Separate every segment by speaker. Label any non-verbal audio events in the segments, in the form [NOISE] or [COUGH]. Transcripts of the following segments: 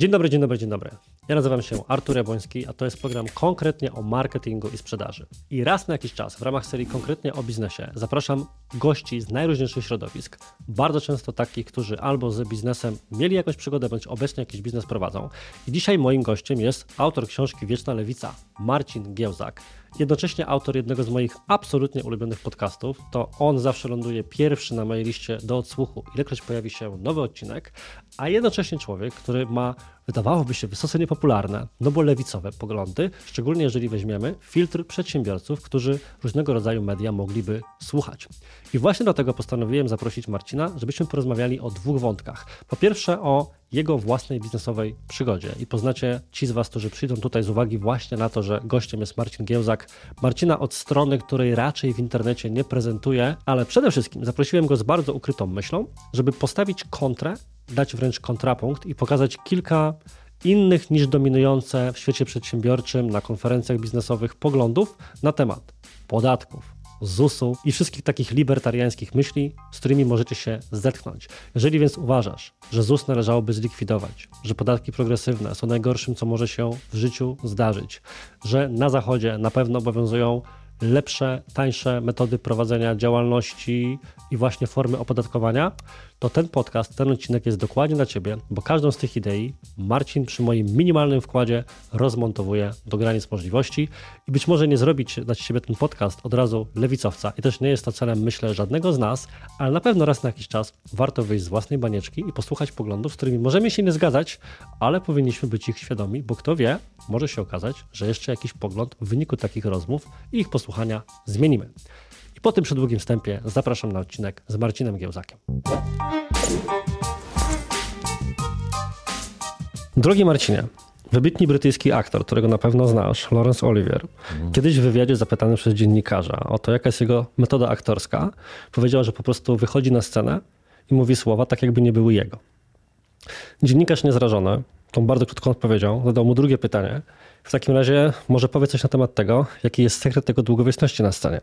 Speaker 1: Dzień dobry, dzień dobry, dzień dobry. Ja nazywam się Artur Jabłoński, a to jest program konkretnie o marketingu i sprzedaży. I raz na jakiś czas w ramach serii konkretnie o biznesie zapraszam gości z najróżniejszych środowisk, bardzo często takich, którzy albo z biznesem mieli jakąś przygodę, bądź obecnie jakiś biznes prowadzą. I dzisiaj moim gościem jest autor książki Wieczna Lewica, Marcin Giełzak. Jednocześnie autor jednego z moich absolutnie ulubionych podcastów. To on zawsze ląduje pierwszy na mojej liście do odsłuchu, ilekroć pojawi się nowy odcinek, a jednocześnie człowiek, który ma, wydawałoby się, wysoce niepopularne, no bo lewicowe poglądy, szczególnie jeżeli weźmiemy filtr przedsiębiorców, którzy różnego rodzaju media mogliby słuchać. I właśnie dlatego postanowiłem zaprosić Marcina, żebyśmy porozmawiali o dwóch wątkach. Po pierwsze o jego własnej biznesowej przygodzie i poznacie ci z Was, którzy przyjdą tutaj z uwagi właśnie na to, że gościem jest Marcin Giełzak. Marcina od strony, której raczej w internecie nie prezentuje, ale przede wszystkim zaprosiłem go z bardzo ukrytą myślą, żeby postawić kontrę, dać wręcz kontrapunkt i pokazać kilka innych niż dominujące w świecie przedsiębiorczym na konferencjach biznesowych poglądów na temat podatków, ZUS-u i wszystkich takich libertariańskich myśli, z którymi możecie się zetknąć. Jeżeli więc uważasz, że ZUS należałoby zlikwidować, że podatki progresywne są najgorszym, co może się w życiu zdarzyć, że na Zachodzie na pewno obowiązują lepsze, tańsze metody prowadzenia działalności i właśnie formy opodatkowania, to ten podcast, ten odcinek jest dokładnie dla Ciebie, bo każdą z tych idei Marcin przy moim minimalnym wkładzie rozmontowuje do granic możliwości i być może nie zrobić dla Ciebie ten podcast od razu lewicowca. I też nie jest to celem, myślę, żadnego z nas, ale na pewno raz na jakiś czas warto wyjść z własnej banieczki i posłuchać poglądów, z którymi możemy się nie zgadzać, ale powinniśmy być ich świadomi, bo kto wie, może się okazać, że jeszcze jakiś pogląd w wyniku takich rozmów i ich posłuchania zmienimy. I po tym przedługim wstępie zapraszam na odcinek z Marcinem Giełzakiem. Drogi Marcinie, wybitny brytyjski aktor, którego na pewno znasz, Laurence Olivier, mhm. kiedyś w wywiadzie zapytany przez dziennikarza o to, jaka jest jego metoda aktorska, powiedział, że po prostu wychodzi na scenę i mówi słowa tak, jakby nie były jego. Dziennikarz niezrażony, tą bardzo krótką odpowiedzią, zadał mu drugie pytanie. W takim razie może powiedz coś na temat tego, jaki jest sekret tego długowieczności na scenie.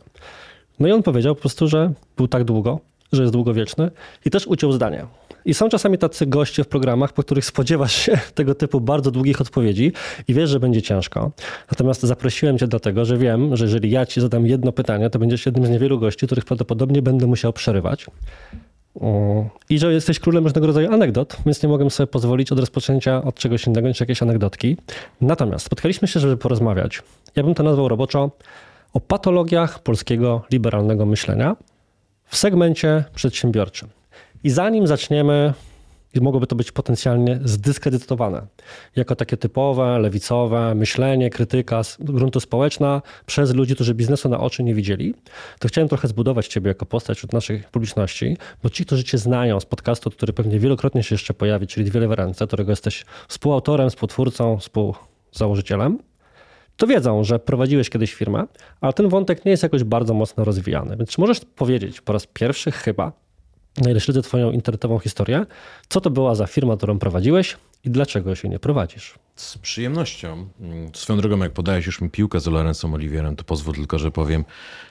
Speaker 1: No i on powiedział po prostu, że był tak długo, że jest długowieczny i też uciął zdanie. I są czasami tacy goście w programach, po których spodziewasz się [LAUGHS] tego typu bardzo długich odpowiedzi i wiesz, że będzie ciężko. Natomiast zaprosiłem cię dlatego, że wiem, że jeżeli ja ci zadam jedno pytanie, to będziesz jednym z niewielu gości, których prawdopodobnie będę musiał przerywać. I że jesteś królem różnego rodzaju anegdot, więc nie mogę sobie pozwolić od rozpoczęcia od czegoś innego niż jakieś anegdotki. Natomiast spotkaliśmy się, żeby porozmawiać. Ja bym to nazwał roboczo o patologiach polskiego liberalnego myślenia w segmencie przedsiębiorczym. I zanim zaczniemy, mogłoby to być potencjalnie zdyskredytowane jako takie typowe, lewicowe myślenie, krytyka gruntu społeczna przez ludzi, którzy biznesu na oczy nie widzieli, to chciałem trochę zbudować Ciebie jako postać wśród naszej publiczności, bo ci, którzy Cię znają z podcastu, który pewnie wielokrotnie się jeszcze pojawi, czyli Dwie Lewe Ręce, którego jesteś współautorem, współtwórcą, współzałożycielem, to wiedzą, że prowadziłeś kiedyś firmę, ale ten wątek nie jest jakoś bardzo mocno rozwijany. Więc czy możesz powiedzieć po raz pierwszy chyba, na ile śledzę Twoją internetową historię, co to była za firma, którą prowadziłeś i dlaczego się nie prowadzisz?
Speaker 2: Z przyjemnością. Swoją drogą, jak podajesz już mi piłkę z Lorencem Oliwierem, to pozwól tylko, że powiem,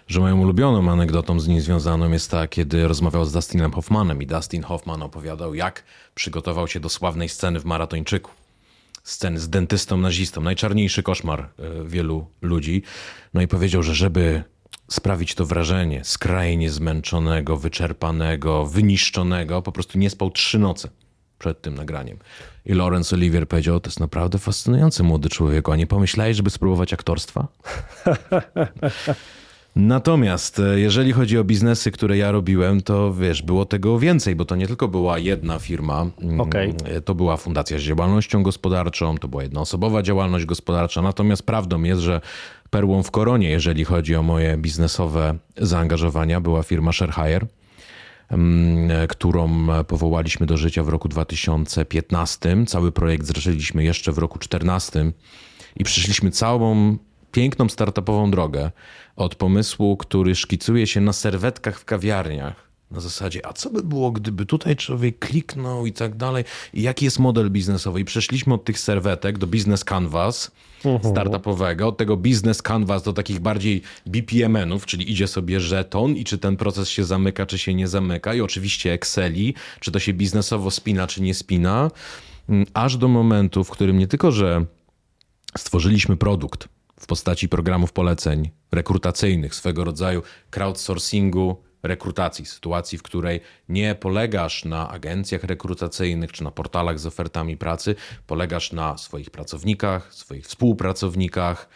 Speaker 2: że moją ulubioną anegdotą z nim związaną jest ta, kiedy rozmawiał z Dustinem Hoffmanem i Dustin Hoffman opowiadał, jak przygotował się do sławnej sceny w Maratończyku sceny z dentystą nazistą, najczarniejszy koszmar e, wielu ludzi. No i powiedział, że żeby sprawić to wrażenie skrajnie zmęczonego, wyczerpanego, wyniszczonego, po prostu nie spał trzy noce przed tym nagraniem. I Laurence Olivier powiedział, to jest naprawdę fascynujący młody człowiek, a nie pomyślałeś, żeby spróbować aktorstwa? [LAUGHS] Natomiast e, jeżeli chodzi o biznesy, które ja robiłem, to wiesz, było tego więcej, bo to nie tylko była jedna firma.
Speaker 1: Mm, okay.
Speaker 2: To była fundacja z działalnością gospodarczą, to była jednoosobowa działalność gospodarcza. Natomiast prawdą jest, że perłą w koronie, jeżeli chodzi o moje biznesowe zaangażowania, była firma Sharehire mm, którą powołaliśmy do życia w roku 2015. Cały projekt zaczęliśmy jeszcze w roku 2014 i przyszliśmy całą piękną startupową drogę od pomysłu, który szkicuje się na serwetkach w kawiarniach. Na zasadzie, a co by było, gdyby tutaj człowiek kliknął i tak dalej? I jaki jest model biznesowy? I przeszliśmy od tych serwetek do business canvas mhm. startupowego, od tego business canvas do takich bardziej BPMN-ów, czyli idzie sobie żeton i czy ten proces się zamyka, czy się nie zamyka. I oczywiście Exceli, czy to się biznesowo spina, czy nie spina. mm, aż do momentu, w którym nie tylko, że stworzyliśmy produkt w postaci programów poleceń rekrutacyjnych, swego rodzaju crowdsourcingu, rekrutacji, sytuacji, w której nie polegasz na agencjach rekrutacyjnych czy na portalach z ofertami pracy, polegasz na swoich pracownikach, swoich współpracownikach,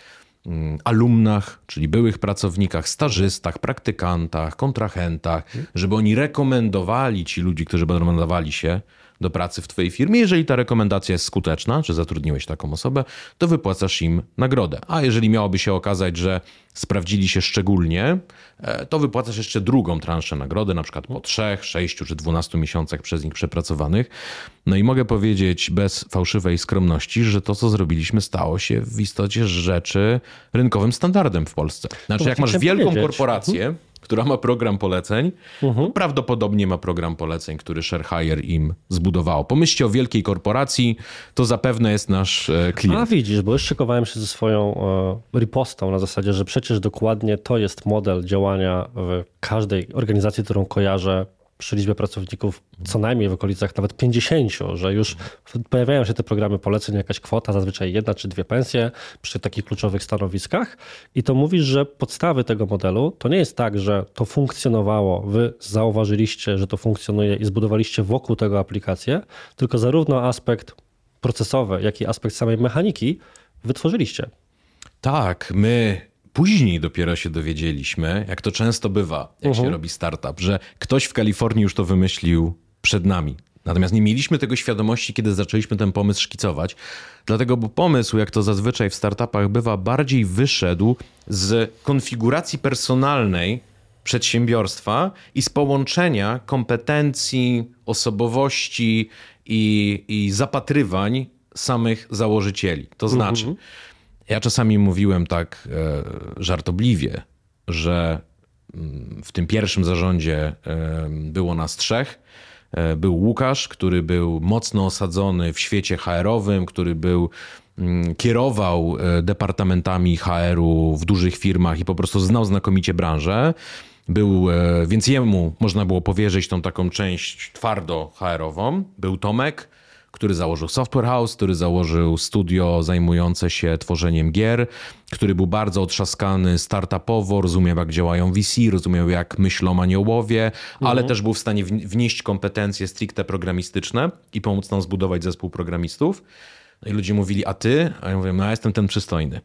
Speaker 2: mm, alumnach, czyli byłych pracownikach, stażystach, praktykantach, kontrahentach, żeby oni rekomendowali ci ludzi, którzy będą nadawali się do pracy w Twojej firmie. Jeżeli ta rekomendacja jest skuteczna, czy zatrudniłeś taką osobę, to wypłacasz im nagrodę. A jeżeli miałoby się okazać, że sprawdzili się szczególnie, e, to wypłacasz jeszcze drugą transzę nagrody, na przykład po 3, 6 czy 12 miesiącach przez nich przepracowanych. No i mogę powiedzieć bez fałszywej skromności, że to, co zrobiliśmy, stało się w istocie rzeczy rynkowym standardem w Polsce. Znaczy, jak masz wielką korporację, która ma program poleceń, uh-huh. prawdopodobnie ma program poleceń, który ShareHire im zbudowało. Pomyślcie o wielkiej korporacji, to zapewne jest nasz e, klient.
Speaker 1: A widzisz, bo już szykowałem się ze swoją e, ripostą na zasadzie, że przecież dokładnie to jest model działania w każdej organizacji, którą kojarzę przy liczbie pracowników co najmniej w okolicach nawet 50, że już pojawiają się te programy poleceń, jakaś kwota, zazwyczaj jedna czy dwie pensje przy takich kluczowych stanowiskach. I to mówisz, że podstawy tego modelu to nie jest tak, że to funkcjonowało, wy zauważyliście, że to funkcjonuje i zbudowaliście wokół tego aplikację, tylko zarówno aspekt procesowy, jak i aspekt samej mechaniki wytworzyliście.
Speaker 2: Tak, my Później dopiero się dowiedzieliśmy, jak to często bywa, jak uh-huh. się mhm. robi startup, że ktoś w Kalifornii już to wymyślił przed nami. Natomiast nie mieliśmy tego świadomości, kiedy zaczęliśmy ten pomysł szkicować. Dlatego, bo pomysł, jak to zazwyczaj w startupach bywa, bardziej wyszedł z konfiguracji personalnej przedsiębiorstwa i z połączenia kompetencji, osobowości i, i zapatrywań samych założycieli. To znaczy, uh-huh ja czasami mówiłem tak e, żartobliwie, że mm, w tym pierwszym zarządzie e, było nas trzech. E, był Łukasz, który był mocno osadzony w świecie HR-owym, który był mm, kierował departamentami HR-u w dużych firmach i po prostu znał znakomicie branżę. Był, więc jemu można było powierzyć tą taką część twardo HR-ową. Był Tomek, który założył Software House, który założył studio zajmujące się tworzeniem gier, który był bardzo otrzaskany startupowo, rozumiał jak działają VC, rozumiał jak myślą aniołowie, mhm. ale też był w stanie wnieść kompetencje stricte programistyczne i pomóc nam zbudować zespół programistów. No i ludzie mówili, a ty? A ja mówię, no ja jestem ten przystojny.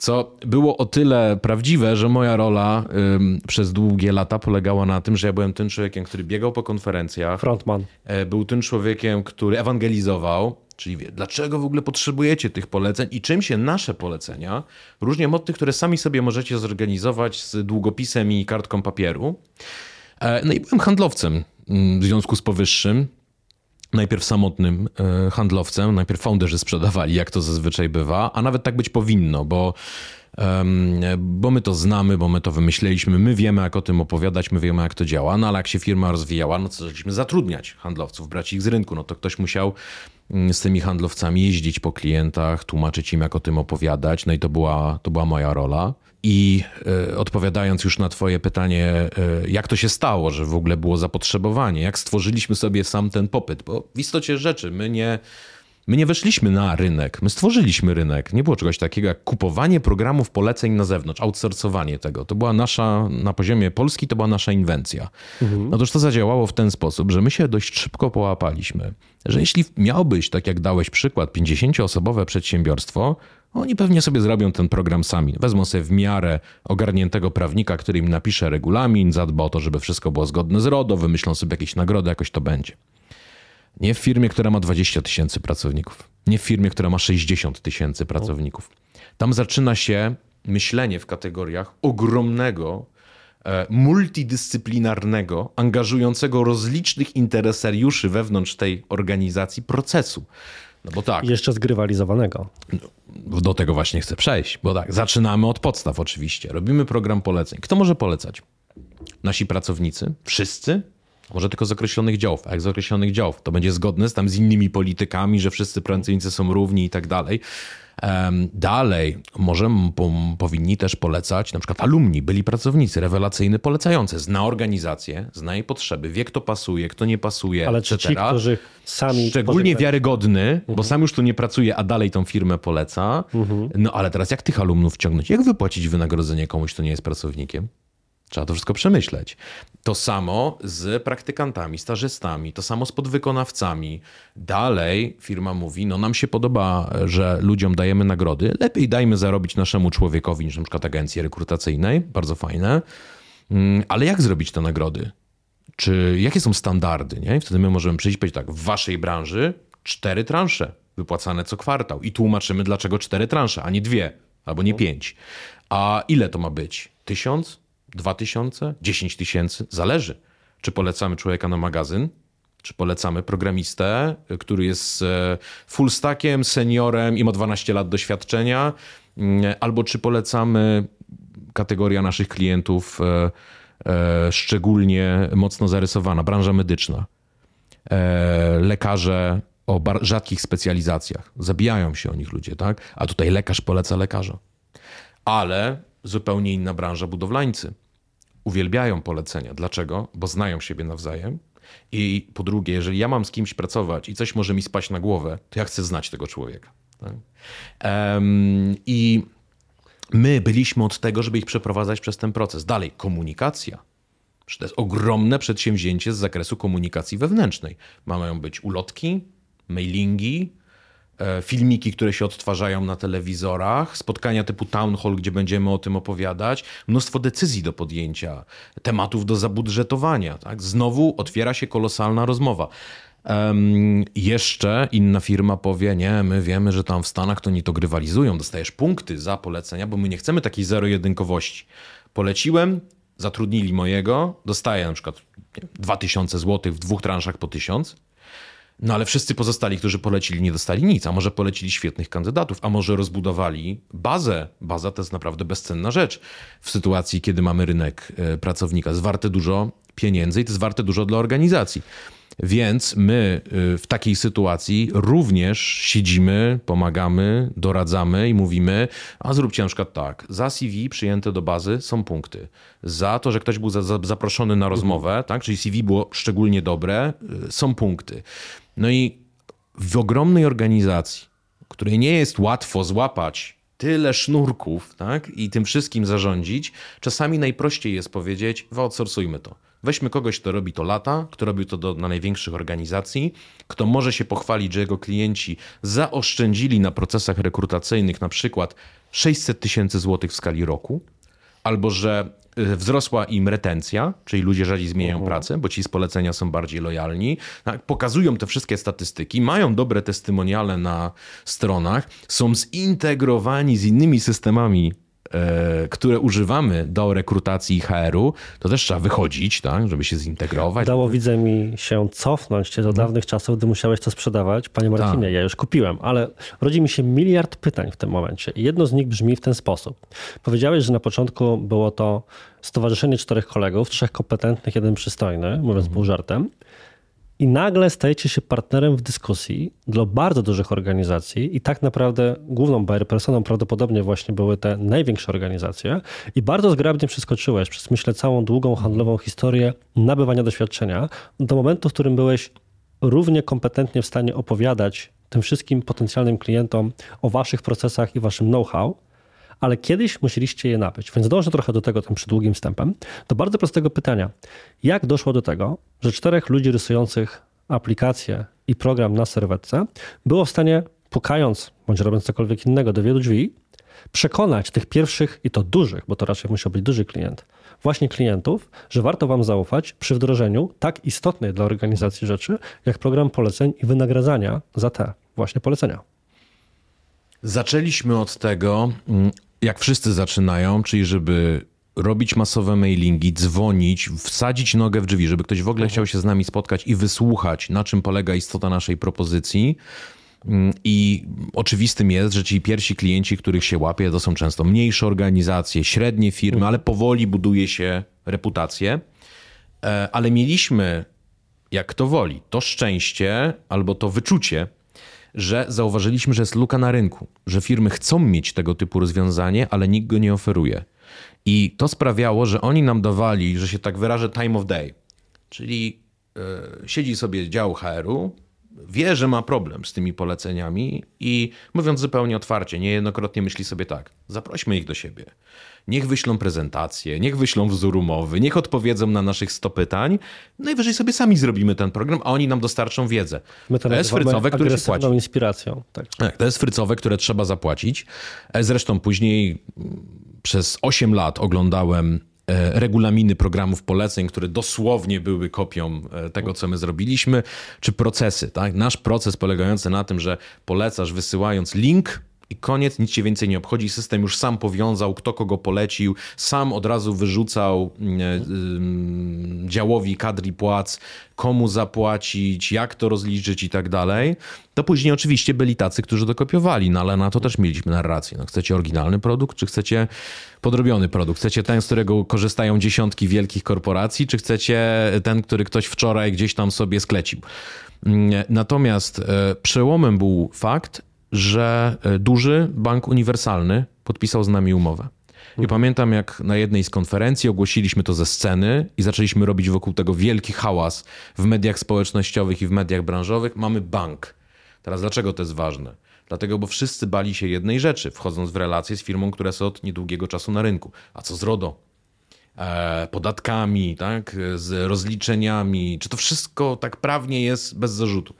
Speaker 2: Co było o tyle prawdziwe, że moja rola ym, przez długie lata polegała na tym, że ja byłem tym człowiekiem, który biegał po konferencjach.
Speaker 1: Frontman.
Speaker 2: E, był tym człowiekiem, który ewangelizował, czyli wie, dlaczego w ogóle potrzebujecie tych poleceń i czym się nasze polecenia różnią od tych, które sami sobie możecie zorganizować z długopisem i kartką papieru. E, no i byłem handlowcem mm, w związku z powyższym najpierw samotnym e, handlowcem, najpierw founderzy sprzedawali, jak to zazwyczaj bywa, a nawet tak być powinno, bo, bo my to znamy, bo my to wymyśleliśmy, my wiemy, jak o tym opowiadać, my wiemy, jak to działa, no ale jak się firma rozwijała, no to zaczęliśmy zatrudniać handlowców, brać ich z rynku, no to ktoś musiał mm, z tymi handlowcami jeździć po klientach, tłumaczyć im, jak o tym opowiadać, no i to była, to była moja rola. I y, odpowiadając już na Twoje pytanie, y, jak to się stało, że w ogóle było zapotrzebowanie, jak stworzyliśmy sobie sam ten popyt, bo w istocie rzeczy my nie, my nie weszliśmy na rynek, my stworzyliśmy rynek. Nie było czegoś takiego jak kupowanie programów poleceń na zewnątrz, outsourcowanie tego. To była nasza, na poziomie Polski, to była nasza inwencja. Mhm. Otóż to zadziałało w ten sposób, że my się dość szybko połapaliśmy, że jeśli miałbyś, tak jak dałeś przykład, 50-osobowe przedsiębiorstwo, oni pewnie sobie zrobią ten program sami. Wezmą sobie w miarę ogarniętego prawnika, który im napisze regulamin, zadba o to, żeby wszystko było zgodne z RODO, wymyślą sobie jakieś nagrody, jakoś to będzie. Nie w firmie, która ma 20 tysięcy pracowników. Nie w firmie, która ma 60 tysięcy pracowników. Tam zaczyna się myślenie w kategoriach ogromnego, e, multidyscyplinarnego, angażującego rozlicznych interesariuszy wewnątrz tej organizacji procesu. No bo tak.
Speaker 1: Jeszcze zgrywalizowanego.
Speaker 2: No, do tego właśnie chcę przejść, bo tak, zaczynamy od podstaw oczywiście. Robimy program poleceń. Kto może polecać? Nasi pracownicy? Wszyscy? Może tylko z określonych działów. A jak z określonych działów, to będzie zgodne z tam z innymi politykami, że wszyscy pracownicy są równi i tak dalej. Dalej, może po, powinni też polecać, na przykład alumni, byli pracownicy, rewelacyjny, polecający, zna organizację, zna jej potrzeby, wie kto pasuje, kto nie pasuje,
Speaker 1: Ale czy ci, którzy sami...
Speaker 2: Szczególnie wiarygodny, mhm. bo sam już tu nie pracuje, a dalej tą firmę poleca. Mhm. No ale teraz jak tych alumnów wciągnąć? Jak wypłacić wynagrodzenie komuś, kto nie jest pracownikiem? Trzeba to wszystko przemyśleć. To samo z praktykantami, stażystami, to samo z podwykonawcami. Dalej firma mówi, no nam się podoba, że ludziom dajemy nagrody, lepiej dajmy zarobić naszemu człowiekowi niż na przykład agencji rekrutacyjnej, bardzo fajne. Mm, ale jak zrobić te nagrody? Czy jakie są standardy? Nie? I wtedy my możemy przyjść i powiedzieć tak, w waszej branży cztery transze wypłacane co kwartał i tłumaczymy, dlaczego cztery transze, a nie dwie albo nie pięć. A ile to ma być? Tysiąc? 2000, 10 tysięcy, zależy. Czy polecamy człowieka na magazyn, czy polecamy programistę, który jest e, full stackiem, seniorem i ma 12 lat doświadczenia, mm, albo czy polecamy kategoria naszych klientów e, e, szczególnie mocno zarysowana, branża medyczna. Lekarze o rzadkich specjalizacjach. Zabijają się o nich ludzie, tak? A tutaj lekarz poleca lekarza. Ale zupełnie inna branża budowlańcy. Uwielbiają polecenia. Dlaczego? Bo znają siebie nawzajem. I po drugie, jeżeli ja mam z kimś pracować i coś może mi spaść na głowę, to ja chcę znać tego człowieka. Tak? Um, I my byliśmy od tego, żeby ich przeprowadzać przez ten proces. Dalej, komunikacja. To jest ogromne przedsięwzięcie z zakresu komunikacji wewnętrznej. Mają być ulotki, mailingi, filmiki, które się odtwarzają na telewizorach, spotkania typu town hall, gdzie będziemy o tym opowiadać, mnóstwo decyzji do podjęcia, tematów do zabudżetowania. Tak? Znowu otwiera się kolosalna rozmowa. Um, jeszcze inna firma powie, nie, my wiemy, że tam w Stanach to nie to grywalizują, dostajesz punkty za polecenia, bo my nie chcemy takiej zero-jedynkowości. Poleciłem, zatrudnili mojego, dostaję na przykład 2000 zł w dwóch transzach po 1000, no ale wszyscy pozostali, którzy polecili, nie dostali nic, a może polecili świetnych kandydatów, a może rozbudowali bazę. Baza to jest naprawdę bezcenna rzecz w sytuacji, kiedy mamy rynek e, pracownika. Jest warte dużo pieniędzy i to jest warte dużo dla organizacji. Więc my y, w takiej sytuacji również siedzimy, pomagamy, doradzamy i mówimy, a zróbcie na przykład tak, za CV przyjęte do bazy są punkty. Za to, że ktoś był za, za, zaproszony na rozmowę, tak, czyli CV było szczególnie dobre, y, są punkty. No i w ogromnej organizacji, której nie jest łatwo złapać tyle sznurków tak, i tym wszystkim zarządzić, czasami najprościej jest powiedzieć, wyoutsourcujmy to. Weźmy kogoś, kto robi to lata, kto robił to do, na największych organizacji, kto może się pochwalić, że jego klienci zaoszczędzili na procesach rekrutacyjnych na przykład 600 tysięcy złotych w skali roku, albo że y, wzrosła im retencja, czyli ludzie rzadziej zmieniają -huh. pracę, bo ci z polecenia są bardziej lojalni. Pokazują te wszystkie statystyki, mają dobre testymoniale na stronach, są zintegrowani z innymi systemami które używamy do rekrutacji HR-u, to też trzeba wychodzić, tak, żeby się zintegrować.
Speaker 1: Dało widzę mi się cofnąć do mhm. dawnych czasów, gdy musiałeś to sprzedawać. Panie Marcinie, tak. ja już kupiłem, ale rodzi mi się miliard pytań w tym momencie jedno z nich brzmi w ten sposób. Powiedziałeś, że na początku było to stowarzyszenie czterech kolegów, trzech kompetentnych, jeden przystojny, mówiąc mhm. pół żartem i nagle stajecie się partnerem w dyskusji dla bardzo dużych organizacji i tak naprawdę główną buyer personą prawdopodobnie właśnie były te największe organizacje. I bardzo zgrabnie przeskoczyłeś przez myślę całą długą handlową historię nabywania doświadczenia do momentu, w którym byłeś równie kompetentnie w stanie opowiadać tym wszystkim potencjalnym klientom o waszych procesach i waszym know-how, ale kiedyś musieliście je nabyć. Więc dążę trochę do tego tym przydługim wstępem. Do bardzo prostego pytania. Jak doszło do tego, że czterech ludzi rysujących aplikację i program na serwetce było w stanie, pukając bądź robiąc cokolwiek innego do wielu drzwi, przekonać tych pierwszych, i to dużych, bo to raczej musiał być duży klient, właśnie klientów, że warto Wam zaufać przy wdrożeniu tak istotnej dla organizacji rzeczy, jak program poleceń i wynagradzania za te właśnie polecenia.
Speaker 2: Zaczęliśmy od tego, mm, jak wszyscy zaczynają, czyli żeby robić masowe mailingi, dzwonić, wsadzić nogę w drzwi, żeby ktoś w ogóle mhm. chciał się z nami spotkać i wysłuchać, na czym polega istota naszej propozycji. Mm, I oczywistym jest, że ci pierwsi klienci, których się łapie, to są często mniejsze organizacje, średnie firmy, mhm. ale powoli buduje się reputację. E, ale mieliśmy jak kto woli, to szczęście albo to wyczucie, że zauważyliśmy, że jest luka na rynku, że firmy chcą mieć tego typu rozwiązanie, ale nikt go nie oferuje. I to sprawiało, że oni nam dawali, że się tak wyrażę, time of day. Czyli yy, siedzi sobie dział HR-u, wie, że ma problem z tymi poleceniami i mówiąc zupełnie otwarcie, niejednokrotnie myśli sobie tak, zaprośmy ich do siebie. Niech wyślą prezentację, niech wyślą wzór umowy, niech odpowiedzą na naszych 100 pytań. Najwyżej sobie sami zrobimy ten program, a oni nam dostarczą wiedzę.
Speaker 1: My to,
Speaker 2: to jest frycowe, które się płaci.
Speaker 1: inspiracją.
Speaker 2: Tak. tak, to jest frycowe, które trzeba zapłacić. E, zresztą później mm, przez 8 lat oglądałem E, regulaminy programów poleceń, które dosłownie były kopią e, tego, co my zrobiliśmy, czy procesy. Tak? Nasz proces polegający na tym, że polecasz wysyłając link i koniec, nic cię więcej nie obchodzi. System już sam powiązał, kto kogo polecił, sam od razu wyrzucał yy, działowi kadri płac, komu zapłacić, jak to rozliczyć i tak dalej. To później oczywiście byli tacy, którzy to kopiowali, no ale na to też mieliśmy narrację. No, chcecie oryginalny produkt, czy chcecie podrobiony produkt? Chcecie ten, z którego korzystają dziesiątki wielkich korporacji, czy chcecie ten, który ktoś wczoraj gdzieś tam sobie sklecił? Mm, natomiast e, przełomem był fakt, że e, duży bank uniwersalny podpisał z nami umowę. I pamiętam, jak na jednej z konferencji ogłosiliśmy to ze sceny i zaczęliśmy robić wokół tego wielki hałas w mediach społecznościowych i w mediach branżowych. Mamy bank. Teraz dlaczego to jest ważne? Dlatego, bo wszyscy bali się jednej rzeczy, wchodząc w relacje z firmą, która jest od niedługiego czasu na rynku. A co z RODO? E, podatkami, tak? z rozliczeniami. Czy to wszystko tak prawnie jest bez zarzutu?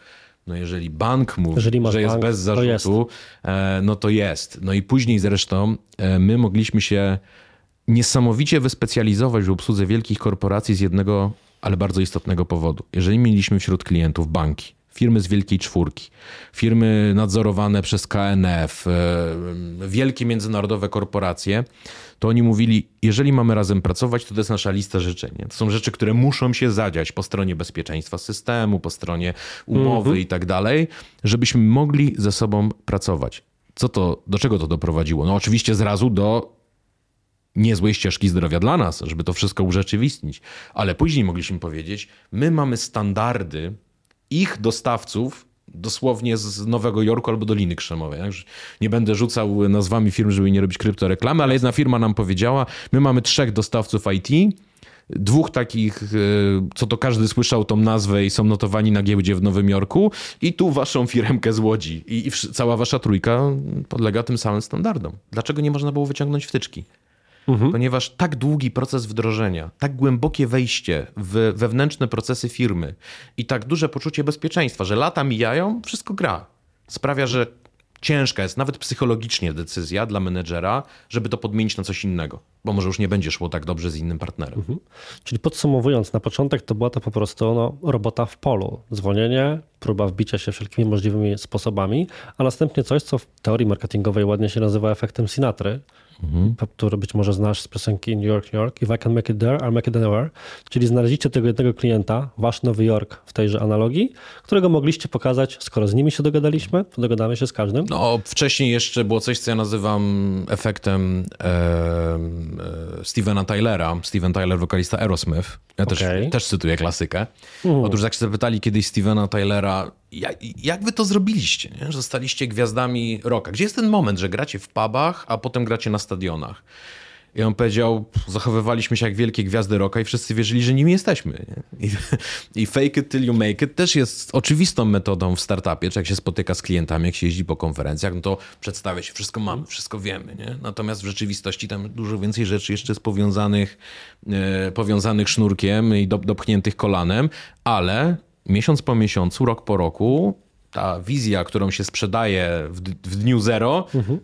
Speaker 2: No jeżeli bank mówi, jeżeli że jest bank, bez zarzutu, jest. E, no to jest. No i później zresztą e, my mogliśmy się niesamowicie wyspecjalizować w obsłudze wielkich korporacji z jednego, ale bardzo istotnego powodu. Jeżeli mieliśmy wśród klientów banki, firmy z wielkiej czwórki, firmy nadzorowane przez KNF, e, wielkie międzynarodowe korporacje, to oni mówili, jeżeli mamy razem pracować, to to jest nasza lista życzeń. To są rzeczy, które muszą się zadziać po stronie bezpieczeństwa systemu, po stronie umowy mhm. i tak dalej, żebyśmy mogli ze sobą pracować. Co to, do czego to doprowadziło? No oczywiście zrazu do niezłej ścieżki zdrowia dla nas, żeby to wszystko urzeczywistnić. Ale później mogliśmy powiedzieć, my mamy standardy ich dostawców dosłownie z Nowego Jorku albo Doliny Krzemowej. Nie będę rzucał nazwami firm, żeby nie robić kryptoreklamy, ale jedna firma nam powiedziała, my mamy trzech dostawców IT, dwóch takich, e, co to każdy słyszał tą nazwę i są notowani na giełdzie w Nowym Jorku i tu waszą firmkę z Łodzi. I, i cała wasza trójka podlega tym samym standardom. Dlaczego nie można było wyciągnąć wtyczki? Mhm. ponieważ tak długi proces wdrożenia, tak głębokie wejście w wewnętrzne procesy firmy i tak duże poczucie bezpieczeństwa, że lata mijają, wszystko gra. Sprawia, że ciężka jest nawet psychologicznie decyzja dla menedżera, żeby to podmienić na coś innego, bo może już nie będzie szło tak dobrze z innym partnerem. Mhm.
Speaker 1: Czyli podsumowując, na początek to była to po prostu no, robota w polu. Zwolnienie, próba wbicia się wszelkimi możliwymi sposobami, a następnie coś, co w teorii marketingowej ładnie się nazywa efektem Sinatry, mhm. który być może znasz z piosenki New York, New York. If I can make it there, I'll make it anywhere. Czyli znaleźliście tego jednego klienta, wasz Nowy Jork w tejże analogii, którego mogliście pokazać, skoro z nimi się dogadaliśmy, to dogadamy się z każdym.
Speaker 2: No, wcześniej jeszcze było coś, co ja nazywam efektem e, e, Stevena Tylera. Steven Tyler, wokalista Aerosmith. Ja też, okay. też cytuję klasykę. Uh. Otóż jak się zapytali kiedyś Stevena Tylera, jak, jak wy to zrobiliście, nie? że zostaliście gwiazdami rocka? Gdzie jest ten moment, że gracie w pubach, a potem gracie na stadionach? I on powiedział, zachowywaliśmy się jak wielkie gwiazdy rocka i wszyscy wierzyli, że nimi jesteśmy. I, I, fake it till you make it też jest oczywistą metodą w startupie, czy jak się spotyka z klientami, jak się jeździ po konferencjach, no to przedstawia się, wszystko mamy, wszystko wiemy. Nie? Natomiast w rzeczywistości tam dużo więcej rzeczy jeszcze jest powiązanych, e, powiązanych sznurkiem i do, dopchniętych kolanem, ale miesiąc po miesiącu, rok po roku, ta wizja, którą się sprzedaje w, w dniu zero, mhm.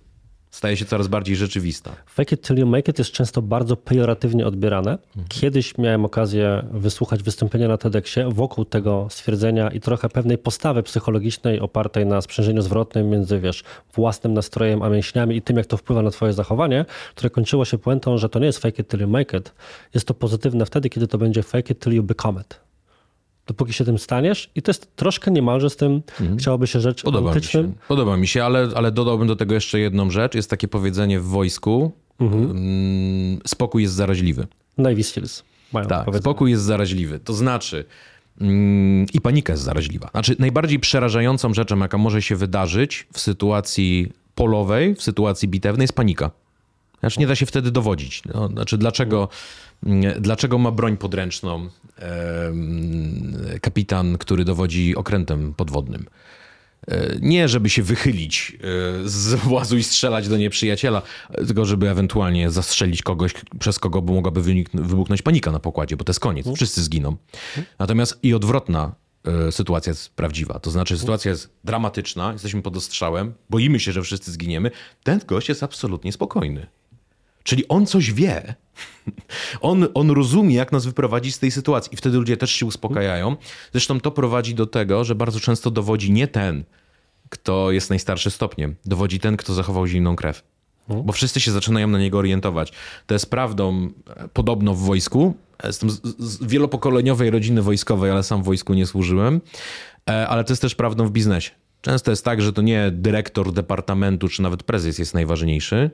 Speaker 2: staje się coraz bardziej rzeczywista.
Speaker 1: Fake it till you make it jest często bardzo pejoratywnie odbierane. Mhm. Kiedyś miałem okazję wysłuchać wystąpienia na TEDxie wokół tego stwierdzenia i trochę pewnej postawy psychologicznej opartej na sprzężeniu zwrotnym między, wiesz, własnym nastrojem a mięśniami i tym, jak to wpływa na twoje zachowanie, które kończyło się puentą, że to nie jest fake it till you make it. Jest to pozytywne wtedy, kiedy to będzie fake it till you become it dopóki się tym staniesz. I to jest troszkę niemalże z tym, mhm. chciałoby się rzecz
Speaker 2: Podoba mi się, Podoba mi się ale, ale dodałbym do tego jeszcze jedną rzecz. Jest takie powiedzenie w wojsku, mhm. Mm, spokój jest zaraźliwy.
Speaker 1: Navy Seals
Speaker 2: mają Tak, spokój jest zaraźliwy. To znaczy, Mm, I panika jest zaraźliwa. Znaczy, najbardziej przerażającą rzeczą, jaka może się wydarzyć w sytuacji polowej, w sytuacji bitewnej, jest panika. Znaczy, nie da się wtedy dowodzić. No, znaczy, dlaczego, mm, dlaczego ma broń podręczną kapitan, który dowodzi okrętem podwodnym? E, nie, żeby się wychylić e, z włazu i strzelać do nieprzyjaciela, tylko żeby ewentualnie zastrzelić kogoś, przez kogo mogłaby wybuchnąć panika na pokładzie, bo to jest koniec, wszyscy zginą. Natomiast i odwrotna e, sytuacja jest prawdziwa. To znaczy, sytuacja jest dramatyczna, jesteśmy pod ostrzałem, boimy się, że wszyscy zginiemy. Ten gość jest absolutnie spokojny. Czyli on coś wie. On, on rozumie, jak nas wyprowadzić z tej sytuacji, i wtedy ludzie też się uspokajają. Zresztą to prowadzi do tego, że bardzo często dowodzi nie ten, kto jest najstarszy stopniem, dowodzi ten, kto zachował zimną krew. Bo wszyscy się zaczynają na niego orientować. To jest prawdą e, podobno w wojsku. Jestem z, z wielopokoleniowej rodziny wojskowej, ale sam w wojsku nie służyłem. E, ale to jest też prawdą w biznesie. Często jest tak, że to nie dyrektor departamentu czy nawet prezes jest najważniejszy,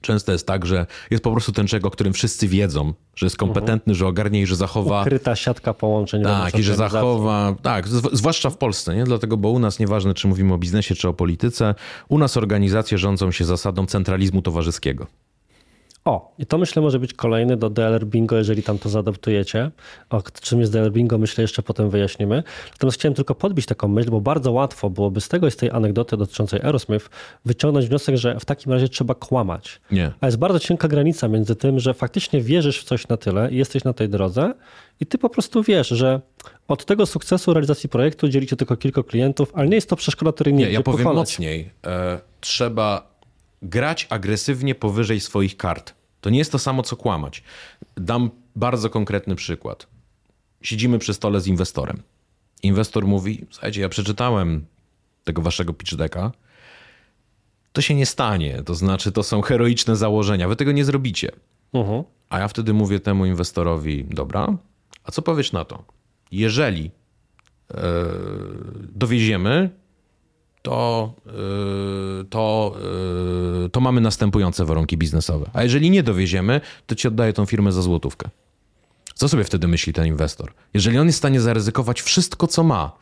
Speaker 2: Często jest tak, że jest po prostu ten człowiek, o którym wszyscy wiedzą, że jest kompetentny, że ogarnie i że zachowa.
Speaker 1: Ukryta siatka połączeń.
Speaker 2: Tak, i że zachowa. Tak, zwłaszcza w Polsce, nie? Dlatego, bo u nas nieważne, czy mówimy o biznesie, czy o polityce, u nas organizacje rządzą się zasadą centralizmu towarzyskiego.
Speaker 1: O, i to myślę może być kolejny do DLR Bingo, jeżeli tam to zaadaptujecie. O czym jest DLR Bingo, myślę jeszcze potem wyjaśnimy. Natomiast chciałem tylko podbić taką myśl, bo bardzo łatwo byłoby z tego i z tej anegdoty dotyczącej Aerosmith wyciągnąć wniosek, że w takim razie trzeba kłamać.
Speaker 2: Nie.
Speaker 1: A jest bardzo cienka granica między tym, że faktycznie wierzysz w coś na tyle i jesteś na tej drodze i ty po prostu wiesz, że od tego sukcesu realizacji projektu dzielicie tylko kilku klientów, ale nie jest to przeszkoda, której nie, nie
Speaker 2: ja powiem
Speaker 1: pokonać.
Speaker 2: mocniej. E, trzeba grać agresywnie powyżej swoich kart. To nie jest to samo, co kłamać. Dam bardzo konkretny przykład. Siedzimy przy stole z inwestorem. Inwestor mówi: Słuchajcie, ja przeczytałem tego waszego pitch decka. To się nie stanie. To znaczy, to są heroiczne założenia. Wy tego nie zrobicie. Uh -huh. A ja wtedy mówię temu inwestorowi: Dobra, a co powiesz na to? Jeżeli yy, dowieziemy to, y, to, y, to mamy następujące warunki biznesowe. A jeżeli nie dowieziemy, to ci oddaję tą firmę za złotówkę. Co sobie wtedy myśli ten inwestor? Jeżeli on jest w stanie zaryzykować wszystko, co ma,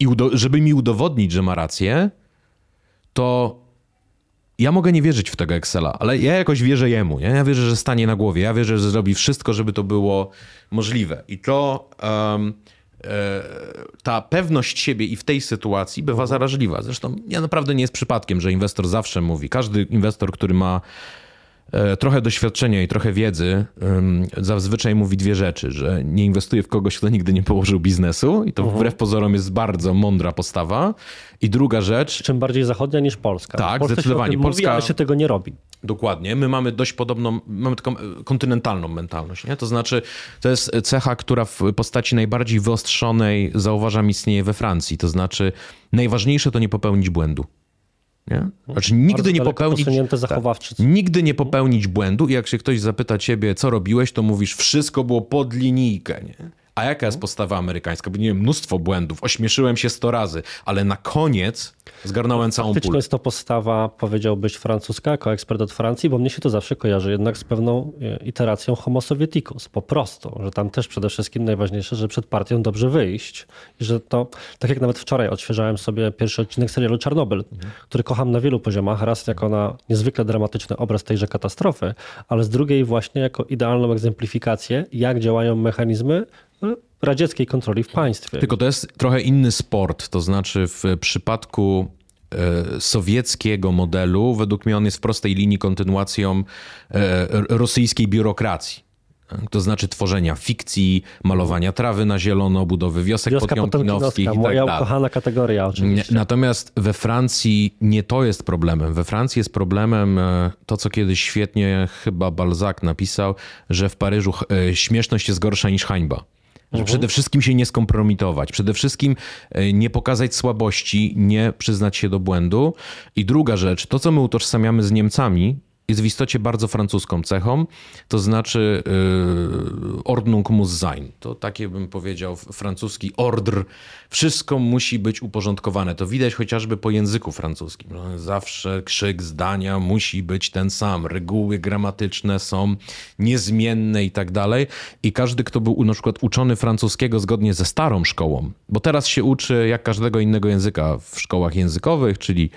Speaker 2: i żeby mi udowodnić, że ma rację, to ja mogę nie wierzyć w tego Excela, ale ja jakoś wierzę jemu. Nie? Ja wierzę, że stanie na głowie. Ja wierzę, że zrobi wszystko, żeby to było możliwe. I to. Um, ta pewność siebie i w tej sytuacji bywa zaraźliwa. Zresztą ja naprawdę nie jest przypadkiem, że inwestor zawsze mówi, każdy inwestor, który ma e, trochę doświadczenia i trochę wiedzy, zazwyczaj mówi dwie rzeczy, że nie inwestuje w kogoś, kto nigdy nie położył biznesu i to uh-huh. wbrew pozorom jest bardzo mądra postawa. I druga rzecz...
Speaker 1: Czym bardziej zachodnia niż Polska.
Speaker 2: Tak, zdecydowanie.
Speaker 1: Polska mówi, ale się tego nie robi.
Speaker 2: Dokładnie. My mamy dość podobną, mamy taką e, kontynentalną mentalność. Nie? To znaczy, to jest cecha, która w postaci najbardziej wyostrzonej, zauważam, istnieje we Francji. To znaczy, najważniejsze to nie popełnić błędu. Nie? Znaczy, nigdy nie popełnić.
Speaker 1: Tak,
Speaker 2: nigdy nie popełnić błędu, i jak się ktoś zapyta ciebie, co robiłeś, to mówisz, wszystko było pod linijkę. Nie? A jaka jest postawa amerykańska? Bo nie wiem, mnóstwo błędów, ośmieszyłem się sto razy, ale na koniec zgarnąłem całą
Speaker 1: pulę. jest to postawa, powiedziałbyś, francuska, jako ekspert od Francji, bo mnie się to zawsze kojarzy jednak z pewną e, iteracją homo sovieticus, po prostu, że tam też przede wszystkim najważniejsze, że przed partią dobrze wyjść i że to, tak jak nawet wczoraj odświeżałem sobie pierwszy odcinek serialu Czarnobyl, mhm. który kocham na wielu poziomach, raz jako na niezwykle dramatyczny obraz tejże katastrofy, ale z drugiej właśnie jako idealną egzemplifikację, jak działają mechanizmy radzieckiej kontroli w państwie.
Speaker 2: Tylko to jest trochę inny sport, to znaczy w przypadku e, sowieckiego modelu, według mnie on jest w prostej linii kontynuacją e, rosyjskiej biurokracji. To znaczy tworzenia fikcji, malowania trawy na zielono, budowy wiosek Wioska potemkinowskich.
Speaker 1: Tak moja tak ukochana kategoria oczywiście.
Speaker 2: Natomiast we Francji nie to jest problemem. We Francji jest problemem e, to, co kiedyś świetnie chyba Balzac napisał, że w Paryżu śmieszność jest gorsza niż hańba. Że przede wszystkim się nie skompromitować, przede wszystkim e, nie pokazać słabości, nie przyznać się do błędu. I druga rzecz, to co my utożsamiamy z Niemcami, jest w istocie bardzo francuską cechą, to znaczy yy, ordnung muss sein. To takie bym powiedział francuski ordr. Wszystko musi być uporządkowane. To widać chociażby po języku francuskim. Zawsze krzyk zdania musi być ten sam. Reguły gramatyczne są niezmienne i tak dalej. I każdy, kto był na przykład uczony francuskiego zgodnie ze starą szkołą, bo teraz się uczy jak każdego innego języka w szkołach językowych, czyli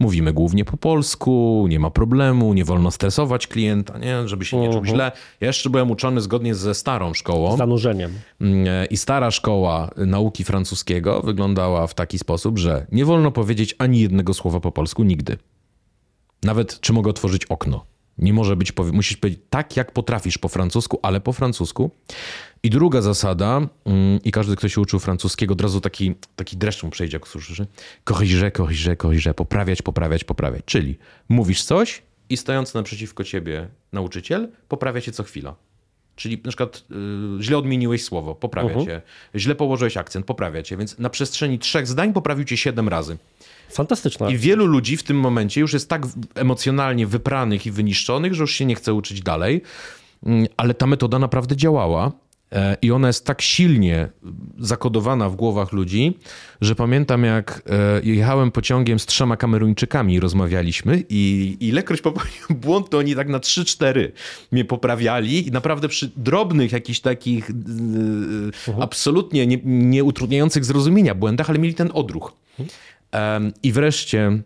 Speaker 2: Mówimy głównie po polsku, nie ma problemu, nie wolno stresować klienta, nie? żeby się nie czuł
Speaker 1: Mhm.
Speaker 2: źle. Ja jeszcze byłem uczony zgodnie ze starą szkołą.
Speaker 1: Z zanurzeniem.
Speaker 2: Mm, I stara szkoła nauki francuskiego wyglądała w taki sposób, że nie wolno powiedzieć ani jednego słowa po polsku nigdy. Nawet czy mogę otworzyć okno. Nie może być, musisz powiedzieć tak, jak potrafisz po francusku, ale po francusku. I druga zasada, mm, i każdy, kto się uczył francuskiego, od razu taki, taki dreszcz mu przejdzie, jak usłyszy, corrige, corrige, corrige, poprawiać, poprawiać, poprawiać. Czyli mówisz coś i stojący naprzeciwko ciebie nauczyciel poprawia cię co chwila. Czyli na przykład y, źle odmieniłeś słowo, poprawia cię. Źle położyłeś akcent, poprawia cię. Więc na przestrzeni trzech zdań poprawił cię siedem razy.
Speaker 1: Fantastyczne.
Speaker 2: I wielu ludzi w tym momencie już jest tak emocjonalnie wypranych i wyniszczonych, że już się nie chce uczyć dalej. Mm, Ale ta metoda naprawdę działała. E, I ona jest tak silnie zakodowana w głowach ludzi, że pamiętam jak e, jechałem pociągiem z trzema Kameruńczykami i rozmawialiśmy i ilekroć popełniłem [LAUGHS] błąd, to oni tak na 3-4 mnie poprawiali i naprawdę przy drobnych jakichś takich e, absolutnie nie, nie utrudniających zrozumienia błędach, ale mieli ten odruch. I wreszcie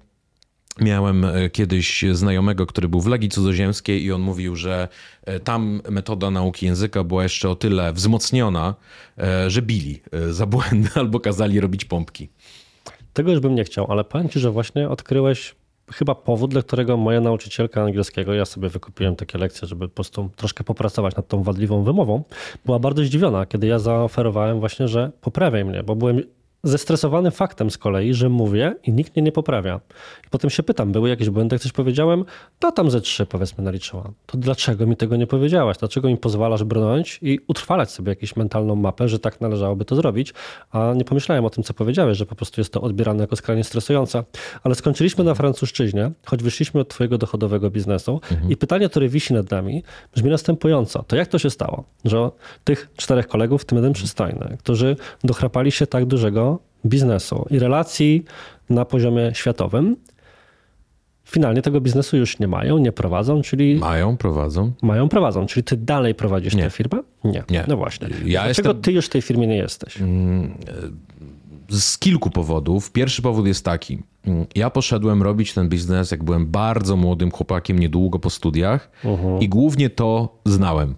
Speaker 2: miałem e, kiedyś znajomego, który był w Legii Cudzoziemskiej i on mówił, że e, tam metoda nauki języka była jeszcze o tyle wzmocniona, e, że bili za błędy [LAUGHS] albo kazali robić pompki.
Speaker 1: Tego już bym nie chciał, ale powiem ci, że właśnie odkryłeś chyba powód, dla którego moja nauczycielka angielskiego, ja sobie wykupiłem takie lekcje, żeby po prostu troszkę popracować nad tą wadliwą wymową, była bardzo zdziwiona, kiedy ja zaoferowałem właśnie, że poprawiaj mnie, bo byłem zestresowany faktem z kolei, że mówię i nikt mnie nie poprawia. I potem się pytam, były jakieś błędy, jak coś powiedziałem? No tam ze trzy powiedzmy naliczyłam. To dlaczego mi tego nie powiedziałaś? Dlaczego mi pozwalasz brnąć i utrwalać sobie jakąś mentalną mapę, że tak należałoby to zrobić? A nie pomyślałem o tym, co powiedziałeś, że po prostu jest to odbierane jako skrajnie stresujące. Ale skończyliśmy na francuszczyźnie, choć wyszliśmy od twojego dochodowego biznesu i pytanie, które wisi nad nami, brzmi następująco. To jak to się stało, że tych czterech kolegów, w tym jeden przystojny, którzy dochrapali się tak dużego biznesu i relacji na poziomie światowym, finalnie tego biznesu już nie mają, nie prowadzą, czyli
Speaker 2: Mają, prowadzą.
Speaker 1: mają, prowadzą. Czyli ty dalej prowadzisz
Speaker 2: Nie.
Speaker 1: tę firmę? Nie.
Speaker 2: Nie.
Speaker 1: No właśnie.
Speaker 2: Ja
Speaker 1: Dlaczego
Speaker 2: jestem-
Speaker 1: ty już w tej firmie nie jesteś?
Speaker 2: z kilku powodów. Pierwszy powód jest taki. Mm, Ja poszedłem robić ten biznes, jak byłem bardzo młodym chłopakiem, niedługo po studiach i głównie to znałem.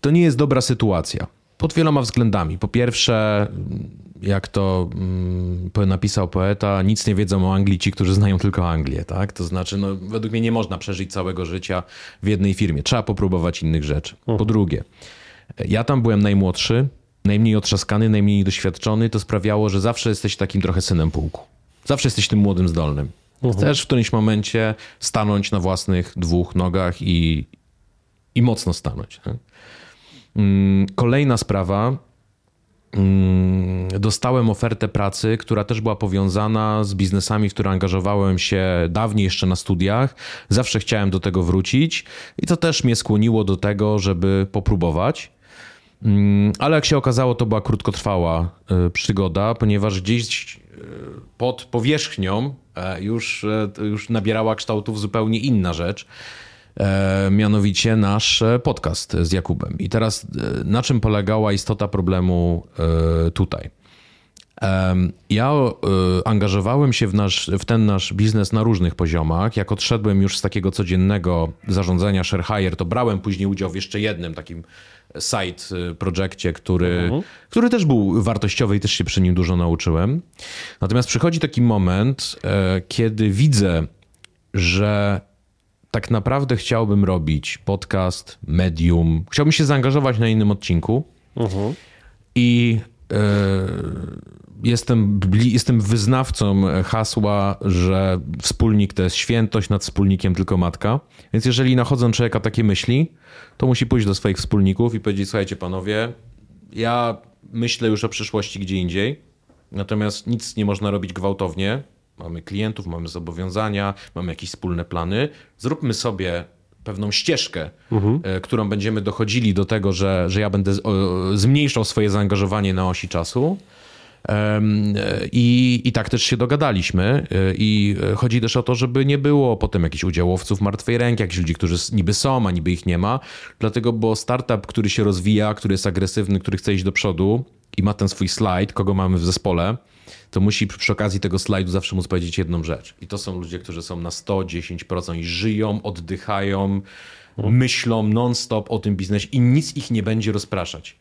Speaker 2: To nie jest dobra sytuacja. Pod wieloma względami. Po pierwsze, mm, jak to mm, napisał poeta, nic nie wiedzą o Anglii ci, którzy znają tylko Anglię. Tak? To znaczy, no, według mnie nie można przeżyć całego życia w jednej firmie. Trzeba popróbować innych rzeczy. Po drugie, ja tam byłem najmłodszy, najmniej otrzaskany, najmniej doświadczony. To sprawiało, że zawsze jesteś takim trochę synem pułku. Zawsze jesteś tym młodym, zdolnym. Chcesz w którymś momencie stanąć na własnych dwóch nogach i, i mocno stanąć. nie? Mm, Kolejna sprawa. Mm, Dostałem ofertę pracy, która też była powiązana z biznesami, w które angażowałem się dawniej jeszcze na studiach. Zawsze chciałem do tego wrócić i to też mnie skłoniło do tego, żeby popróbować. Mm, Ale jak się okazało, to była krótkotrwała y, przygoda, ponieważ gdzieś y, pod powierzchnią e, już, e, już nabierała kształtów zupełnie inna rzecz. E, mianowicie nasz e, podcast z Jakubem. I teraz e, na czym polegała istota problemu tutaj? Ja angażowałem się w, nasz, w ten nasz biznes na różnych poziomach. Jak odszedłem już z takiego codziennego zarządzania ShareHire, to brałem później udział w jeszcze jednym takim side e, projekcie, który, który też był wartościowy i też się przy nim dużo nauczyłem. Natomiast przychodzi taki moment, kiedy widzę, że tak naprawdę chciałbym robić podcast, medium. Chciałbym się zaangażować na innym odcinku. I e, jestem, bli, jestem wyznawcą hasła, że wspólnik to jest świętość, nad wspólnikiem tylko matka. Więc jeżeli nachodzą człowieka takie myśli, to musi pójść do swoich wspólników i powiedzieć: Słuchajcie, panowie, ja myślę już o przyszłości gdzie indziej, natomiast nic nie można robić gwałtownie. Mamy klientów, mamy zobowiązania, mamy jakieś wspólne plany. Zróbmy sobie pewną ścieżkę, mhm. którą będziemy dochodzili do tego, że, że ja będę zmniejszał swoje zaangażowanie na osi czasu. I, I tak też się dogadaliśmy. E, I chodzi też o to, żeby nie było potem jakichś udziałowców martwej ręki, jakichś ludzi, którzy niby są, a niby ich nie ma. Dlatego, bo startup, który się rozwija, który jest agresywny, który chce iść do przodu i ma ten swój slajd, kogo mamy w zespole, to musi przy okazji tego slajdu zawsze móc powiedzieć jedną rzecz. I to są ludzie, którzy są na 110% i żyją, oddychają, mhm. myślą non-stop o tym biznesie i nic ich nie będzie rozpraszać.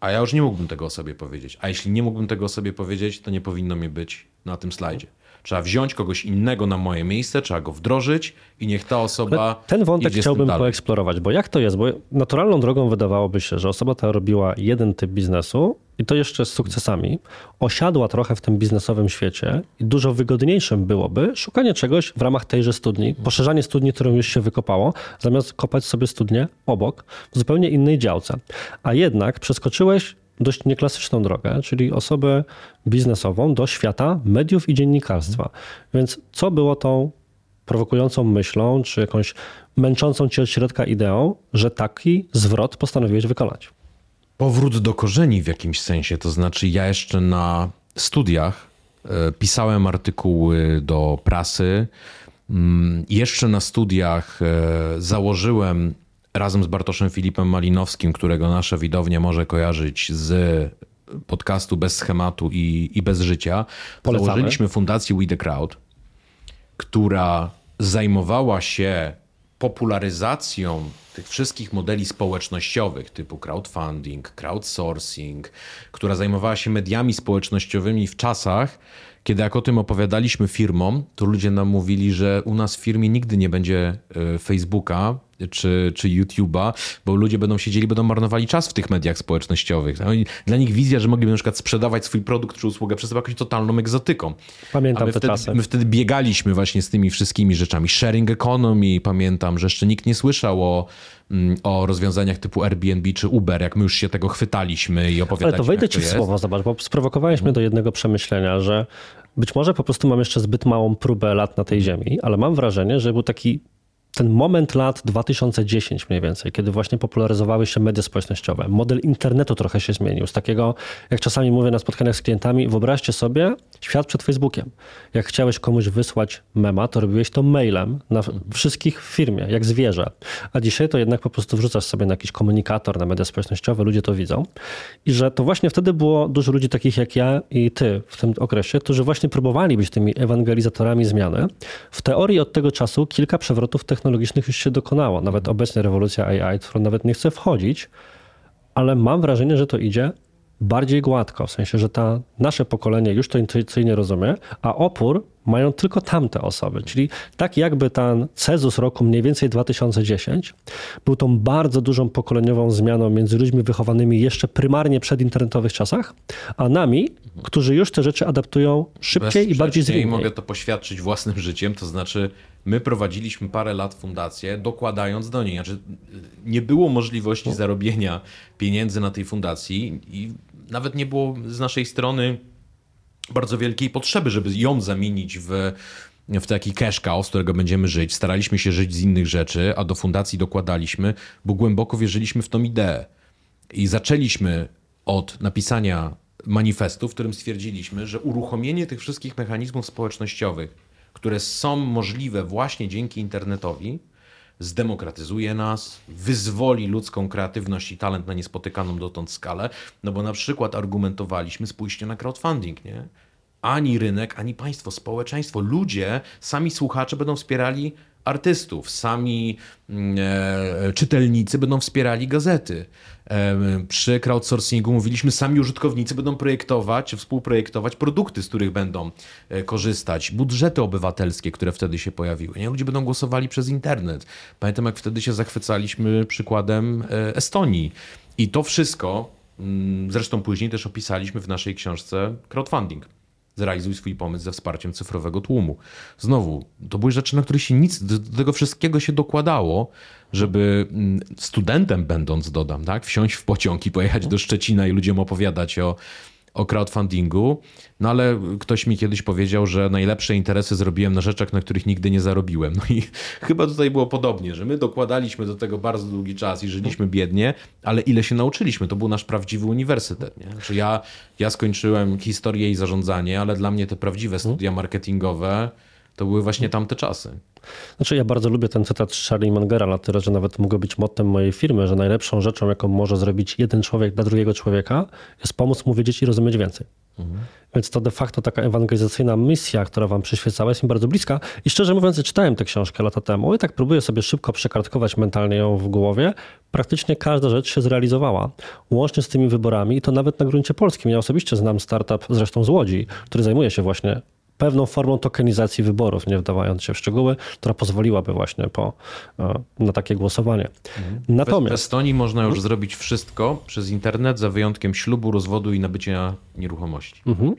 Speaker 2: A ja już nie mógłbym tego o sobie powiedzieć. A jeśli nie mógłbym tego o sobie powiedzieć, to nie powinno mnie być na tym slajdzie. Trzeba wziąć kogoś innego na moje miejsce, trzeba go wdrożyć i niech ta osoba. Ale
Speaker 1: ten wątek chciałbym poeksplorować, bo jak to jest? Bo naturalną drogą wydawałoby się, że osoba ta robiła jeden typ biznesu i to jeszcze z sukcesami, osiadła trochę w tym biznesowym świecie i dużo wygodniejszym byłoby szukanie czegoś w ramach tejże studni, poszerzanie studni, którą już się wykopało, zamiast kopać sobie studnię obok, w zupełnie innej działce. A jednak przeskoczyłeś dość nieklasyczną drogę, czyli osobę biznesową do świata mediów i dziennikarstwa. Więc co było tą prowokującą myślą, czy jakąś męczącą cię od środka ideą, że taki zwrot postanowiłeś wykonać?
Speaker 2: Powrót do korzeni w jakimś sensie, to znaczy ja jeszcze na studiach e, pisałem artykuły do prasy. Mm, jeszcze na studiach e, założyłem razem z Bartoszem Filipem Malinowskim, którego nasza widownia może kojarzyć z podcastu Bez Schematu i, i Bez Życia, Polecamy. założyliśmy fundację We The Crowd, która zajmowała się popularyzacją tych wszystkich modeli społecznościowych typu crowdfunding, crowdsourcing, która zajmowała się mediami społecznościowymi w czasach, kiedy jak o tym opowiadaliśmy firmom, to ludzie nam mówili, że u nas w firmie nigdy nie będzie e, Facebooka, czy, czy YouTube'a, bo ludzie będą siedzieli, będą marnowali czas w tych mediach społecznościowych. Dla nich wizja, że mogliby na przykład sprzedawać swój produkt czy usługę przez jakąś totalną egzotyką.
Speaker 1: Pamiętam
Speaker 2: te
Speaker 1: wtedy, czasy.
Speaker 2: My wtedy biegaliśmy właśnie z tymi wszystkimi rzeczami. Sharing economy, pamiętam, że jeszcze nikt nie słyszał o mm, o rozwiązaniach typu Airbnb czy Uber, jak my już się tego chwytaliśmy i opowiadaliśmy.
Speaker 1: Ale to wejdę ci w słowo, zobacz, bo sprowokowałeś mnie do jednego przemyślenia, że być może po prostu mam jeszcze zbyt małą próbę lat na tej ziemi, ale mam wrażenie, że był taki ten moment lat 2010 mniej więcej, kiedy właśnie popularyzowały się media społecznościowe. Model internetu trochę się zmienił. Z takiego, jak czasami mówię na spotkaniach z klientami, wyobraźcie sobie świat przed Facebookiem. Jak chciałeś komuś wysłać mema, to robiłeś to mailem na wszystkich w firmie, jak zwierzę. A dzisiaj to jednak po prostu wrzucasz sobie na jakiś komunikator, na media społecznościowe, ludzie to widzą. I że to właśnie wtedy było dużo ludzi takich jak ja i ty w tym okresie, którzy właśnie próbowali być tymi ewangelizatorami zmiany. W teorii od tego czasu kilka przewrotów technologicznych technologicznych już się dokonało. Nawet obecna rewolucja AI, w którą nawet nie chcę wchodzić, ale mam wrażenie, że to idzie bardziej gładko, w sensie, że ta nasze pokolenie już to intuicyjnie rozumie, a opór mają tylko tamte osoby. Czyli tak jakby ten Cezus roku mniej więcej 2010 był tą bardzo dużą pokoleniową zmianą między ludźmi wychowanymi jeszcze prymarnie przed internetowych czasach, a nami, którzy już te rzeczy adaptują szybciej i bardziej zwinnie. I
Speaker 2: mogę to poświadczyć własnym życiem, to znaczy my prowadziliśmy parę lat fundację, dokładając do niej. Znaczy, nie było możliwości zarobienia pieniędzy na tej fundacji i nawet nie było z naszej strony bardzo wielkiej potrzeby, żeby ją zamienić w, w taki cash cow, z którego będziemy żyć. Staraliśmy się żyć z innych rzeczy, a do fundacji dokładaliśmy, bo głęboko wierzyliśmy w tą ideę. I zaczęliśmy od napisania manifestu, w którym stwierdziliśmy, że uruchomienie tych wszystkich mechanizmów społecznościowych, które są możliwe właśnie dzięki internetowi, zdemokratyzuje nas, wyzwoli ludzką kreatywność i talent na niespotykaną dotąd skalę, no bo na przykład argumentowaliśmy, spójrzcie na crowdfunding, nie? Ani rynek, ani państwo, społeczeństwo, ludzie, sami słuchacze będą wspierali artystów, sami mm, e, czytelnicy będą wspierali gazety. E, przy crowdsourcingu mówiliśmy, sami użytkownicy będą projektować, współprojektować produkty, z których będą e, korzystać, budżety obywatelskie, które wtedy się pojawiły. Nie? Ludzie będą głosowali przez internet. Pamiętam, jak wtedy się zachwycaliśmy przykładem e, Estonii. I to wszystko, mm, zresztą później też opisaliśmy w naszej książce crowdfunding zrealizuj swój pomysł ze wsparciem cyfrowego tłumu. Znowu, to były rzeczy, na których się nic, do tego wszystkiego się dokładało, żeby mm, studentem będąc, dodam, tak, wsiąść w pociąg i pojechać do Szczecina i ludziom opowiadać o, o crowdfundingu, no ale ktoś mi kiedyś powiedział, że najlepsze interesy zrobiłem na rzeczach, na których nigdy nie zarobiłem. No i [LAUGHS] chyba tutaj było podobnie, że my dokładaliśmy do tego bardzo długi czas i żyliśmy biednie, ale ile się nauczyliśmy, to był nasz prawdziwy uniwersytet. Nie? Znaczy ja, ja skończyłem historię i zarządzanie, ale dla mnie te prawdziwe studia marketingowe to były właśnie tamte czasy.
Speaker 1: Znaczy ja bardzo lubię ten cytat Charlie Mangera, na tyle, że nawet mógł być mottem mojej firmy, że najlepszą rzeczą, jaką może zrobić jeden człowiek dla drugiego człowieka, jest pomóc mu wiedzieć i rozumieć więcej. Mhm. Więc to de facto taka ewangelizacyjna misja, która wam przyświecała, jest mi bardzo bliska. I szczerze mówiąc, czytałem tę książkę lata temu i tak próbuję sobie szybko przekartkować mentalnie ją w głowie. Praktycznie każda rzecz się zrealizowała. Łącznie z tymi wyborami i to nawet na gruncie polskim. Ja osobiście znam startup, zresztą z Łodzi, który zajmuje się właśnie pewną formą tokenizacji wyborów, nie wdawając się w szczegóły, która pozwoliłaby właśnie po, e, na takie głosowanie.
Speaker 2: Mhm. Natomiast... W Estonii można już zrobić wszystko przez internet, za wyjątkiem ślubu, rozwodu i nabycia nieruchomości. Mhm.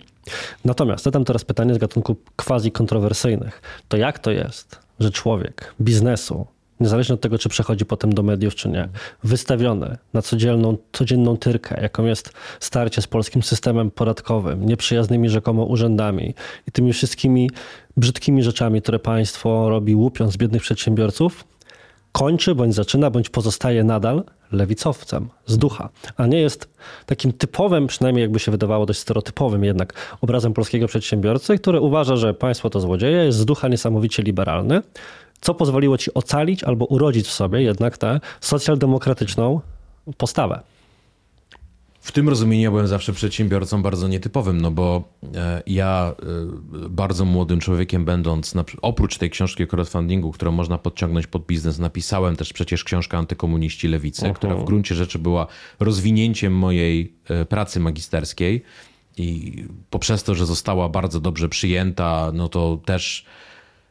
Speaker 1: Natomiast zadam teraz pytanie z gatunku quasi kontrowersyjnych. To jak to jest, że człowiek biznesu, niezależnie od tego, czy przechodzi potem do mediów, czy nie, wystawiony na codzienną, codzienną tyrkę, jaką jest starcie z polskim systemem podatkowym, nieprzyjaznymi rzekomo urzędami i tymi wszystkimi brzydkimi rzeczami, które państwo robi łupiąc biednych przedsiębiorców, kończy bądź zaczyna, bądź pozostaje nadal lewicowcem z ducha, a nie jest takim typowym, przynajmniej jakby się wydawało dość stereotypowym jednak obrazem polskiego przedsiębiorcy, który uważa, że państwo to złodzieje, jest z ducha niesamowicie liberalny, co pozwoliło ci ocalić albo urodzić w sobie jednak tę socjaldemokratyczną postawę.
Speaker 2: W tym rozumieniu ja byłem zawsze przedsiębiorcą bardzo nietypowym, no bo e, ja e, bardzo młodym człowiekiem będąc, oprócz tej książki o crowdfundingu, którą można podciągnąć pod biznes, napisałem też przecież książkę Antykomuniści Lewicy, uh -huh. która w gruncie rzeczy była rozwinięciem mojej e, pracy magisterskiej i poprzez to, że została bardzo dobrze przyjęta, no to też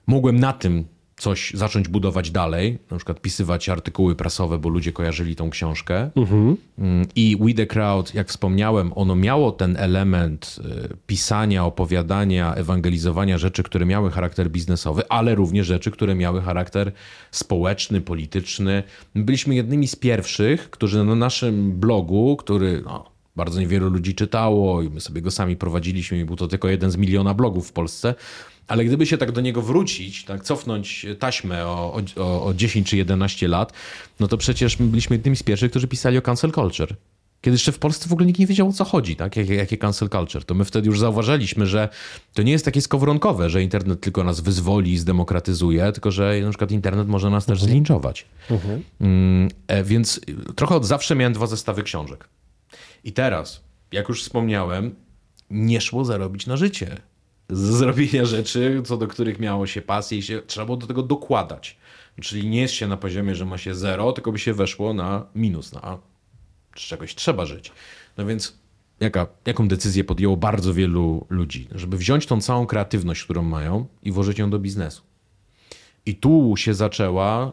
Speaker 2: mogłem na tym coś zacząć budować dalej, na przykład pisywać artykuły prasowe, bo ludzie kojarzyli tą książkę. Mhm. I We the Crowd, jak wspomniałem, ono miało ten element y, pisania, opowiadania, ewangelizowania rzeczy, które miały charakter biznesowy, ale również rzeczy, które miały charakter społeczny, polityczny. Byliśmy jednymi z pierwszych, którzy na naszym blogu, który no, bardzo niewielu ludzi czytało i my sobie go sami prowadziliśmy i był to tylko jeden z miliona blogów w Polsce, ale gdyby się tak do niego wrócić, tak, cofnąć taśmę o, o, o 10 czy 11 lat, no to przecież my byliśmy jednymi z pierwszych, którzy pisali o cancel culture. Kiedy jeszcze w Polsce w ogóle nikt nie wiedział o co chodzi, tak? Jakie, jakie cancel culture. To my wtedy już zauważyliśmy, że to nie jest takie skowronkowe, że internet tylko nas wyzwoli i zdemokratyzuje, tylko że na przykład internet może nas też mhm. zlinczować. Mhm. Mm, e, więc trochę od zawsze miałem dwa zestawy książek. I teraz, jak już wspomniałem, nie szło zarobić na życie z zrobienia rzeczy, co do których miało się pasję i się, trzeba było do tego dokładać. Czyli nie jest się na poziomie, że ma się zero, tylko by się weszło na minus, na z czegoś trzeba żyć. No więc jaka, jaką decyzję podjęło bardzo wielu ludzi, żeby wziąć tą całą kreatywność, którą mają i włożyć ją do biznesu. I tu się zaczęła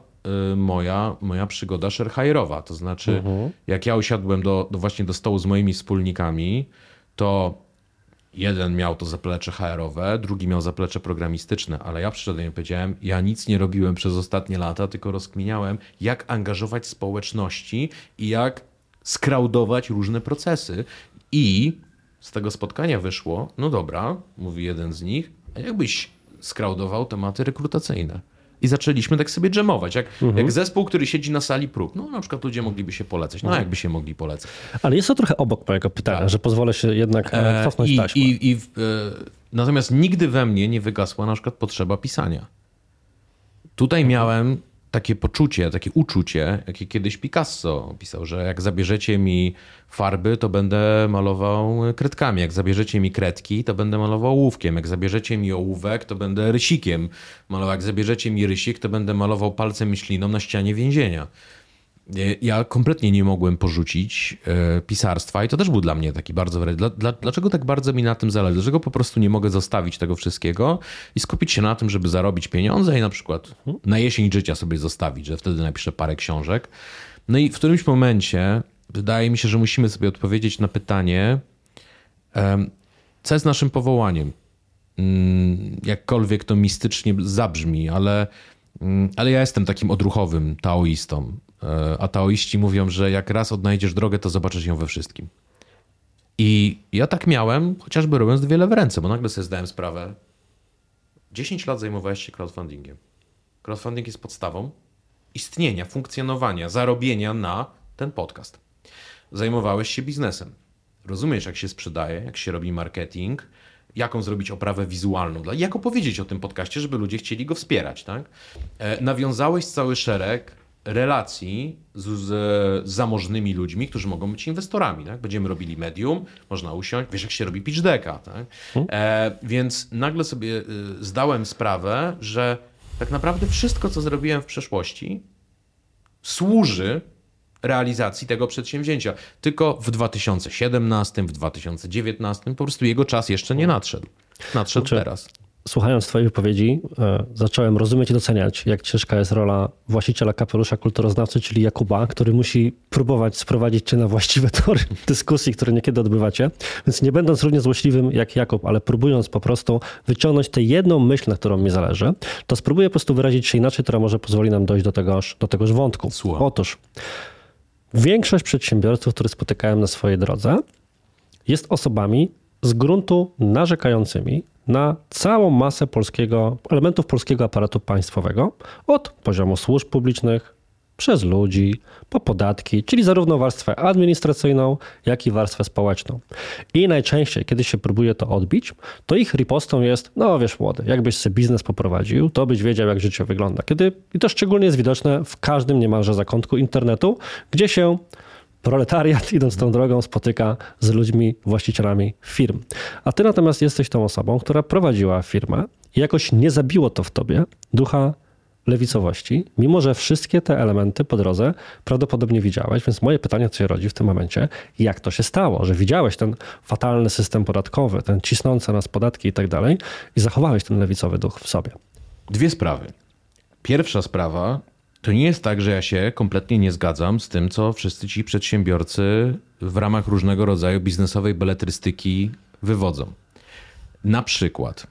Speaker 2: y, moja, moja przygoda sharehire'owa. To znaczy, uh mhm. -huh. jak ja usiadłem do, do, właśnie do stołu z moimi wspólnikami, to jeden miał to zaplecze HR-owe, drugi miał zaplecze programistyczne, ale ja przyszedłem i powiedziałem, ja nic nie robiłem przez ostatnie lata, tylko rozkminiałem, jak angażować społeczności i jak skraudować różne procesy. I z tego spotkania wyszło, no dobra, mówi jeden z nich, a jakbyś skraudował tematy rekrutacyjne? I zaczęliśmy tak sobie dżemować, jak, mhm. jak zespół, który siedzi na sali prób. No na przykład ludzie mogliby się polecać. No mhm. jakby się mogli polecać.
Speaker 1: Ale jest to trochę obok mojego pytania, tak. że pozwolę się jednak e, cofnąć
Speaker 2: I,
Speaker 1: taśmę.
Speaker 2: I, i, e, natomiast nigdy we mnie nie wygasła na przykład potrzeba pisania. Tutaj mhm. miałem takie poczucie, takie uczucie, jakie kiedyś Picasso pisał, że jak zabierzecie mi farby, to będę malował kredkami. Jak zabierzecie mi kredki, to będę malował ołówkiem. Jak zabierzecie mi ołówek, to będę rysikiem malował. Jak zabierzecie mi rysik, to będę malował palcem myśliną na ścianie więzienia. Ja kompletnie nie mogłem porzucić e, pisarstwa i to też był dla mnie taki bardzo dla, Dlaczego tak bardzo mi na tym zależy? Dlaczego po prostu nie mogę zostawić tego wszystkiego i skupić się na tym, żeby zarobić pieniądze i na przykład na jesień życia sobie zostawić, że wtedy napiszę parę książek. No i w którymś momencie wydaje mi się, że musimy sobie odpowiedzieć na pytanie, co jest naszym powołaniem. Mm, jakkolwiek to mistycznie zabrzmi, ale, mm, ale ja jestem takim odruchowym taoistą. E, a taoiści mówią, że jak raz odnajdziesz drogę, to zobaczysz ją we wszystkim. I ja tak miałem, chociażby robiąc wiele w ręce, bo nagle sobie zdałem sprawę. 10 lat zajmowałeś się crowdfundingiem. Crowdfunding jest podstawą istnienia, funkcjonowania, zarobienia na ten podcast. Zajmowałeś się biznesem. Rozumiesz, jak się sprzedaje, jak się robi marketing, jaką zrobić oprawę wizualną, jak opowiedzieć o tym podcaście, żeby ludzie chcieli go wspierać. Tak? E, nawiązałeś cały szereg relacji z, z, zamożnymi ludźmi, którzy mogą być inwestorami. Tak? Będziemy robili medium, można usiąść, wiesz jak się robi pitch decka. Tak? E, więc nagle sobie y, zdałem sprawę, że tak naprawdę wszystko, co zrobiłem w przeszłości, służy realizacji tego przedsięwzięcia. Tylko w 2017, w 2019 po prostu jego czas jeszcze nie nadszedł. Nadszedł znaczy, teraz.
Speaker 1: Słuchając Twojej wypowiedzi, e, zacząłem rozumieć i doceniać, jak ciężka jest rola właściciela kapelusza kulturoznawcy, czyli Jakuba, który musi próbować sprowadzić Cię na właściwe tory [LAUGHS] dyskusji, które niekiedy odbywacie. Więc nie będąc równie złośliwym jak Jakub, ale próbując po prostu wyciągnąć tę jedną myśl, na którą mi zależy, to spróbuję po prostu wyrazić się inaczej, która może pozwoli nam dojść do tegoż, do tegoż wątku.
Speaker 2: Słucham.
Speaker 1: Otóż Większość przedsiębiorców, które spotykałem na swojej drodze, jest osobami z gruntu narzekającymi na całą masę polskiego, elementów polskiego aparatu państwowego, od poziomu służb publicznych, przez ludzi, po podatki, czyli zarówno warstwę administracyjną, jak i warstwę społeczną. I najczęściej, kiedy się próbuje to odbić, to ich ripostą jest, no wiesz młody, jakbyś sobie biznes poprowadził, to byś wiedział, jak życie wygląda. Kiedy, I to szczególnie jest widoczne w każdym niemalże zakątku internetu, gdzie się proletariat idąc tą drogą spotyka z ludźmi, właścicielami firm. A ty natomiast jesteś tą osobą, która prowadziła firmę i jakoś nie zabiło to w tobie ducha lewicowości, mimo że wszystkie te elementy po drodze prawdopodobnie widziałeś, więc moje pytanie co się rodzi w tym momencie, jak to się stało, że widziałeś ten fatalny system podatkowy, ten cisnący nas podatki i tak dalej i zachowałeś ten lewicowy duch w sobie?
Speaker 2: Dwie sprawy. Pierwsza sprawa to nie jest tak, że ja się kompletnie nie zgadzam z tym, co wszyscy ci przedsiębiorcy w ramach różnego rodzaju biznesowej beletrystyki wywodzą. Na przykład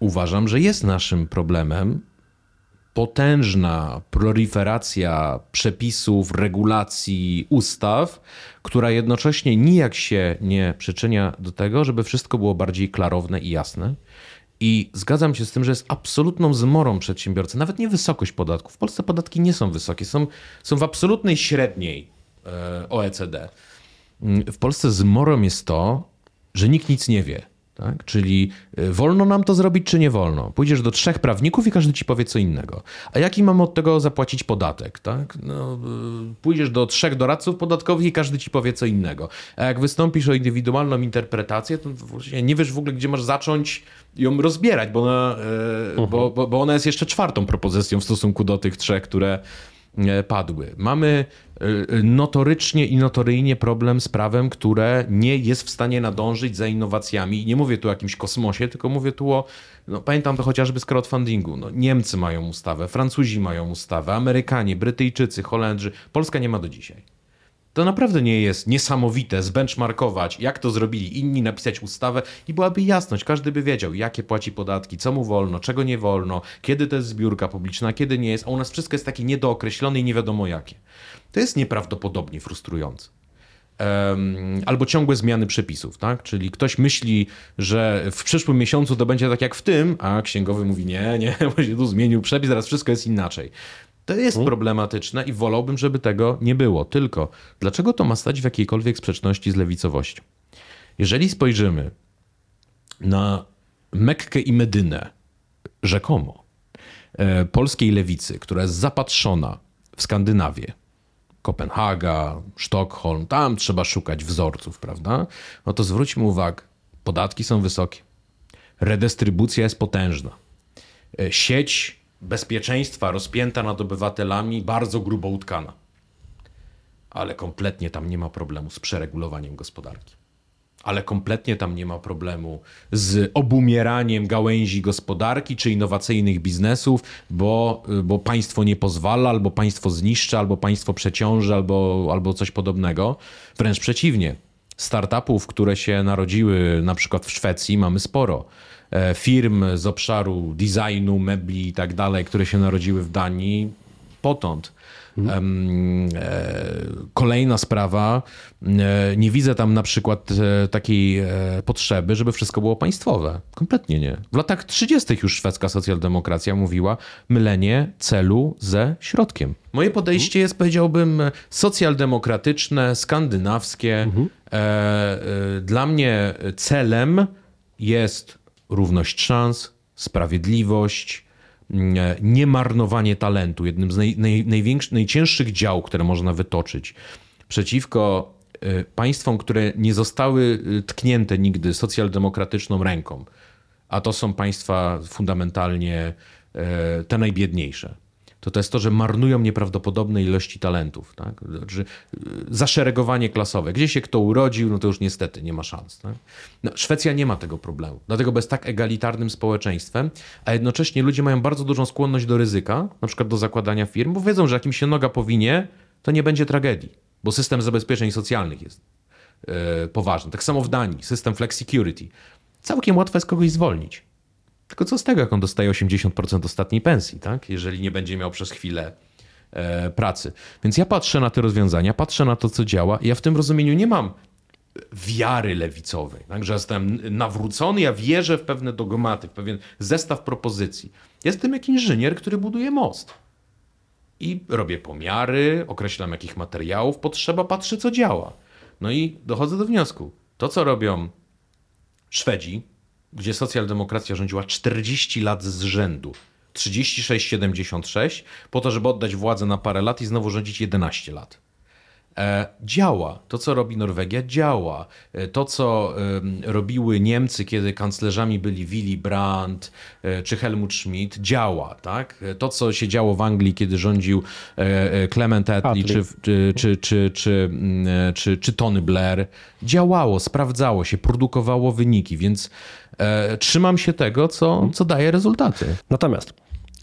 Speaker 2: uważam, że jest naszym problemem potężna proliferacja przepisów, regulacji, ustaw, która jednocześnie nijak się nie przyczynia do tego, żeby wszystko było bardziej klarowne i jasne. I zgadzam się z tym, że jest absolutną zmorą przedsiębiorcy, nawet nie wysokość podatków. W Polsce podatki nie są wysokie, są, są w absolutnej średniej e, OECD. W Polsce zmorą jest to, że nikt nic nie wie. Tak? Czyli y, wolno nam to zrobić, czy nie wolno? Pójdziesz do trzech prawników i każdy ci powie co innego. A jaki mam od tego zapłacić podatek? Tak? No, y, pójdziesz do trzech doradców podatkowych i każdy ci powie co innego. A jak wystąpisz o indywidualną interpretację, to nie wiesz w ogóle, gdzie masz zacząć ją rozbierać, bo ona, y, bo, mhm. bo, bo ona jest jeszcze czwartą propozycją w stosunku do tych trzech, które padły. Mamy notorycznie i notoryjnie problem z prawem, które nie jest w stanie nadążyć za innowacjami. I nie mówię tu o jakimś kosmosie, tylko mówię tu o, no, pamiętam to chociażby z crowdfundingu. No, Niemcy mają ustawę, Francuzi mają ustawę, Amerykanie, Brytyjczycy, Holendrzy. Polska nie ma do dzisiaj. To naprawdę nie jest niesamowite zbenchmarkować, jak to zrobili inni, napisać ustawę i byłaby jasność. Każdy by wiedział, jakie płaci podatki, co mu wolno, czego nie wolno, kiedy to jest zbiórka publiczna, kiedy nie jest. A u nas wszystko jest takie niedookreślone i nie wiadomo jakie. To jest nieprawdopodobnie frustrujące. Albo ciągłe zmiany przepisów, tak? Czyli ktoś myśli, że w przyszłym miesiącu to będzie tak jak w tym, a księgowy mówi nie, nie, [LAUGHS] bo się tu zmienił przepis, teraz wszystko jest inaczej. To jest hmm? problematyczne i wolałbym, żeby tego nie było. Tylko dlaczego to ma stać w jakiejkolwiek sprzeczności z lewicowością? Jeżeli spojrzymy na Mekkę i Medynę, rzekomo, e, polskiej lewicy, która jest zapatrzona w Skandynawię, Kopenhaga, Sztokholm, tam trzeba szukać wzorców, prawda? No to zwróćmy uwagę, podatki są wysokie, redystrybucja jest potężna, e, sieć bezpieczeństwa rozpięta nad obywatelami, bardzo grubo utkana. Ale kompletnie tam nie ma problemu z przeregulowaniem gospodarki. Ale kompletnie tam nie ma problemu z obumieraniem gałęzi gospodarki czy innowacyjnych biznesów, bo, bo państwo nie pozwala, albo państwo zniszczy, albo państwo przeciąży, albo, albo coś podobnego. Wręcz przeciwnie. Startupów, które się narodziły na przykład w Szwecji, mamy sporo E, firm z obszaru designu, mebli i tak dalej, które się narodziły w Danii, potąd. Mhm. Kolejna sprawa, nie widzę tam na przykład takiej potrzeby, żeby wszystko było państwowe. Kompletnie nie. W latach 30. już szwedzka socjaldemokracja mówiła mylenie celu ze środkiem. Moje podejście jest, powiedziałbym, socjaldemokratyczne, skandynawskie. Mhm. Dla mnie celem jest równość szans, sprawiedliwość, niemarnowanie talentu. Jednym z naj, naj, największych, najcięższych dział, które można wytoczyć przeciwko y, państwom, które nie zostały y, tknięte nigdy socjaldemokratyczną ręką, a to są państwa fundamentalnie te najbiedniejsze to to jest to, że marnują nieprawdopodobne ilości talentów. Tak? Znaczy, zaszeregowanie klasowe. Gdzie się kto urodził, no to już niestety nie ma szans. Tak? No, Szwecja nie ma tego problemu. Dlatego bez tak egalitarnym społeczeństwem, a jednocześnie ludzie mają bardzo dużą skłonność do ryzyka, na przykład do zakładania firm, bo wiedzą, że jak im się noga powinie, to nie będzie tragedii, bo system zabezpieczeń socjalnych jest yy, poważny. Tak samo w Danii, system flex security. Całkiem łatwo jest kogoś zwolnić. Tylko co z tego, jak on dostaje 80% ostatniej pensji, tak? jeżeli nie będzie miał przez chwilę e, pracy. Więc ja patrzę na te rozwiązania, patrzę na to, co działa ja w tym rozumieniu nie mam wiary lewicowej, tak? że jestem nawrócony, ja wierzę w pewne dogmaty, w pewien zestaw propozycji. Jestem jak inżynier, który buduje most. I robię pomiary, określam jakich materiałów potrzeba, patrzę co działa. No i dochodzę do wniosku. To, co robią Szwedzi, gdzie socjaldemokracja rządziła 40 lat z rzędu. 36-76, po to, żeby oddać władzę na parę lat i znowu rządzić 11 lat. E, działa. To, co robi Norwegia, działa. E, to, co robiły Niemcy, kiedy kanclerzami byli Willy Brandt e, czy Helmut Schmidt, działa. Tak? To, co się działo w Anglii, kiedy rządził Clement Attlee czy, czy, czy, czy, czy, mm, czy, czy Tony Blair, działało, sprawdzało się, produkowało wyniki, więc trzymam się tego, co, co daje rezultaty.
Speaker 1: Natomiast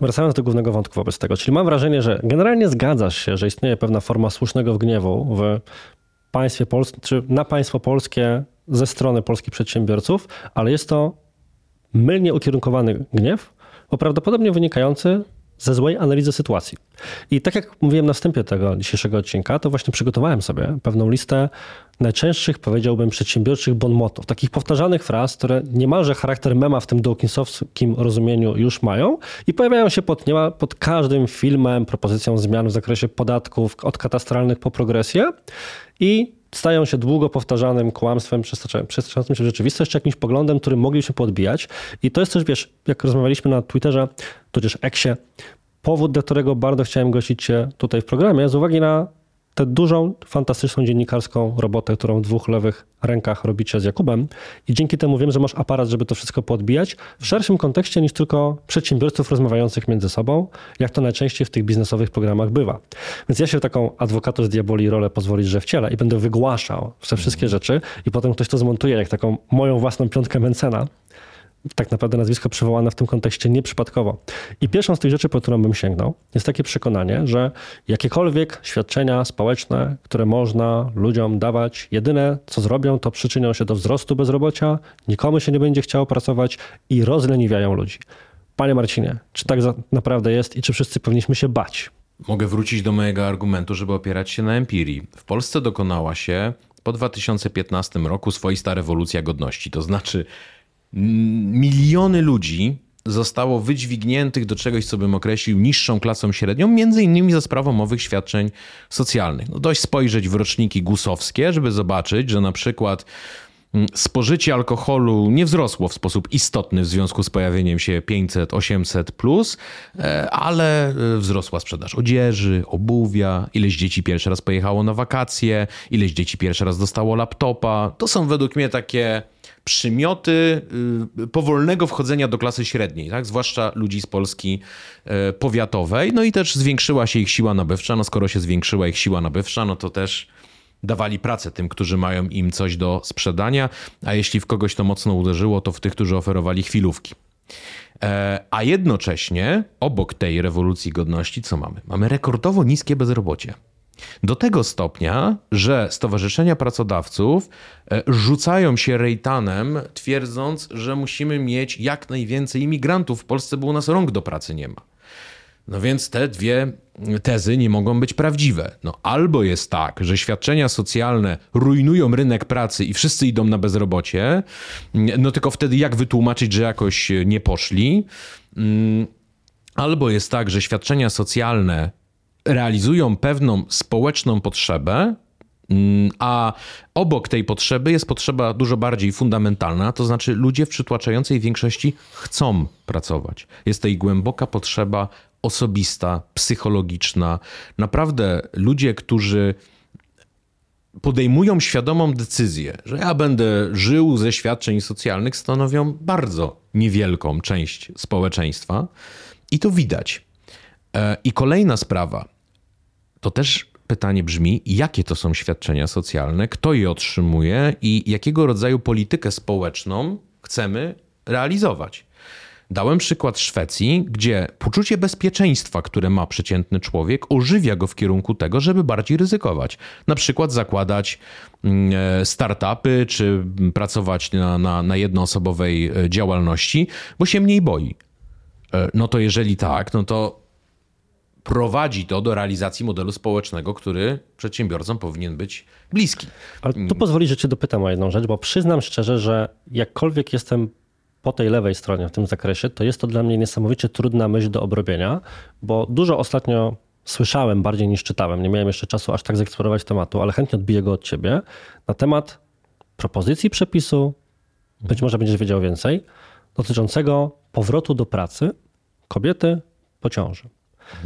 Speaker 1: Wracając do głównego wątku wobec tego, czyli mam wrażenie, że generalnie zgadzasz się, że istnieje pewna forma słusznego gniewu w państwie polskim, czy na państwo polskie ze strony polskich przedsiębiorców, ale jest to mylnie ukierunkowany gniew, bo prawdopodobnie wynikający ze złej analizy sytuacji. I tak jak mówiłem na wstępie tego dzisiejszego odcinka, to właśnie przygotowałem sobie pewną listę najczęstszych, powiedziałbym, przedsiębiorczych bonmotów, takich powtarzanych fraz, które niemalże charakter mema w tym dawkinsowskim rozumieniu już mają i pojawiają się pod, niemal pod każdym filmem, propozycją zmian w zakresie podatków, od katastralnych po progresję i stają się długo powtarzanym kłamstwem, przestawiającym się rzeczywistość, czy jakimś poglądem, który mogliśmy podbijać. I to jest też, wiesz, jak rozmawialiśmy na Twitterze, tudzież Eksie, powód, dla którego bardzo chciałem gościć Cię tutaj w programie, z uwagi na tę dużą, fantastyczną dziennikarską robotę, którą w dwóch lewych rękach robicie z Jakubem i dzięki temu wiem, że masz aparat, żeby to wszystko podbijać w szerszym kontekście niż tylko przedsiębiorców rozmawiających między sobą, jak to najczęściej w tych biznesowych programach bywa. Więc ja się w taką z diaboli rolę pozwolić, że wcielę i będę wygłaszał te wszystkie rzeczy i potem ktoś to zmontuje jak taką moją własną piątkę Mencena tak naprawdę nazwisko przywołane w tym kontekście nieprzypadkowo. I pierwszą z tych rzeczy, po którą bym sięgnął, jest takie przekonanie, że jakiekolwiek świadczenia społeczne, które można ludziom dawać, jedyne co zrobią, to przyczynią się do wzrostu bezrobocia, nikomu się nie będzie chciało pracować i rozleniwiają ludzi. Panie Marcinie, czy tak naprawdę jest i czy wszyscy powinniśmy się bać?
Speaker 2: Mogę wrócić do mojego argumentu, żeby opierać się na empirii. W Polsce dokonała się po 2015 roku swoista rewolucja godności. To znaczy, miliony ludzi zostało wydźwigniętych do czegoś, co bym określił niższą klasą średnią, między innymi za sprawą owych świadczeń socjalnych. No dość spojrzeć w roczniki gusowskie, żeby zobaczyć, że na przykład mm, spożycie alkoholu nie wzrosło w sposób istotny w związku z pojawieniem się 500, 800 plus, e, ale e, wzrosła sprzedaż odzieży, obuwia, ileś dzieci pierwszy raz pojechało na wakacje, ileś dzieci pierwszy raz dostało laptopa. To są według mnie takie przymioty y, powolnego wchodzenia do klasy średniej, tak? zwłaszcza ludzi z Polski e, powiatowej. No i też zwiększyła się ich siła nabywcza. No skoro się zwiększyła ich siła nabywcza, no to też dawali pracę tym, którzy mają im coś do sprzedania, a jeśli w kogoś to mocno uderzyło, to w tych, którzy oferowali chwilówki. E, a jednocześnie obok tej rewolucji godności, co mamy? Mamy rekordowo niskie bezrobocie. Do tego stopnia, że stowarzyszenia pracodawców e, rzucają się rejtanem, twierdząc, że musimy mieć jak najwięcej imigrantów w Polsce, bo u nas rąk do pracy nie ma. No więc te dwie tezy nie mogą być prawdziwe. No albo jest tak, że świadczenia socjalne rujnują rynek pracy i wszyscy idą na bezrobocie, no tylko wtedy jak wytłumaczyć, że jakoś nie poszli? Mm, albo jest tak, że świadczenia socjalne realizują pewną społeczną potrzebę, mm, a obok tej potrzeby jest potrzeba dużo bardziej fundamentalna, to znaczy ludzie w przytłaczającej większości chcą pracować. Jest tej głęboka potrzeba osobista, psychologiczna. Naprawdę ludzie, którzy podejmują świadomą decyzję, że ja będę żył ze świadczeń socjalnych, stanowią bardzo niewielką część społeczeństwa i to widać. E, I kolejna sprawa, to też pytanie brzmi, jakie to są świadczenia socjalne, kto je otrzymuje i jakiego rodzaju politykę społeczną chcemy realizować. Dałem przykład Szwecji, gdzie poczucie bezpieczeństwa, które ma przeciętny człowiek, ożywia go w kierunku tego, żeby bardziej ryzykować. Na przykład zakładać mm, e, startupy, czy pracować na, na, na jednoosobowej e, działalności, bo się mniej boi. E, no to jeżeli tak, no to prowadzi to do realizacji modelu społecznego, który przedsiębiorcom powinien być bliski.
Speaker 1: Ale tu pozwoli, że cię dopytam o jedną rzecz, bo przyznam szczerze, że jakkolwiek jestem po tej lewej stronie w tym zakresie, to jest to dla mnie niesamowicie trudna myśl do obrobienia, bo dużo ostatnio słyszałem bardziej niż czytałem. Nie miałem jeszcze czasu aż tak zeksplorować tematu, ale chętnie odbiję go od ciebie na temat propozycji przepisu, być może będziesz wiedział więcej, dotyczącego powrotu do pracy kobiety po ciąży.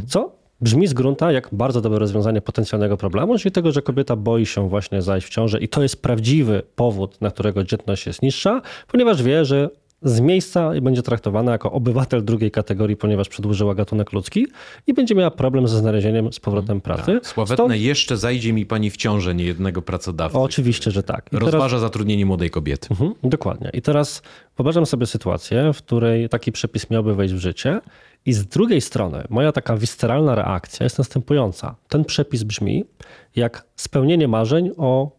Speaker 1: Co brzmi z grunta jak bardzo dobre rozwiązanie potencjalnego problemu, czyli tego, że kobieta boi się właśnie zajść w ciążę i to jest prawdziwy powód, na którego dzietność jest niższa, ponieważ wie, że z miejsca będzie traktowana jako obywatel drugiej kategorii, ponieważ przedłużyła gatunek ludzki i będzie miała problem ze znalezieniem z powrotem pracy.
Speaker 2: Tak. Sławetne, Stąd... jeszcze zajdzie mi pani w ciążę niejednego pracodawcy.
Speaker 1: Oczywiście, że tak.
Speaker 2: I rozważa teraz... zatrudnienie młodej kobiety.
Speaker 1: Mhm, dokładnie. I teraz wyobrażam sobie sytuację, w której taki przepis miałby wejść w życie i z drugiej strony moja taka visceralna reakcja jest następująca. Ten przepis brzmi jak spełnienie marzeń o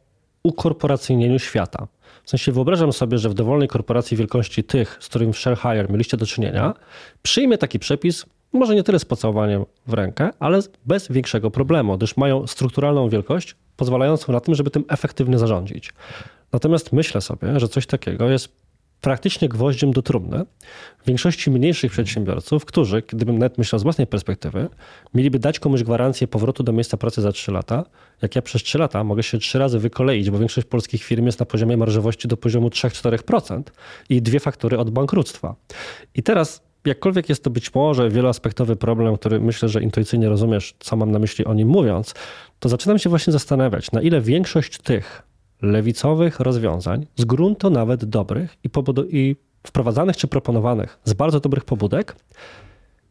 Speaker 1: ukorporacyjnieniu świata. W sensie wyobrażam sobie, że w dowolnej korporacji wielkości tych, z którym w Shellhire mieliście do czynienia, przyjmie taki przepis, może nie tyle z pocałowaniem w rękę, ale bez większego problemu, gdyż mają strukturalną wielkość pozwalającą na tym, żeby tym efektywnie zarządzić. Natomiast myślę sobie, że coś takiego jest praktycznie gwoździem do trumny większości mniejszych przedsiębiorców, którzy, gdybym nawet myślał z własnej perspektywy, mieliby dać komuś gwarancję powrotu do miejsca pracy za 3 lata. Jak ja przez 3 lata mogę się 3 razy wykoleić, bo większość polskich firm jest na poziomie marżowości do poziomu 3-4% i dwie faktury od bankructwa. I teraz jakkolwiek jest to być może wieloaspektowy problem, który myślę, że intuicyjnie rozumiesz, co mam na myśli o nim mówiąc, to zaczynam się właśnie zastanawiać, na ile większość tych lewicowych rozwiązań, z gruntu nawet dobrych i, i wprowadzanych czy proponowanych z bardzo dobrych pobudek,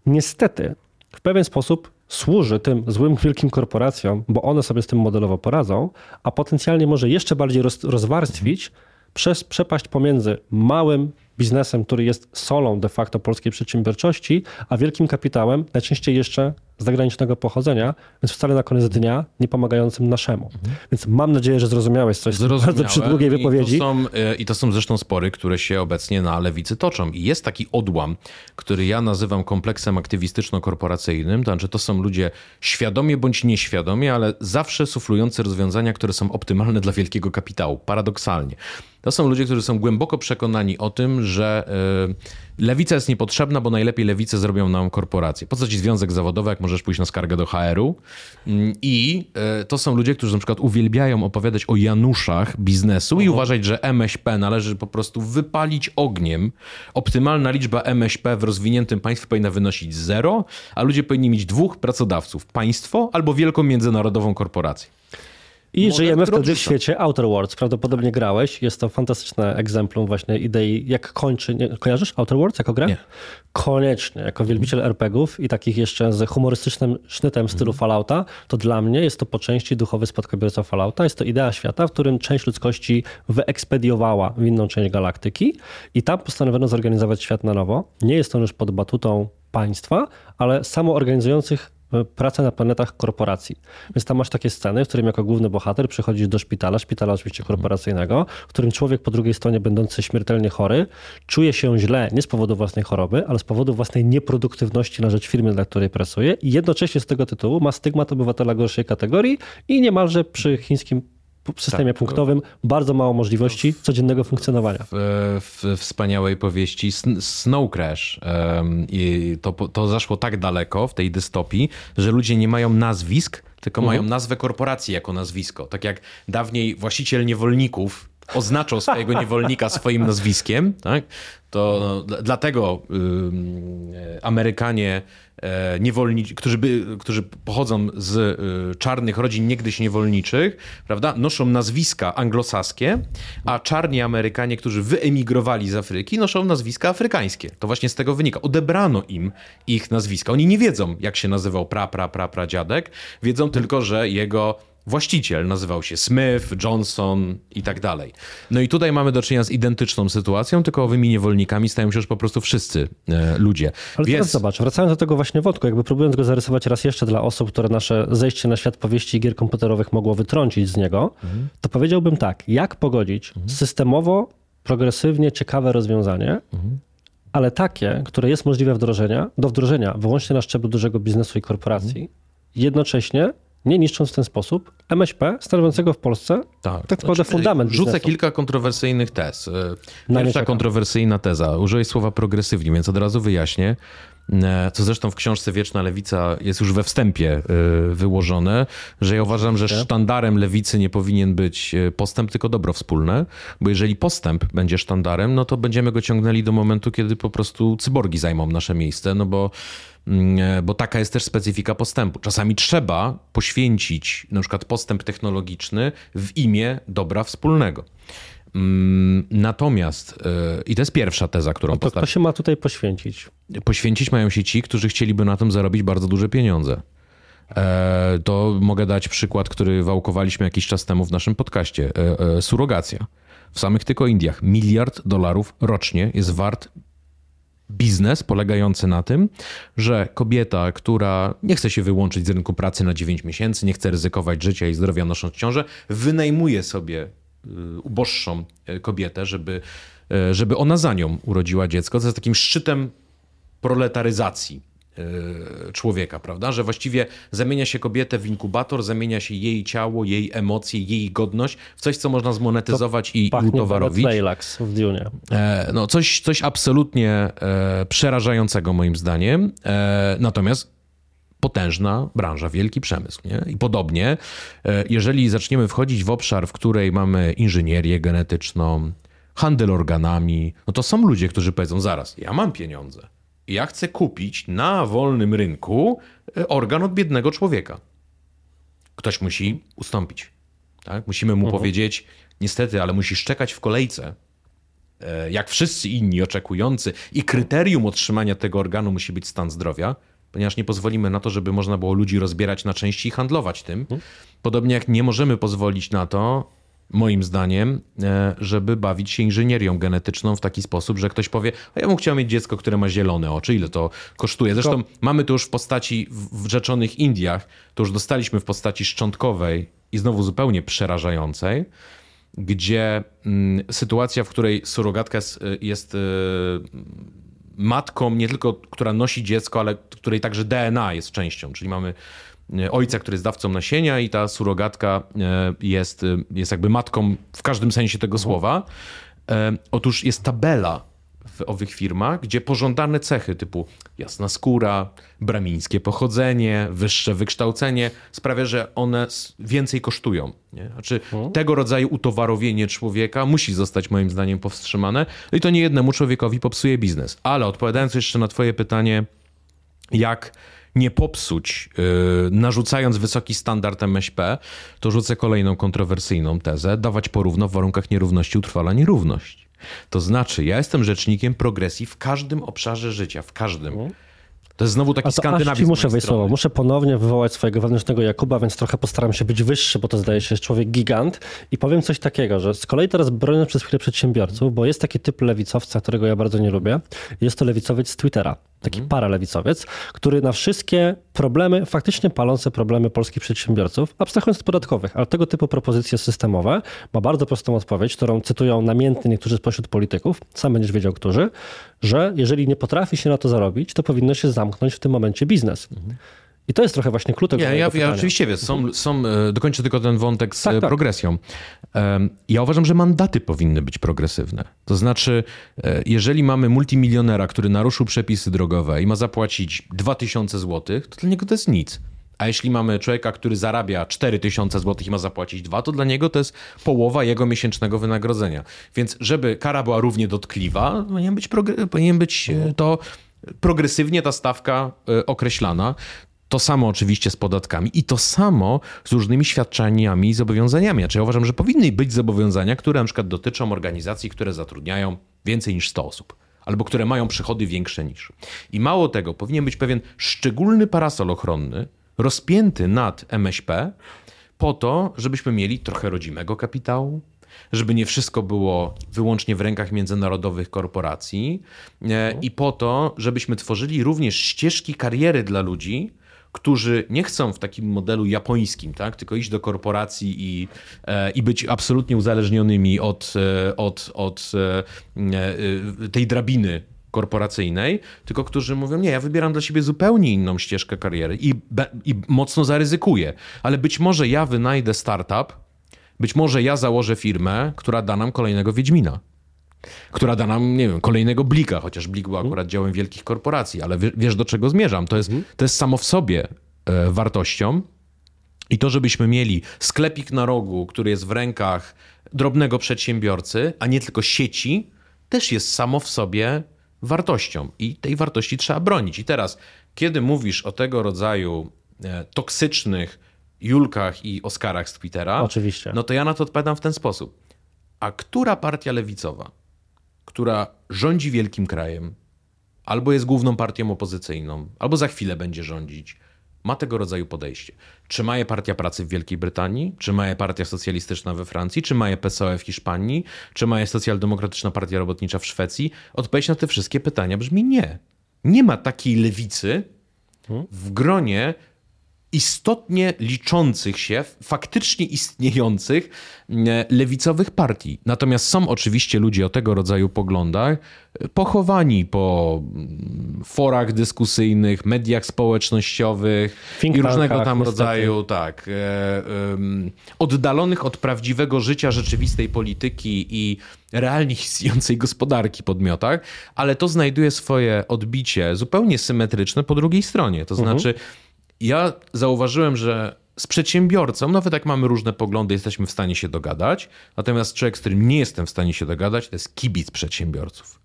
Speaker 1: niestety w pewien sposób służy tym złym wielkim korporacjom, bo one sobie z tym modelowo poradzą, a potencjalnie może jeszcze bardziej roz, rozwarstwić przez przepaść pomiędzy małym biznesem, który jest solą de facto polskiej przedsiębiorczości, a wielkim kapitałem, najczęściej jeszcze zagranicznego pochodzenia, więc wcale na koniec dnia nie pomagającym naszemu. Mhm. Więc mam nadzieję, że zrozumiałeś coś bardzo przy długiej wypowiedzi.
Speaker 2: I to, są, e, I to są zresztą spory, które się obecnie na lewicy toczą. I jest taki odłam, który ja nazywam kompleksem aktywistyczno-korporacyjnym. To znaczy, to są ludzie świadomie bądź nieświadomie, ale zawsze suflujący rozwiązania, które są optymalne dla wielkiego kapitału. Paradoksalnie. To są ludzie, którzy są głęboko przekonani o tym, że e, lewica jest niepotrzebna, bo najlepiej lewicę zrobią nam korporacje. Po co ci związek zawodowy, jak możesz pójść na skargę do HR-u? Mm, I e, to są ludzie, którzy na przykład uwielbiają opowiadać o Januszach biznesu i uważać, że MŚP należy po prostu wypalić ogniem. Optymalna liczba MŚP w rozwiniętym państwie powinna wynosić zero, a ludzie powinni mieć dwóch pracodawców. Państwo albo wielką międzynarodową korporację.
Speaker 1: I żyjemy wtedy w świecie Outer Worlds. Prawdopodobnie grałeś. Jest to fantastyczne egzemplum właśnie idei, jak kończy... Nie, kojarzysz Outer Worlds jako grę?
Speaker 2: Nie.
Speaker 1: Koniecznie. Jako wielbiciel RPGów i takich jeszcze z humorystycznym sznytem w stylu mm. Fallouta, to dla mnie jest to po części duchowy spadkobierca Fallouta. Jest to idea świata, w którym część ludzkości wyekspediowała w inną część galaktyki i tam postanowiono zorganizować świat na nowo. Nie jest to już pod batutą państwa, ale samoorganizujących e, pracę na planetach korporacji. Więc tam masz takie sceny, w którym jako główny bohater przychodzisz do szpitala, szpitala oczywiście korporacyjnego, w którym człowiek po drugiej stronie będący śmiertelnie chory czuje się źle nie z powodu własnej choroby, ale z powodu własnej nieproduktywności na rzecz firmy, dla której pracuje i jednocześnie z tego tytułu ma stygmat obywatela gorszej kategorii i niemalże przy chińskim systemie tak, punktowym bardzo mało możliwości codziennego funkcjonowania.
Speaker 2: W, w wspaniałej powieści Snow Crash um, i to, to zaszło tak daleko w tej dystopii, że ludzie nie mają nazwisk, tylko mhm. mają nazwę korporacji jako nazwisko. Tak jak dawniej właściciel niewolników oznaczał swojego niewolnika swoim nazwiskiem, tak? to no, dlatego y, Amerykanie niewolniczy, którzy, by, którzy pochodzą z y, czarnych rodzin niegdyś niewolniczych, prawda, noszą nazwiska anglosaskie, a czarni Amerykanie, którzy wyemigrowali z Afryki, noszą nazwiska afrykańskie. To właśnie z tego wynika. Odebrano im ich nazwiska. Oni nie wiedzą, jak się nazywał pra, pra, pra, pra dziadek, wiedzą tylko, że jego Właściciel nazywał się Smith, Johnson i tak dalej. No i tutaj mamy do czynienia z identyczną sytuacją, tylko owymi niewolnikami stają się już po prostu wszyscy e, ludzie.
Speaker 1: Ale Więc... teraz zobacz, wracając do tego właśnie wątku, jakby próbując go zarysować raz jeszcze dla osób, które nasze zejście na świat powieści i gier komputerowych mogło wytrącić z niego, mhm. to powiedziałbym tak, jak pogodzić mhm. systemowo, progresywnie ciekawe rozwiązanie, mhm. ale takie, które jest możliwe wdrożenia, do wdrożenia wyłącznie na szczeblu dużego biznesu i korporacji, jednocześnie nie niszcząc w ten sposób MŚP stanowiącego w Polsce tak, tak naprawdę znaczy, fundament
Speaker 2: Rzucę biznesu. kilka kontrowersyjnych tez. Pierwsza kontrowersyjna teza. Użyłeś słowa progresywnie, więc od razu wyjaśnię e, co zresztą w książce Wieczna Lewica jest już we wstępie e, wyłożone, że ja uważam, że sztandarem lewicy nie powinien być e, postęp, tylko dobro wspólne, bo jeżeli postęp będzie sztandarem, no to będziemy go ciągnęli do momentu, kiedy po prostu cyborgi zajmą nasze miejsce, no bo e, bo taka jest też specyfika postępu. Czasami trzeba poświęcić na przykład postęp technologiczny w imię dobra wspólnego. Mm, natomiast, e, i to jest pierwsza teza, którą
Speaker 1: to, Kto się ma tutaj poświęcić?
Speaker 2: Poświęcić mają się ci, którzy chcieliby na tym zarobić bardzo duże pieniądze. E, to mogę dać przykład, który wałkowaliśmy jakiś czas temu w naszym podcaście. Surogacja. W samych tylko Indiach miliard dolarów rocznie jest wart biznes polegający na tym, że kobieta, która nie chce się wyłączyć z rynku pracy na 9 miesięcy, nie chce ryzykować życia i zdrowia nosząc ciążę, wynajmuje sobie y, uboższą y, kobietę, żeby, y, żeby ona za nią urodziła dziecko. To jest takim szczytem proletaryzacji człowieka, prawda? Że właściwie zamienia się kobietę w inkubator, zamienia się jej ciało, jej emocje, jej godność w coś, co można zmonetyzować to i utowarowić.
Speaker 1: w Dune.
Speaker 2: E, no, coś, coś absolutnie e, przerażającego moim zdaniem. Natomiast potężna branża, wielki przemysł. Nie? I podobnie, jeżeli zaczniemy wchodzić w obszar, w której mamy inżynierię genetyczną, handel organami, no to są ludzie, którzy powiedzą zaraz, ja mam pieniądze, ja chcę kupić na wolnym rynku e, organ od biednego człowieka. Ktoś musi ustąpić. Tak? Musimy mu mhm. powiedzieć, niestety, ale musisz czekać w kolejce, e, jak wszyscy inni oczekujący, i kryterium otrzymania tego organu musi być stan zdrowia, ponieważ nie pozwolimy na to, żeby można było ludzi rozbierać na części i handlować tym. Mhm. Podobnie jak nie możemy pozwolić na to, moim zdaniem, e, żeby bawić się inżynierią genetyczną w taki sposób, że ktoś powie, a ja bym chciał mieć dziecko, które ma zielone oczy, ile to kosztuje. Zresztą mamy to już w postaci w rzeczonych Indiach, to już dostaliśmy w postaci szczątkowej i znowu zupełnie przerażającej, gdzie mm, sytuacja, w której surogatka jest, jest e, matką nie tylko, która nosi dziecko, ale której także DNA jest częścią, czyli mamy ojca, który jest dawcą nasienia i ta surogatka e, jest, e, jest jakby matką w każdym sensie tego słowa. Otóż jest tabela w owych firmach, gdzie pożądane cechy typu jasna skóra, bramińskie pochodzenie, wyższe wykształcenie sprawia, że one więcej kosztują. Nie? Znaczy, hmm. tego rodzaju utowarowienie człowieka musi zostać moim zdaniem powstrzymane. No i to nie jednemu człowiekowi popsuje biznes. Ale odpowiadając jeszcze na twoje pytanie, jak nie popsuć, yy, narzucając wysoki standard MŚP, to rzucę kolejną kontrowersyjną tezę, dawać porówno w warunkach nierówności utrwala nierówność. To znaczy, ja jestem rzecznikiem progresji w każdym obszarze życia, w każdym. Mhm. To jest znowu taki skandynawizm.
Speaker 1: muszę wejść słowo. Muszę ponownie wywołać swojego wewnętrznego Jakuba, więc trochę postaram się być wyższy, bo to zdaje się jest człowiek gigant. I powiem coś takiego, że z kolei teraz bronię przez chwilę przedsiębiorców, bo jest taki typ lewicowca, którego ja bardzo nie lubię. Jest to lewicowiec z Twittera. Taki mhm. paralewicowiec, który na wszystkie problemy, faktycznie palące problemy polskich przedsiębiorców, abstrahując od podatkowych, ale tego typu propozycje systemowe, ma bardzo prostą odpowiedź, którą cytują namiętnie niektórzy spośród polityków, sam będziesz wiedział, którzy, że jeżeli nie potrafi się na to zarobić, to powinno się zamknąć w tym momencie biznes. Mhm. I to jest trochę właśnie klucz tego
Speaker 2: ja, ja, ja oczywiście wiem, są, są, e, dokończę tylko ten wątek z tak, tak. progresją. Ja uważam, że mandaty powinny być progresywne. To znaczy, e, jeżeli mamy multimilionera, który naruszył przepisy drogowe i ma zapłacić 2000 zł, to dla niego to jest nic. A jeśli mamy człowieka, który zarabia 4000 zł i ma zapłacić 2, to dla niego to jest połowa jego miesięcznego wynagrodzenia. Więc żeby kara była równie dotkliwa, powinien być, powinien być e, to progresywnie ta stawka określana. To samo oczywiście z podatkami i to samo z różnymi świadczeniami i zobowiązaniami. Znaczy ja uważam, że powinny być zobowiązania, które na przykład dotyczą organizacji, które zatrudniają więcej niż 100 osób albo które mają przychody większe niż. I mało tego, powinien być pewien szczególny parasol ochronny rozpięty nad MŚP po to, żebyśmy mieli trochę rodzimego kapitału, żeby nie wszystko było wyłącznie w rękach międzynarodowych korporacji e, i po to, żebyśmy tworzyli również ścieżki kariery dla ludzi, którzy nie chcą w takim modelu japońskim, tak, tylko iść do korporacji i, e, i być absolutnie uzależnionymi od, e, od, od e, tej drabiny korporacyjnej, tylko którzy mówią, nie, ja wybieram dla siebie zupełnie inną ścieżkę kariery i, i mocno zaryzykuję, ale być może ja wynajdę startup, być może ja założę firmę, która da nam kolejnego Wiedźmina która da nam, nie wiem, kolejnego blika, chociaż blik był akurat działem wielkich korporacji, ale wiesz do czego zmierzam. To jest, mhm. to jest samo w sobie e, wartością. I to, żebyśmy mieli sklepik na rogu, który jest w rękach drobnego przedsiębiorcy, a nie tylko sieci, też jest samo w sobie wartością. I tej wartości trzeba bronić. I teraz, kiedy mówisz o tego rodzaju e, toksycznych Julkach i Oskarach z Twittera,
Speaker 1: Oczywiście.
Speaker 2: no to ja na to odpowiadam w ten sposób. A która partia lewicowa która rządzi wielkim krajem, albo jest główną partią opozycyjną, albo za chwilę będzie rządzić, ma tego rodzaju podejście. Czy ma je Partia Pracy w Wielkiej Brytanii, czy ma je Partia Socjalistyczna we Francji, czy ma je PSOE w Hiszpanii, czy ma je Socjaldemokratyczna Partia Robotnicza w Szwecji? Odpowiedź na te wszystkie pytania brzmi nie. Nie ma takiej lewicy w gronie istotnie liczących się, faktycznie istniejących e, lewicowych partii. Natomiast są oczywiście ludzie o tego rodzaju poglądach, e, pochowani po mm, forach dyskusyjnych, mediach społecznościowych Think i różnego tam niestety. rodzaju, tak, e, oddalonych od prawdziwego życia, rzeczywistej polityki i realnie istniejącej gospodarki podmiotach, ale to znajduje swoje odbicie zupełnie symetryczne po drugiej stronie. To mhm. Ja zauważyłem, że z przedsiębiorcą, nawet jak mamy różne poglądy, jesteśmy w stanie się dogadać. Natomiast człowiek, z którym nie jestem w stanie się dogadać, to jest kibic przedsiębiorców.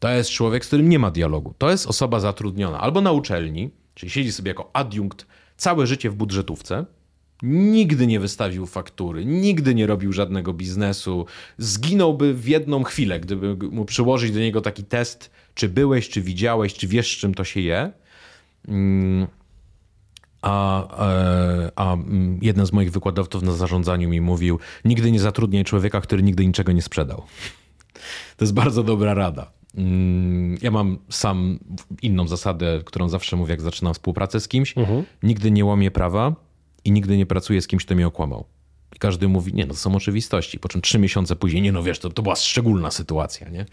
Speaker 2: To jest człowiek, z którym nie ma dialogu. To jest osoba zatrudniona albo na uczelni, czyli siedzi sobie jako adiunkt całe życie w budżetówce, nigdy nie wystawił faktury, nigdy nie robił żadnego biznesu, zginąłby w jedną chwilę, gdyby mu przyłożyć do niego taki test, czy byłeś, czy widziałeś, czy wiesz, czym to się je. A, e, a mm, jeden z moich wykładowców na zarządzaniu mi mówił: Nigdy nie zatrudniaj człowieka, który nigdy niczego nie sprzedał. To jest bardzo dobra rada. Mm, ja mam sam inną zasadę, którą zawsze mówię, jak zaczynam współpracę z kimś. Mhm. Nigdy nie łamię prawa i nigdy nie pracuję z kimś, kto mnie okłamał. I każdy mówi, nie, no to są oczywistości. Po czym trzy miesiące później, nie no wiesz, to, to była szczególna sytuacja, nie?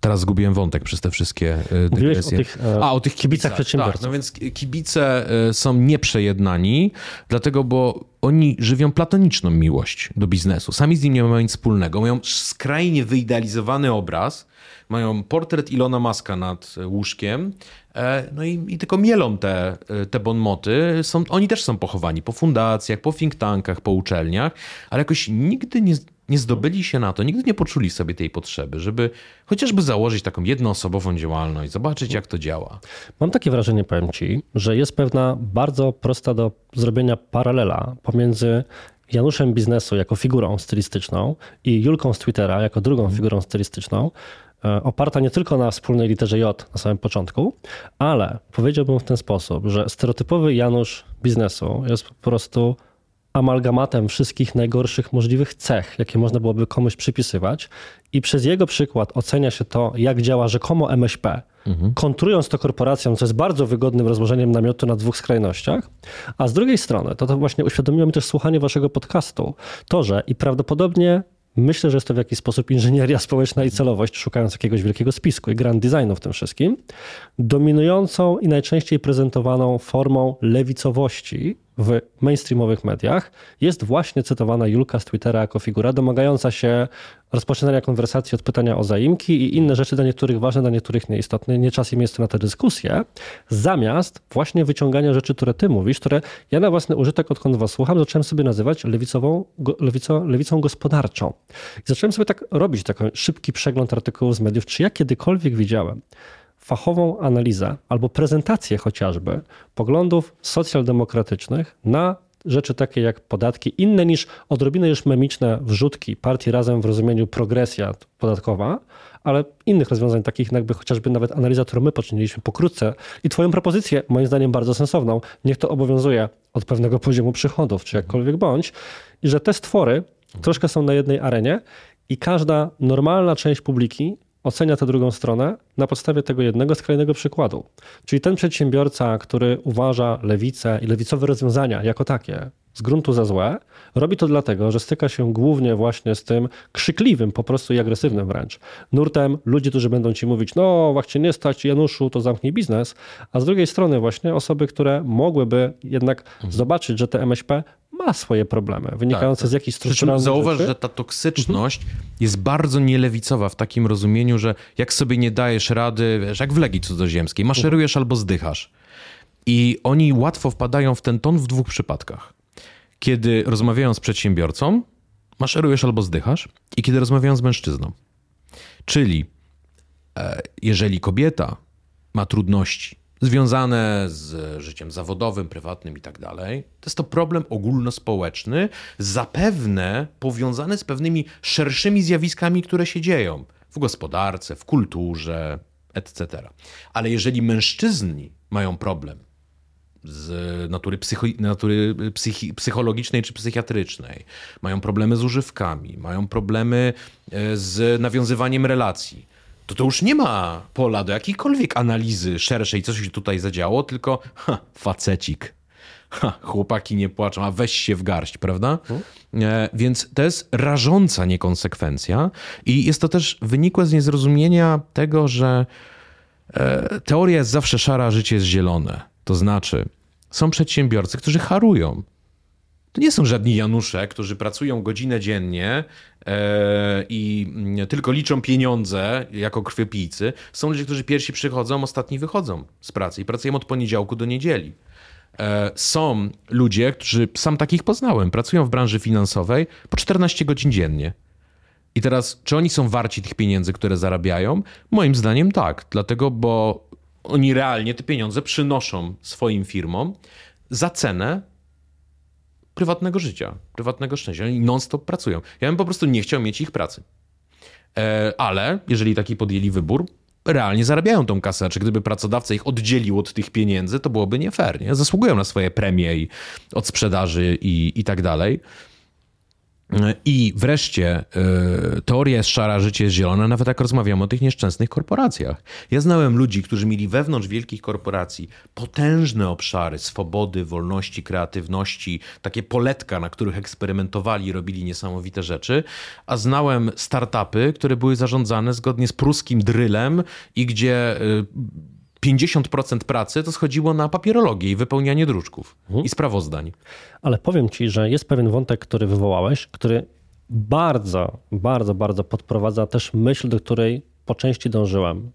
Speaker 2: Teraz zgubiłem wątek przez te wszystkie
Speaker 1: y, dygresje. O tych, e, A, o tych kibicach tak, przedsiębiorców.
Speaker 2: Tak, no więc kibice y, są nieprzejednani, dlatego, bo oni żywią platoniczną miłość do biznesu. Sami z nim nie mają nic wspólnego. Mają skrajnie wyidealizowany obraz, mają portret Ilona Maska nad łóżkiem, e, no i, i tylko mielą te, e, te bonmoty. Są, oni też są pochowani po fundacjach, po think tankach, po uczelniach, ale jakoś nigdy nie, nie zdobyli się na to, nigdy nie poczuli sobie tej potrzeby, żeby chociażby założyć taką jednoosobową działalność, zobaczyć jak to działa.
Speaker 1: Mam takie wrażenie, powiem Ci, że jest pewna bardzo prosta do zrobienia paralela pomiędzy Januszem biznesu jako figurą stylistyczną i Julką z Twittera jako drugą mhm. figurą stylistyczną, e, oparta nie tylko na wspólnej literze J na samym początku, ale powiedziałbym w ten sposób, że stereotypowy Janusz biznesu jest po prostu amalgamatem wszystkich najgorszych możliwych cech, jakie można byłoby komuś przypisywać, i przez jego przykład ocenia się to, jak działa rzekomo MŚP, mhm. kontrując to korporacjom, co jest bardzo wygodnym rozłożeniem namiotu na dwóch skrajnościach. A z drugiej strony, to, to właśnie uświadomiło mi też słuchanie waszego podcastu, to, że i prawdopodobnie Myślę, że jest to w jakiś sposób inżynieria społeczna i celowość, szukając jakiegoś wielkiego spisku i grand designu w tym wszystkim. Dominującą i najczęściej prezentowaną formą lewicowości w mainstreamowych mediach jest właśnie cytowana Julka z Twittera jako figura domagająca się rozpoczynania konwersacji od pytania o zaimki i inne rzeczy dla niektórych ważne, dla niektórych nieistotne. Nie czas i miejsce na tę dyskusję, zamiast właśnie wyciągania rzeczy, które ty mówisz, które ja na własny użytek, odkąd was słucham, zacząłem sobie nazywać lewicową, lewico, lewicą gospodarczą. I zacząłem sobie tak robić taki szybki przegląd artykułów z mediów, czy ja kiedykolwiek widziałem fachową analizę albo prezentację chociażby poglądów socjaldemokratycznych na rzeczy takie jak podatki, inne niż odrobinę już memiczne wrzutki partii razem w rozumieniu progresja podatkowa, ale innych rozwiązań, takich jakby chociażby nawet analiza, którą my poczyniliśmy pokrótce i twoją propozycję, moim zdaniem bardzo sensowną, niech to obowiązuje od pewnego poziomu przychodów, czy jakkolwiek bądź, i że te stwory troszkę są na jednej arenie i każda normalna część publiki ocenia tę drugą stronę na podstawie tego jednego skrajnego przykładu. Czyli ten przedsiębiorca, który uważa lewicę i lewicowe rozwiązania jako takie z gruntu za złe, robi to dlatego, że styka się głównie właśnie z tym krzykliwym po prostu i agresywnym wręcz nurtem ludzi, którzy będą ci mówić, no właśnie nie stać Januszu, to zamknij biznes, a z drugiej strony właśnie osoby, które mogłyby jednak mhm. zobaczyć, że te MŚP ma swoje problemy wynikające tak, z jakichś strukturalnych
Speaker 2: Zauważ, rzeczy. że ta toksyczność mhm. jest bardzo nielewicowa w takim rozumieniu, że jak sobie nie dajesz rady, wiesz, jak w Legii Cudzoziemskiej, maszerujesz mhm. albo zdychasz. I oni łatwo wpadają w ten ton w dwóch przypadkach. Kiedy rozmawiają z przedsiębiorcą, maszerujesz albo zdychasz, i kiedy rozmawiają z mężczyzną. Czyli e, jeżeli kobieta ma trudności, związane z życiem zawodowym, prywatnym i tak dalej. To jest to problem ogólnospołeczny, zapewne powiązany z pewnymi szerszymi zjawiskami, które się dzieją w gospodarce, w kulturze, etc. Ale jeżeli mężczyźni mają problem z natury, psycho, natury psychi, psychologicznej czy psychiatrycznej, mają problemy z używkami, mają problemy e, z nawiązywaniem relacji, to to już nie ma pola do jakiejkolwiek analizy szerszej, co się tutaj zadziało, tylko ha, facecik. Ha, chłopaki nie płaczą, a weź się w garść, prawda? E, więc to jest rażąca niekonsekwencja i jest to też wynikłe z niezrozumienia tego, że e, teoria jest zawsze szara, życie jest zielone. To znaczy, są przedsiębiorcy, którzy harują. To nie są żadni Janusze, którzy pracują godzinę dziennie i mm, tylko liczą pieniądze jako krwiopijcy. Są ludzie, którzy pierwsi przychodzą, ostatni wychodzą z pracy i pracują od poniedziałku do niedzieli. E, są ludzie, którzy sam takich poznałem, pracują w branży finansowej po 14 godzin dziennie. I teraz, czy oni są warci tych pieniędzy, które zarabiają? Moim zdaniem tak, dlatego, bo oni realnie te pieniądze przynoszą swoim firmom za cenę prywatnego życia, prywatnego szczęścia. Oni non-stop pracują. Ja bym po prostu nie chciał mieć ich pracy. E, ale jeżeli taki podjęli wybór, realnie zarabiają tą kasę. Czy gdyby pracodawca ich oddzielił od tych pieniędzy, to byłoby nie fair. Nie? Zasługują na swoje premie i od sprzedaży i, i tak dalej. I wreszcie y, teoria jest szara, życie jest zielone, nawet jak rozmawiamy o tych nieszczęsnych korporacjach. Ja znałem ludzi, którzy mieli wewnątrz wielkich korporacji potężne obszary swobody, wolności, kreatywności, takie poletka, na których eksperymentowali robili niesamowite rzeczy, a znałem startupy, które były zarządzane zgodnie z pruskim drylem i gdzie y, 50% pracy to schodziło na papierologię i wypełnianie druczków mhm. i sprawozdań.
Speaker 1: Ale powiem ci, że jest pewien wątek, który wywołałeś, który bardzo, bardzo, bardzo podprowadza też myśl, do której po części dążyłem,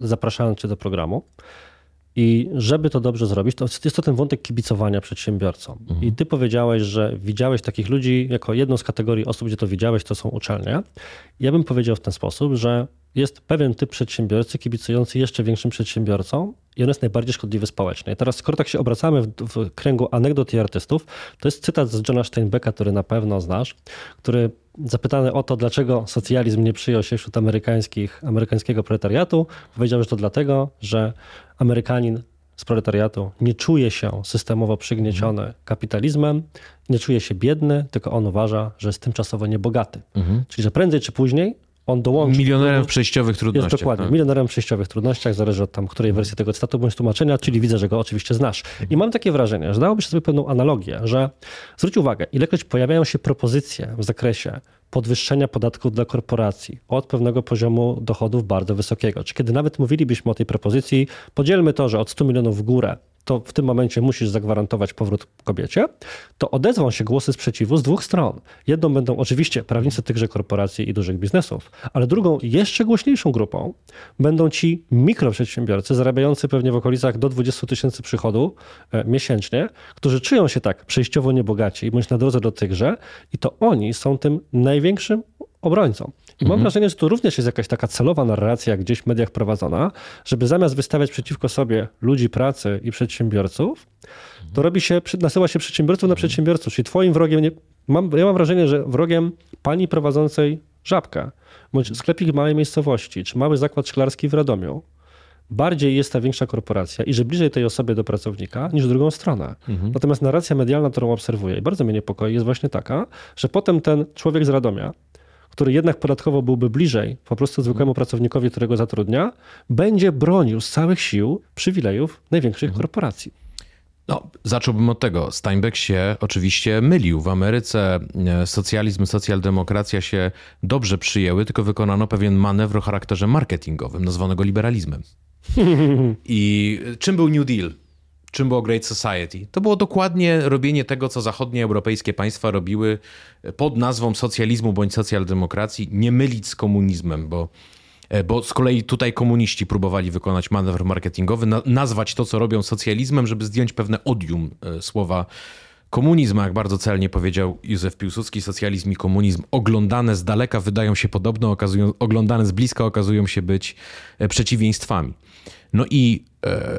Speaker 1: zapraszając cię do programu. I żeby to dobrze zrobić, to jest to ten wątek kibicowania przedsiębiorcom. Mhm. I ty powiedziałeś, że widziałeś takich ludzi jako jedną z kategorii osób, gdzie to widziałeś, to są uczelnie. Ja bym powiedział w ten sposób, że jest pewien typ przedsiębiorcy kibicujący jeszcze większym przedsiębiorcom i on jest najbardziej szkodliwy społecznie. I teraz, skoro tak się obracamy w, w, kręgu anegdot i artystów, to jest cytat z Johna Steinbecka, który na pewno znasz, który zapytany o to, dlaczego socjalizm nie przyjął się wśród amerykańskich, amerykańskiego proletariatu, powiedział, że to dlatego, że Amerykanin z proletariatu nie czuje się systemowo przygnieciony mhm. kapitalizmem, nie czuje się biedny, tylko on uważa, że jest tymczasowo niebogaty. Mhm. Czyli, że prędzej czy później on dołączy.
Speaker 2: Milionerem w przejściowych trudnościach.
Speaker 1: Jest dokładnie, tak? milionerem w przejściowych trudnościach, zależy od tam, której wersji tego cytatu bądź tłumaczenia, czyli widzę, że go oczywiście znasz. I mam takie wrażenie, że dałoby się sobie pewną analogię, że zwróć uwagę, ilekroć pojawiają się propozycje w zakresie podwyższenia podatków dla korporacji od pewnego poziomu dochodów bardzo wysokiego. Czy kiedy nawet mówilibyśmy o tej propozycji, podzielmy to, że od 100 milionów w górę to w tym momencie musisz zagwarantować powrót kobiecie, to odezwą się głosy sprzeciwu z dwóch stron. Jedną będą oczywiście prawnicy tychże korporacji i dużych biznesów, ale drugą, jeszcze głośniejszą grupą będą ci mikroprzedsiębiorcy zarabiający pewnie w okolicach do 20 tysięcy przychodu e, miesięcznie, którzy czują się tak przejściowo niebogaci bądź na drodze do tychże i to oni są tym największym obrońcą. I mam mhm. wrażenie, że tu również jest jakaś taka celowa narracja gdzieś w mediach prowadzona, żeby zamiast wystawiać przeciwko sobie ludzi pracy i przedsiębiorców, to robi się, nasyła się przedsiębiorców na przedsiębiorców. Czyli twoim wrogiem, nie, mam, ja mam wrażenie, że wrogiem pani prowadzącej żabkę, bądź sklepik małej miejscowości, czy mały zakład szklarski w Radomiu, bardziej jest ta większa korporacja i że bliżej tej osobie do pracownika niż drugą stronę. Mhm. Natomiast narracja medialna, którą obserwuję i bardzo mnie niepokoi, jest właśnie taka, że potem ten człowiek z Radomia, który jednak podatkowo byłby bliżej po prostu zwykłemu pracownikowi, którego zatrudnia, będzie bronił z całych sił przywilejów największych mhm. korporacji.
Speaker 2: No, zacząłbym od tego. Steinbeck się oczywiście mylił. W Ameryce e, socjalizm, socjaldemokracja się dobrze przyjęły, tylko wykonano pewien manewr o charakterze marketingowym, nazwanego liberalizmem. [LAUGHS] I czym był New Deal? czym było Great Society. To było dokładnie robienie tego, co zachodnie europejskie państwa robiły pod nazwą socjalizmu bądź socjaldemokracji, nie mylić z komunizmem, bo, e, bo z kolei tutaj komuniści próbowali wykonać manewr marketingowy, na, nazwać to, co robią socjalizmem, żeby zdjąć pewne odium e, słowa komunizm, jak bardzo celnie powiedział Józef Piłsudski, socjalizm i komunizm oglądane z daleka wydają się podobne, okazują, oglądane z bliska okazują się być e, przeciwieństwami. No i e,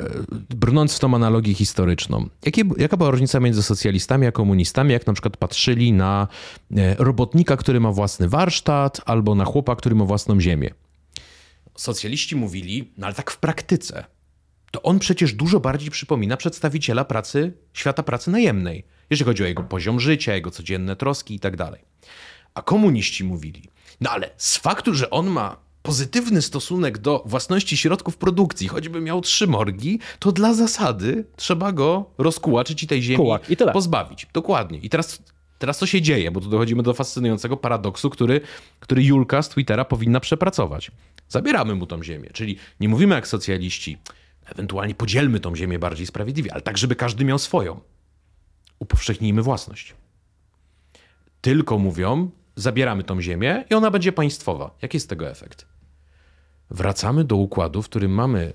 Speaker 2: brnąc w tą analogię historyczną, jakie, jaka była różnica między socjalistami a komunistami, jak na przykład patrzyli na e, robotnika, który ma własny warsztat, albo na chłopa, który ma własną ziemię? Socjaliści mówili, no ale tak w praktyce, to on przecież dużo bardziej przypomina przedstawiciela pracy, świata pracy najemnej, jeżeli chodzi o jego poziom życia, jego codzienne troski i tak dalej. A komuniści mówili, no ale z faktu, że on ma pozytywny stosunek do własności środków produkcji, choćby miał trzy morgi, to dla zasady trzeba go rozkułaczyć i tej ziemi Kułak. I tyle. pozbawić. Dokładnie. I teraz, teraz co się dzieje? Bo tu dochodzimy do fascynującego paradoksu, który, który Julka z Twittera powinna przepracować. Zabieramy mu tą ziemię, czyli nie mówimy jak socjaliści, ewentualnie podzielmy tą ziemię bardziej sprawiedliwie, ale tak, żeby każdy miał swoją. Upowszechnijmy własność. Tylko mówią, zabieramy tą ziemię i ona będzie państwowa. Jaki jest tego efekt? Wracamy do układu, w którym mamy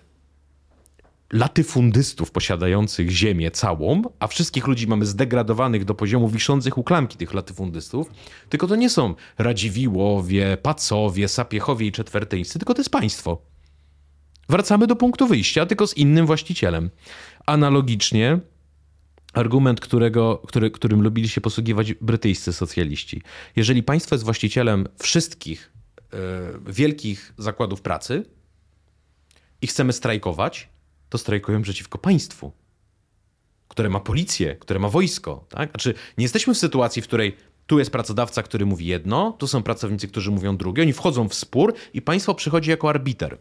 Speaker 2: latyfundystów posiadających ziemię całą, a wszystkich ludzi mamy zdegradowanych do poziomu wiszących u klamki tych latyfundystów, tylko to nie są Radziwiłowie, Pacowie, Sapiechowie i Czetwertyńscy, tylko to jest państwo. Wracamy do punktu wyjścia, tylko z innym właścicielem. Analogicznie argument, którego, który, którym lubili się posługiwać brytyjscy socjaliści. Jeżeli państwo jest właścicielem wszystkich y, wielkich zakładów pracy i chcemy strajkować, to strajkują przeciwko państwu, które ma policję, które ma wojsko. Tak? Znaczy, nie jesteśmy w sytuacji, w której tu jest pracodawca, który mówi jedno, tu są pracownicy, którzy mówią drugie, oni wchodzą w spór i państwo przychodzi jako arbiter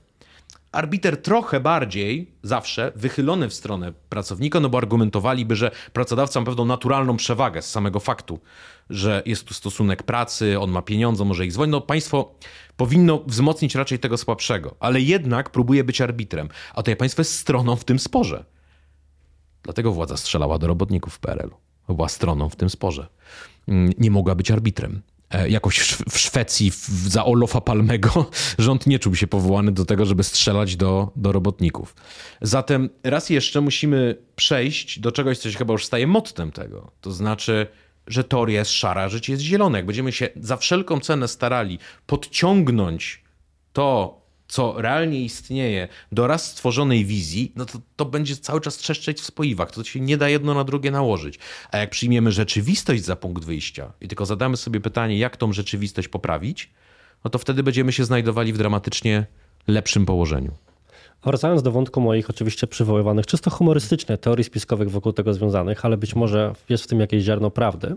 Speaker 2: arbiter trochę bardziej zawsze wychylony w stronę pracownika, no bo argumentowaliby, że pracodawca ma pewną naturalną przewagę z samego faktu, że jest tu stosunek pracy, on ma pieniądze, może ich zwolnić. No państwo powinno wzmocnić raczej tego słabszego, ale jednak próbuje być arbitrem, a tutaj państwo jest stroną w tym sporze. Dlatego władza strzelała do robotników w PRL-u. Była stroną w tym sporze. Mm, nie mogła być arbitrem. E, jakoś w Szwecji za Olofa Palmego [LAUGHS] rząd nie czuł się powołany do tego, żeby strzelać do, do robotników. Zatem raz jeszcze musimy przejść do czegoś, co się chyba już staje mottem tego. To znaczy, że teoria jest szara, życie jest zielone. Jak będziemy się za wszelką cenę starali podciągnąć to, co realnie istnieje, do raz stworzonej wizji, no to, to będzie cały czas trzeszczeć w spoiwach. To się nie da jedno na drugie nałożyć. A jak przyjmiemy rzeczywistość za punkt wyjścia i tylko zadamy sobie pytanie, jak tą rzeczywistość poprawić, no to wtedy będziemy się znajdowali w dramatycznie lepszym położeniu.
Speaker 1: Wracając do wątku moich oczywiście przywoływanych czysto humorystycznie teorii spiskowych wokół tego związanych, ale być może jest w tym jakieś ziarno prawdy,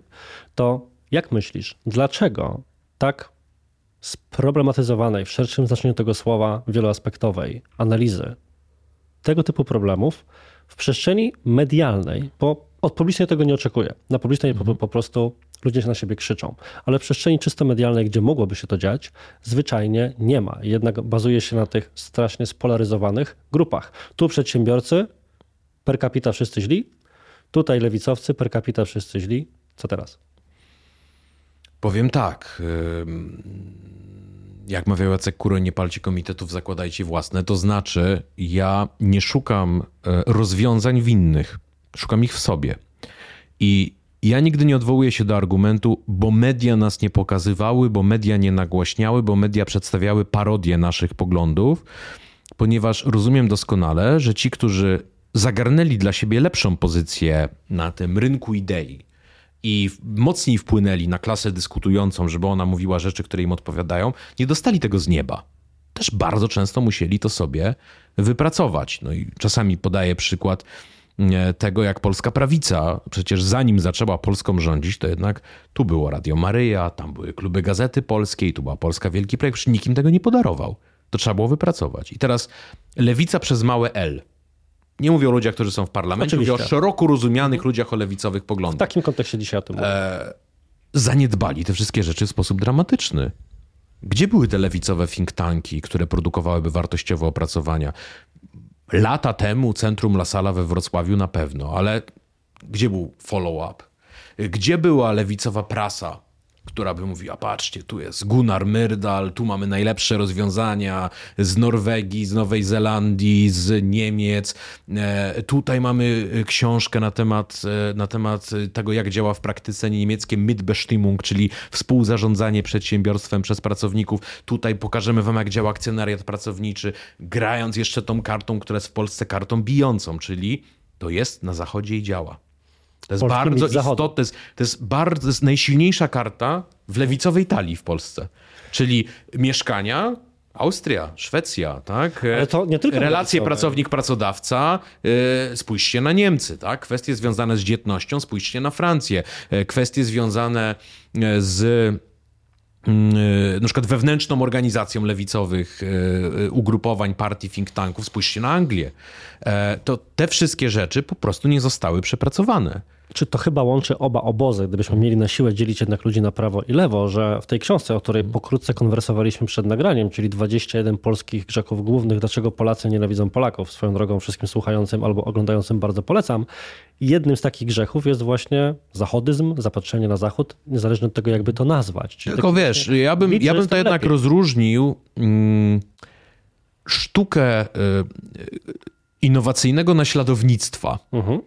Speaker 1: to jak myślisz, dlaczego tak sproblematyzowanej w szerszym znaczeniu tego słowa wieloaspektowej analizy tego typu problemów w przestrzeni medialnej, bo od publicznej tego nie oczekuję. Na publicznej po, po prostu ludzie się na siebie krzyczą, ale w przestrzeni czysto medialnej, gdzie mogłoby się to dziać, zwyczajnie nie ma. Jednak bazuje się na tych strasznie spolaryzowanych grupach. Tu przedsiębiorcy, per capita wszyscy źli, tutaj lewicowcy, per capita wszyscy źli. Co teraz?
Speaker 2: Powiem tak. Jak mawiał Jacek Kuro, nie palcie komitetów, zakładajcie własne. To znaczy, ja nie szukam e, rozwiązań winnych. Szukam ich w sobie. I ja nigdy nie odwołuję się do argumentu, bo media nas nie pokazywały, bo media nie nagłaśniały, bo media przedstawiały parodię naszych poglądów, ponieważ rozumiem doskonale, że ci, którzy zagarnęli dla siebie lepszą pozycję na tym rynku idei i mocniej wpłynęli na klasę dyskutującą, żeby ona mówiła rzeczy, które im odpowiadają, nie dostali tego z nieba. Też bardzo często musieli to sobie wypracować. No i czasami podaję przykład E, tego, jak polska prawica, przecież zanim zaczęła Polską rządzić, to jednak tu było Radio Maryja, tam były kluby Gazety Polskiej, tu była Polska Wielki Projekt, przecież nikim tego nie podarował. To trzeba było wypracować. I teraz lewica przez małe L. Nie mówię o ludziach, którzy są w parlamencie, Oczywiście. mówię o szeroko rozumianych ludziach o lewicowych poglądach. W
Speaker 1: takim kontekście dzisiaj o tym mówię. E,
Speaker 2: zaniedbali te wszystkie rzeczy w sposób dramatyczny. Gdzie były te lewicowe think tanki, które produkowałyby wartościowe opracowania? Lata temu Centrum La Sala we Wrocławiu na pewno, ale gdzie był follow-up? Gdzie była lewicowa prasa, która by mówiła, patrzcie, tu jest Gunnar Myrdal, tu mamy najlepsze rozwiązania z Norwegii, z Nowej Zelandii, z Niemiec. E, tutaj mamy książkę na temat, e, na temat tego, jak działa w praktyce niemieckie Mitbestimmung, czyli współzarządzanie przedsiębiorstwem przez pracowników. Tutaj pokażemy wam, jak działa akcjonariat pracowniczy, grając jeszcze tą kartą, która jest w Polsce kartą bijącą, czyli to jest na zachodzie i działa. To jest bardzo istotne. To jest, to jest, bardzo, to jest najsilniejsza karta w lewicowej talii w Polsce. Czyli mieszkania, Austria, Szwecja, tak? Relacje pracownik-pracodawca, yy, spójrzcie na Niemcy, tak? Kwestie związane z dzietnością, spójrzcie na Francję. Yy, kwestie związane e, z na przykład wewnętrzną organizacją lewicowych ugrupowań, partii, think tanków, spójrzcie na Anglię. To te wszystkie rzeczy po prostu nie zostały przepracowane
Speaker 1: czy to chyba łączy oba obozy, gdybyśmy mieli na siłę dzielić jednak ludzi na prawo i lewo, że w tej książce, o której pokrótce konwersowaliśmy przed nagraniem, czyli 21 polskich grzechów głównych, dlaczego Polacy nienawidzą Polaków, swoją drogą wszystkim słuchającym albo oglądającym bardzo polecam. Jednym z takich grzechów jest właśnie zachodyzm, zapatrzenie na zachód, niezależnie od tego, jakby to nazwać.
Speaker 2: Czyli Tylko wiesz, ja bym, ja bym to jednak lepiej. rozróżnił mm, sztukę y, innowacyjnego naśladownictwa. Mhm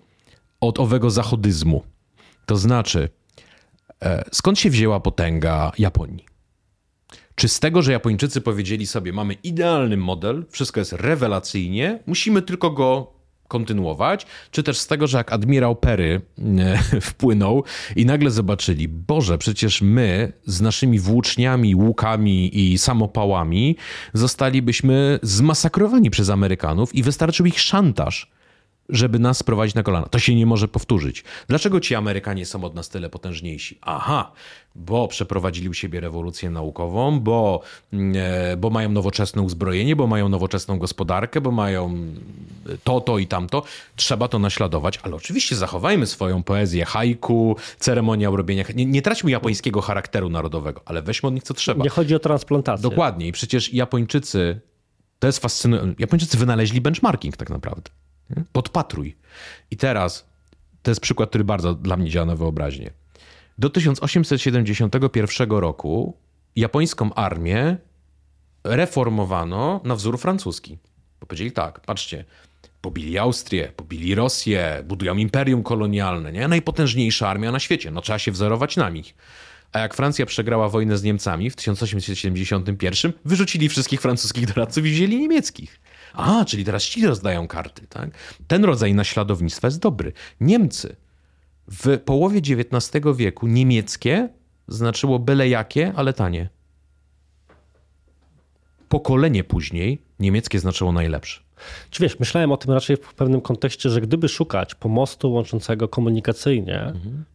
Speaker 2: od owego zachodyzmu. To znaczy, e, skąd się wzięła potęga Japonii? Czy z tego, że Japończycy powiedzieli sobie, mamy idealny model, wszystko jest rewelacyjnie, musimy tylko go kontynuować, czy też z tego, że jak admirał Perry e, [LAUGHS] wpłynął i nagle zobaczyli, Boże, przecież my z naszymi włóczniami, łukami i samopałami zostalibyśmy zmasakrowani przez Amerykanów i wystarczył ich szantaż żeby nas sprowadzić na kolana. To się nie może powtórzyć. Dlaczego ci Amerykanie są od nas tyle potężniejsi? Aha, bo przeprowadzili u siebie rewolucję naukową, bo, mm, e, bo mają nowoczesne uzbrojenie, bo mają nowoczesną gospodarkę, bo mają to, to i tamto. Trzeba to naśladować, ale oczywiście zachowajmy swoją poezję, haiku, ceremonię robienia. Nie, nie traćmy japońskiego charakteru narodowego, ale weźmy od nich co trzeba.
Speaker 1: Nie chodzi o transplantację.
Speaker 2: Dokładnie. I przecież Japończycy, to jest fascynujące. Japończycy wynaleźli benchmarking tak naprawdę. Podpatruj. I teraz, to jest przykład, który bardzo dla mnie działa na wyobraźnię. Do 1871 roku japońską armię reformowano na wzór francuski. Bo powiedzieli tak, patrzcie, pobili Austrię, pobili Rosję, budują imperium kolonialne, nie? Najpotężniejsza armia na świecie, no trzeba się wzorować na nich. A jak Francja przegrała wojnę z Niemcami w 1871, wyrzucili wszystkich francuskich doradców i wzięli niemieckich. A, czyli teraz ci rozdają karty, tak? Ten rodzaj naśladownictwa jest dobry. Niemcy w połowie XIX wieku niemieckie znaczyło byle jakie, ale tanie. Pokolenie później niemieckie znaczyło najlepszy.
Speaker 1: Czy wiesz, myślałem o tym raczej w pewnym kontekście, że gdyby szukać pomostu łączącego komunikacyjnie mhm.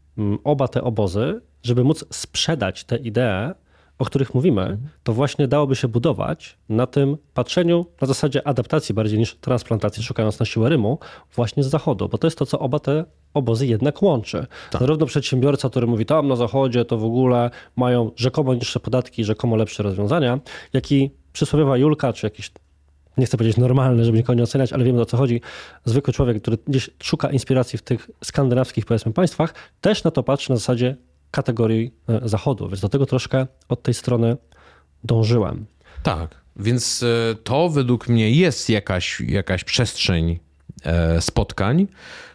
Speaker 1: oba te obozy, żeby móc sprzedać te idee, o których mówimy, to właśnie dałoby się budować na tym patrzeniu na zasadzie adaptacji bardziej niż transplantacji, szukając na siłę rymu, właśnie z zachodu, bo to jest to, co oba te obozy jednak łączy. Tak. Zarówno przedsiębiorca, który mówi tam na zachodzie to w ogóle mają rzekomo niższe podatki, rzekomo lepsze rozwiązania, jak i przysłowiowa Julka, czy jakiś nie chcę powiedzieć normalny, żeby nikogo nie oceniać, ale wiemy o co chodzi. Zwykły człowiek, który gdzieś szuka inspiracji w tych skandynawskich, powiedzmy, państwach, też na to patrzy na zasadzie kategorii e, zachodu, więc do tego troszkę od tej strony dążyłem.
Speaker 2: Tak, więc e, to według mnie jest jakaś, jakaś przestrzeń e, spotkań,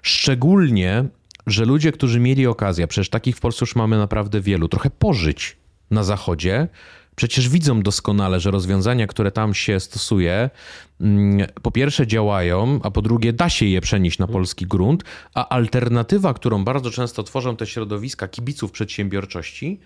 Speaker 2: szczególnie, że ludzie, którzy mieli okazję, przecież takich w Polsce już mamy naprawdę wielu, trochę pożyć na zachodzie, przecież widzą doskonale, że rozwiązania, które tam się stosuje, mm, po pierwsze działają, a po drugie da się je przenieść na polski grunt, a alternatywa, którą bardzo często tworzą te środowiska kibiców przedsiębiorczości,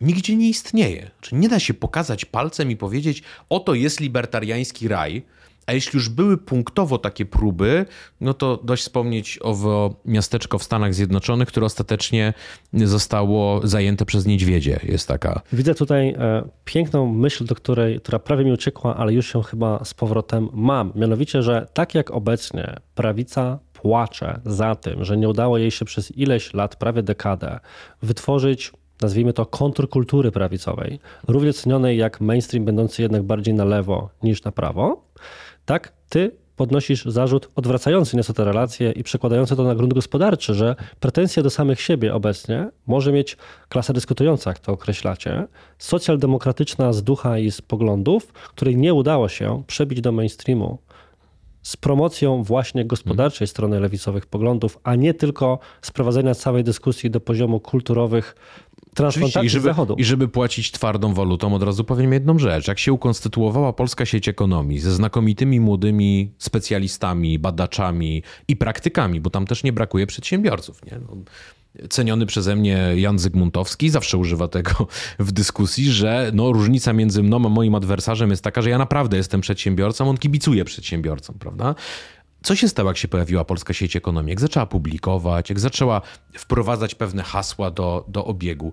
Speaker 2: nigdzie nie istnieje. Czyli nie da się pokazać palcem i powiedzieć, oto jest libertariański raj, a jeśli już były punktowo takie próby, no to dość wspomnieć owo miasteczko w Stanach Zjednoczonych, które ostatecznie zostało zajęte przez niedźwiedzie. Jest taka.
Speaker 1: Widzę tutaj e, piękną myśl, do której, która prawie mi uciekła, ale już ją chyba z powrotem mam. Mianowicie, że tak jak obecnie prawica płacze za tym, że nie udało jej się przez ileś lat, prawie dekadę, wytworzyć nazwijmy to kontrkultury prawicowej, równie cenionej jak mainstream będący jednak bardziej na lewo niż na prawo, tak, ty podnosisz zarzut odwracający nieco te relacje i przekładający to na grunt gospodarczy, że pretensje do samych siebie obecnie może mieć klasa dyskutująca, jak to określacie, socjaldemokratyczna z ducha i z poglądów, której nie udało się przebić do mainstreamu z promocją właśnie gospodarczej strony lewicowych poglądów, a nie tylko sprowadzenia całej dyskusji do poziomu kulturowych transplantacji
Speaker 2: I żeby,
Speaker 1: Zachodu.
Speaker 2: I żeby płacić twardą walutą, od razu powiem jedną rzecz. Jak się ukonstytuowała polska sieć ekonomii ze znakomitymi młodymi specjalistami, badaczami i praktykami, bo tam też nie brakuje przedsiębiorców. Nie? No, ceniony przeze mnie Jan Zygmuntowski zawsze używa tego w dyskusji, że no, różnica między mną a moim adwersarzem jest taka, że ja naprawdę jestem przedsiębiorcą, on kibicuje przedsiębiorcom, prawda? Co się stało, jak się pojawiła polska sieć ekonomii? Jak zaczęła publikować, jak zaczęła wprowadzać pewne hasła do, do obiegu?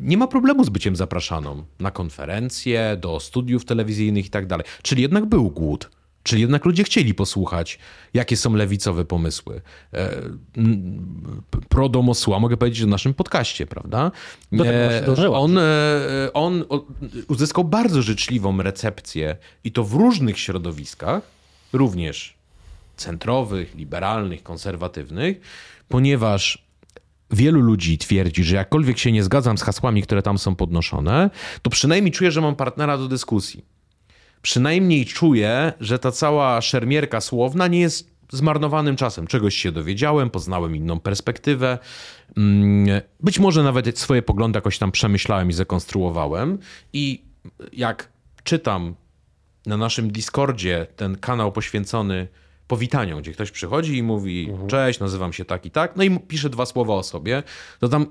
Speaker 2: Nie ma problemu z byciem zapraszaną na konferencje, do studiów telewizyjnych i tak dalej. Czyli jednak był głód. Czyli jednak ludzie chcieli posłuchać, jakie są lewicowe pomysły. E, pro domosła, mogę powiedzieć o naszym podcaście, prawda?
Speaker 1: E,
Speaker 2: on, e, on uzyskał bardzo życzliwą recepcję i to w różnych środowiskach, również centrowych, liberalnych, konserwatywnych, ponieważ wielu ludzi twierdzi, że jakkolwiek się nie zgadzam z hasłami, które tam są podnoszone, to przynajmniej czuję, że mam partnera do dyskusji. Przynajmniej czuję, że ta cała szermierka słowna nie jest zmarnowanym czasem. Czegoś się dowiedziałem, poznałem inną perspektywę. Mm, być może nawet swoje poglądy jakoś tam przemyślałem i zakonstruowałem. I jak czytam na naszym Discordzie ten kanał poświęcony powitaniom, gdzie ktoś przychodzi i mówi mhm. cześć, nazywam się tak i tak, no i pisze dwa słowa o sobie, to tam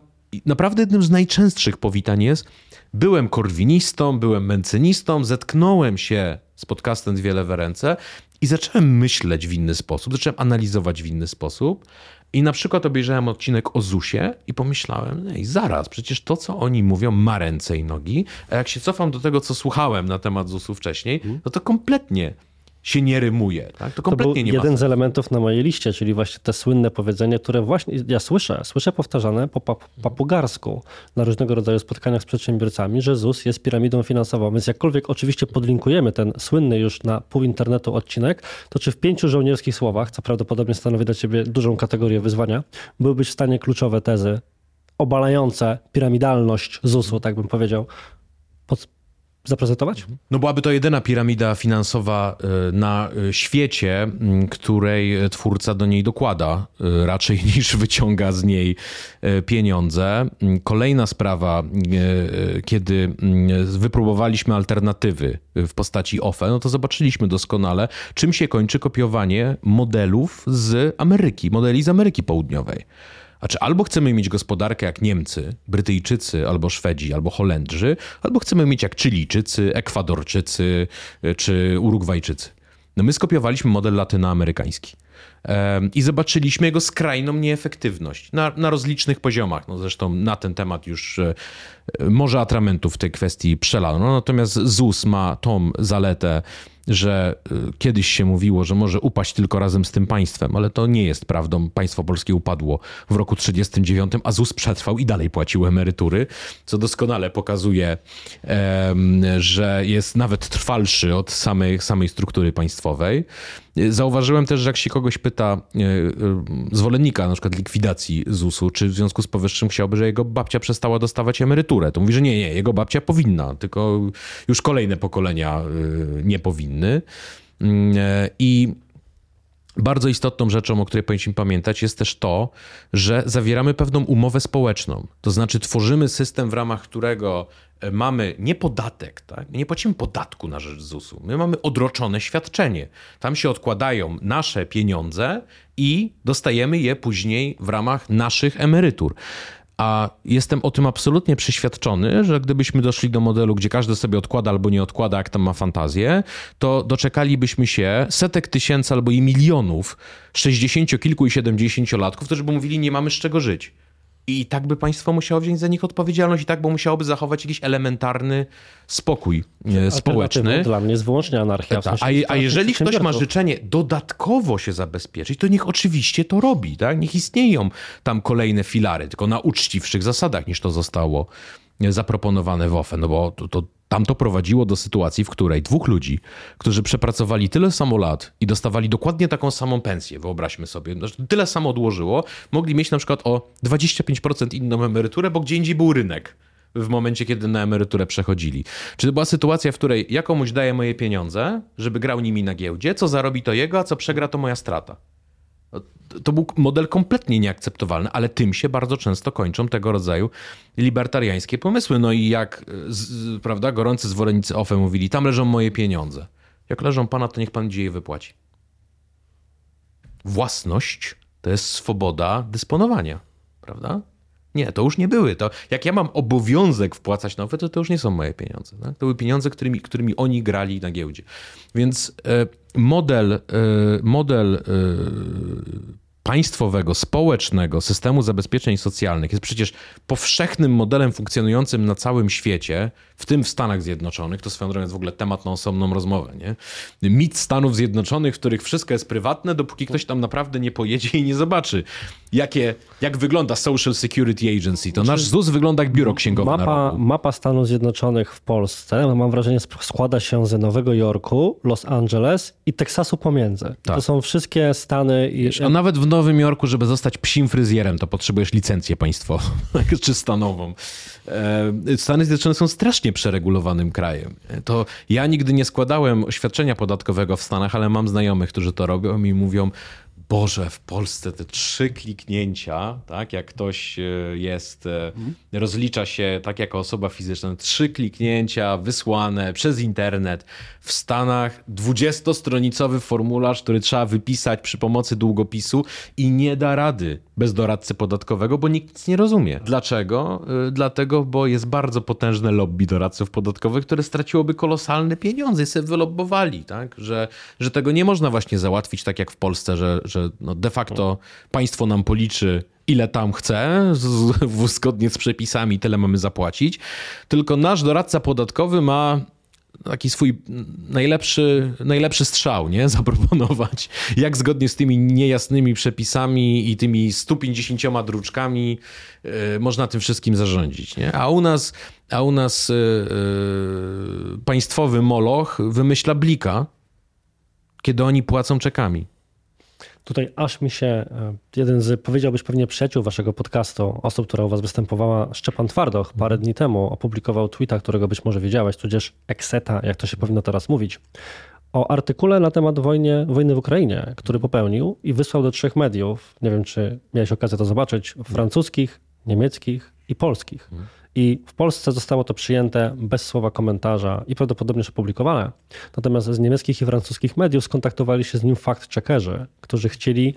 Speaker 2: naprawdę jednym z najczęstszych powitań jest byłem korwinistą, byłem mencynistą, zetknąłem się z podcastem Dwie lewe ręce i zacząłem myśleć w inny sposób, zacząłem analizować w inny sposób i na przykład obejrzałem odcinek o ZUSie i pomyślałem, ej, zaraz, przecież to, co oni mówią, ma ręce i nogi, a jak się cofam do tego, co słuchałem na temat ZUSu wcześniej, mhm. no to kompletnie się nie rymuje. Tak?
Speaker 1: To kompletnie to był nie jeden z elementów na mojej liście, czyli właśnie te słynne powiedzenie, które właśnie ja słyszę, słyszę powtarzane po papugarsku na różnego rodzaju spotkaniach z przedsiębiorcami, że ZUS jest piramidą finansową. Więc jakkolwiek oczywiście podlinkujemy ten słynny już na pół internetu odcinek, to czy w pięciu żołnierskich słowach, co prawdopodobnie stanowi dla ciebie dużą kategorię wyzwania, byłybyś w stanie kluczowe tezy obalające piramidalność ZUS-u, tak bym powiedział, pod, zaprezentować?
Speaker 2: No byłaby to jedyna piramida finansowa y, na y, świecie, mm, której twórca do niej dokłada y, raczej [LAUGHS] niż wyciąga z niej pieniądze. Mm, kolejna sprawa, kiedy mm, wypróbowaliśmy alternatywy w postaci OFE, no to zobaczyliśmy doskonale, czym się kończy kopiowanie modelów z Ameryki, modeli z Ameryki Południowej. Znaczy, albo chcemy mieć gospodarkę jak Niemcy, Brytyjczycy, albo Szwedzi, albo Holendrzy, albo chcemy mieć jak Chilijczycy, Ekwadorczycy y, czy Urugwajczycy. No my skopiowaliśmy model latynoamerykański i zobaczyliśmy jego skrajną nieefektywność na, na rozlicznych poziomach. No zresztą na ten temat już e, może atramentów w tej kwestii przelano. No, natomiast ZUS ma tą zaletę, że y, kiedyś się mówiło, że może upaść tylko razem z tym państwem, ale to nie jest prawdą. Państwo polskie upadło w roku 1939, a ZUS przetrwał i dalej płacił emerytury, co doskonale pokazuje, że jest nawet trwalszy od samej, samej struktury państwowej. Zauważyłem też, że jak się kogoś pyta, e, e, zwolennika na przykład likwidacji ZUS-u, czy w związku z powyższym chciałby, że jego babcia przestała dostawać emeryturę, to mówi, że nie, nie, jego babcia powinna, tylko już kolejne pokolenia e, nie powinny. Mm, I bardzo istotną rzeczą, o której powinniśmy pamiętać, jest też to, że zawieramy pewną umowę społeczną. To znaczy, tworzymy system, w ramach którego e, mamy nie podatek, tak? nie płacimy podatku na rzecz ZUS-u. My mamy odroczone świadczenie. Tam się odkładają nasze pieniądze i dostajemy je później w ramach naszych emerytur. A jestem o tym absolutnie przeświadczony, że gdybyśmy doszli do modelu, gdzie każdy sobie odkłada albo nie odkłada, jak tam ma fantazję, to doczekalibyśmy się setek tysięcy albo i milionów sześćdziesięciokilku i siedemdziesięciolatków, którzy by mówili, nie mamy z czego żyć. I tak by państwo musiało wziąć za nich odpowiedzialność i tak by musiałoby zachować jakiś elementarny spokój e, społeczny.
Speaker 1: Dla mnie jest wyłącznie anarchia.
Speaker 2: Sensie a, a jeżeli ktoś ma życzenie dodatkowo się zabezpieczyć, to niech oczywiście to robi. Tak? Niech istnieją tam kolejne filary, tylko na uczciwszych zasadach niż to zostało zaproponowane w OFE, no bo to, to tam to prowadziło do sytuacji, w której dwóch ludzi, którzy przepracowali tyle samo lat i dostawali dokładnie taką samą pensję, wyobraźmy sobie, znaczy tyle samo odłożyło, mogli mieć na przykład o 25% inną emeryturę, bo gdzie indziej był rynek w momencie, kiedy na emeryturę przechodzili. Czy to była sytuacja, w której ja komuś daję moje pieniądze, żeby grał nimi na giełdzie, co zarobi to jego, a co przegra to moja strata to był model kompletnie nieakceptowalny, ale tym się bardzo często kończą tego rodzaju libertariańskie pomysły. No i jak prawda, gorący zwolennicy OFE mówili, tam leżą moje pieniądze. Jak leżą pana, to niech pan gdzie je wypłaci. Własność to jest swoboda dysponowania, prawda? Nie, to już nie były. To jak ja mam obowiązek wpłacać na OFE, to to już nie są moje pieniądze. Tak? To były pieniądze, którymi, którymi oni grali na giełdzie. Więc e, model, e, model e, państwowego, społecznego systemu zabezpieczeń socjalnych jest przecież powszechnym modelem funkcjonującym na całym świecie, w tym w Stanach Zjednoczonych. To swoją drogą jest w ogóle temat na osobną rozmowę. Nie? Mit Stanów Zjednoczonych, w których wszystko jest prywatne, dopóki ktoś tam naprawdę nie pojedzie i nie zobaczy, jakie, jak wygląda Social Security Agency. To nasz ZUS wygląda jak biuro księgowe.
Speaker 1: Mapa, mapa Stanów Zjednoczonych w Polsce, mam wrażenie, składa się ze Nowego Jorku, Los Angeles i Teksasu pomiędzy. Tak. To są wszystkie Stany.
Speaker 2: I... Wiesz, a nawet w Nowym Jorku, żeby zostać psim fryzjerem, to potrzebujesz licencję państwową, [LAUGHS] czy stanową. E, Stany Zjednoczone są strasznie przeregulowanym krajem. To ja nigdy nie składałem oświadczenia podatkowego w Stanach, ale mam znajomych, którzy to robią i mówią, Boże, w Polsce te trzy kliknięcia, tak, jak ktoś e, jest, mhm. rozlicza się tak jako osoba fizyczna, trzy kliknięcia wysłane przez internet. W Stanach 20-stronicowy formularz, który trzeba wypisać przy pomocy długopisu i nie da rady bez doradcy podatkowego, bo nikt nic nie rozumie. Dlaczego? E, dlatego, bo jest bardzo potężne lobby doradców podatkowych, które straciłoby kolosalne pieniądze i sobie wylobbowali, tak? że, że tego nie można właśnie załatwić tak jak w Polsce, że, że no de facto państwo nam policzy ile tam chce, z, zgodnie z przepisami, tyle mamy zapłacić. Tylko nasz doradca podatkowy ma taki swój najlepszy, najlepszy strzał, nie? [LAUGHS] Zaproponować, jak zgodnie z tymi niejasnymi przepisami i tymi 150 druczkami yy, można tym wszystkim zarządzić, nie? A u nas, a u nas yy, państwowy moloch wymyśla blika, kiedy oni płacą czekami.
Speaker 1: Tutaj aż mi się e, jeden z, powiedziałbyś pewnie przyjaciół waszego podcastu, osób, która u was występowała, Szczepan Twardoch, parę dni temu opublikował tweeta, którego być może wiedziałeś, tudzież ekseta, jak to się powinno teraz mówić, o artykule na temat wojny, wojny w Ukrainie, który popełnił i wysłał do trzech mediów, nie wiem czy miałeś okazję to zobaczyć, francuskich, niemieckich i polskich. I w Polsce zostało to przyjęte bez słowa komentarza i prawdopodobnie już opublikowane. Natomiast z niemieckich i francuskich mediów skontaktowali się z nim fact-checkerzy, którzy chcieli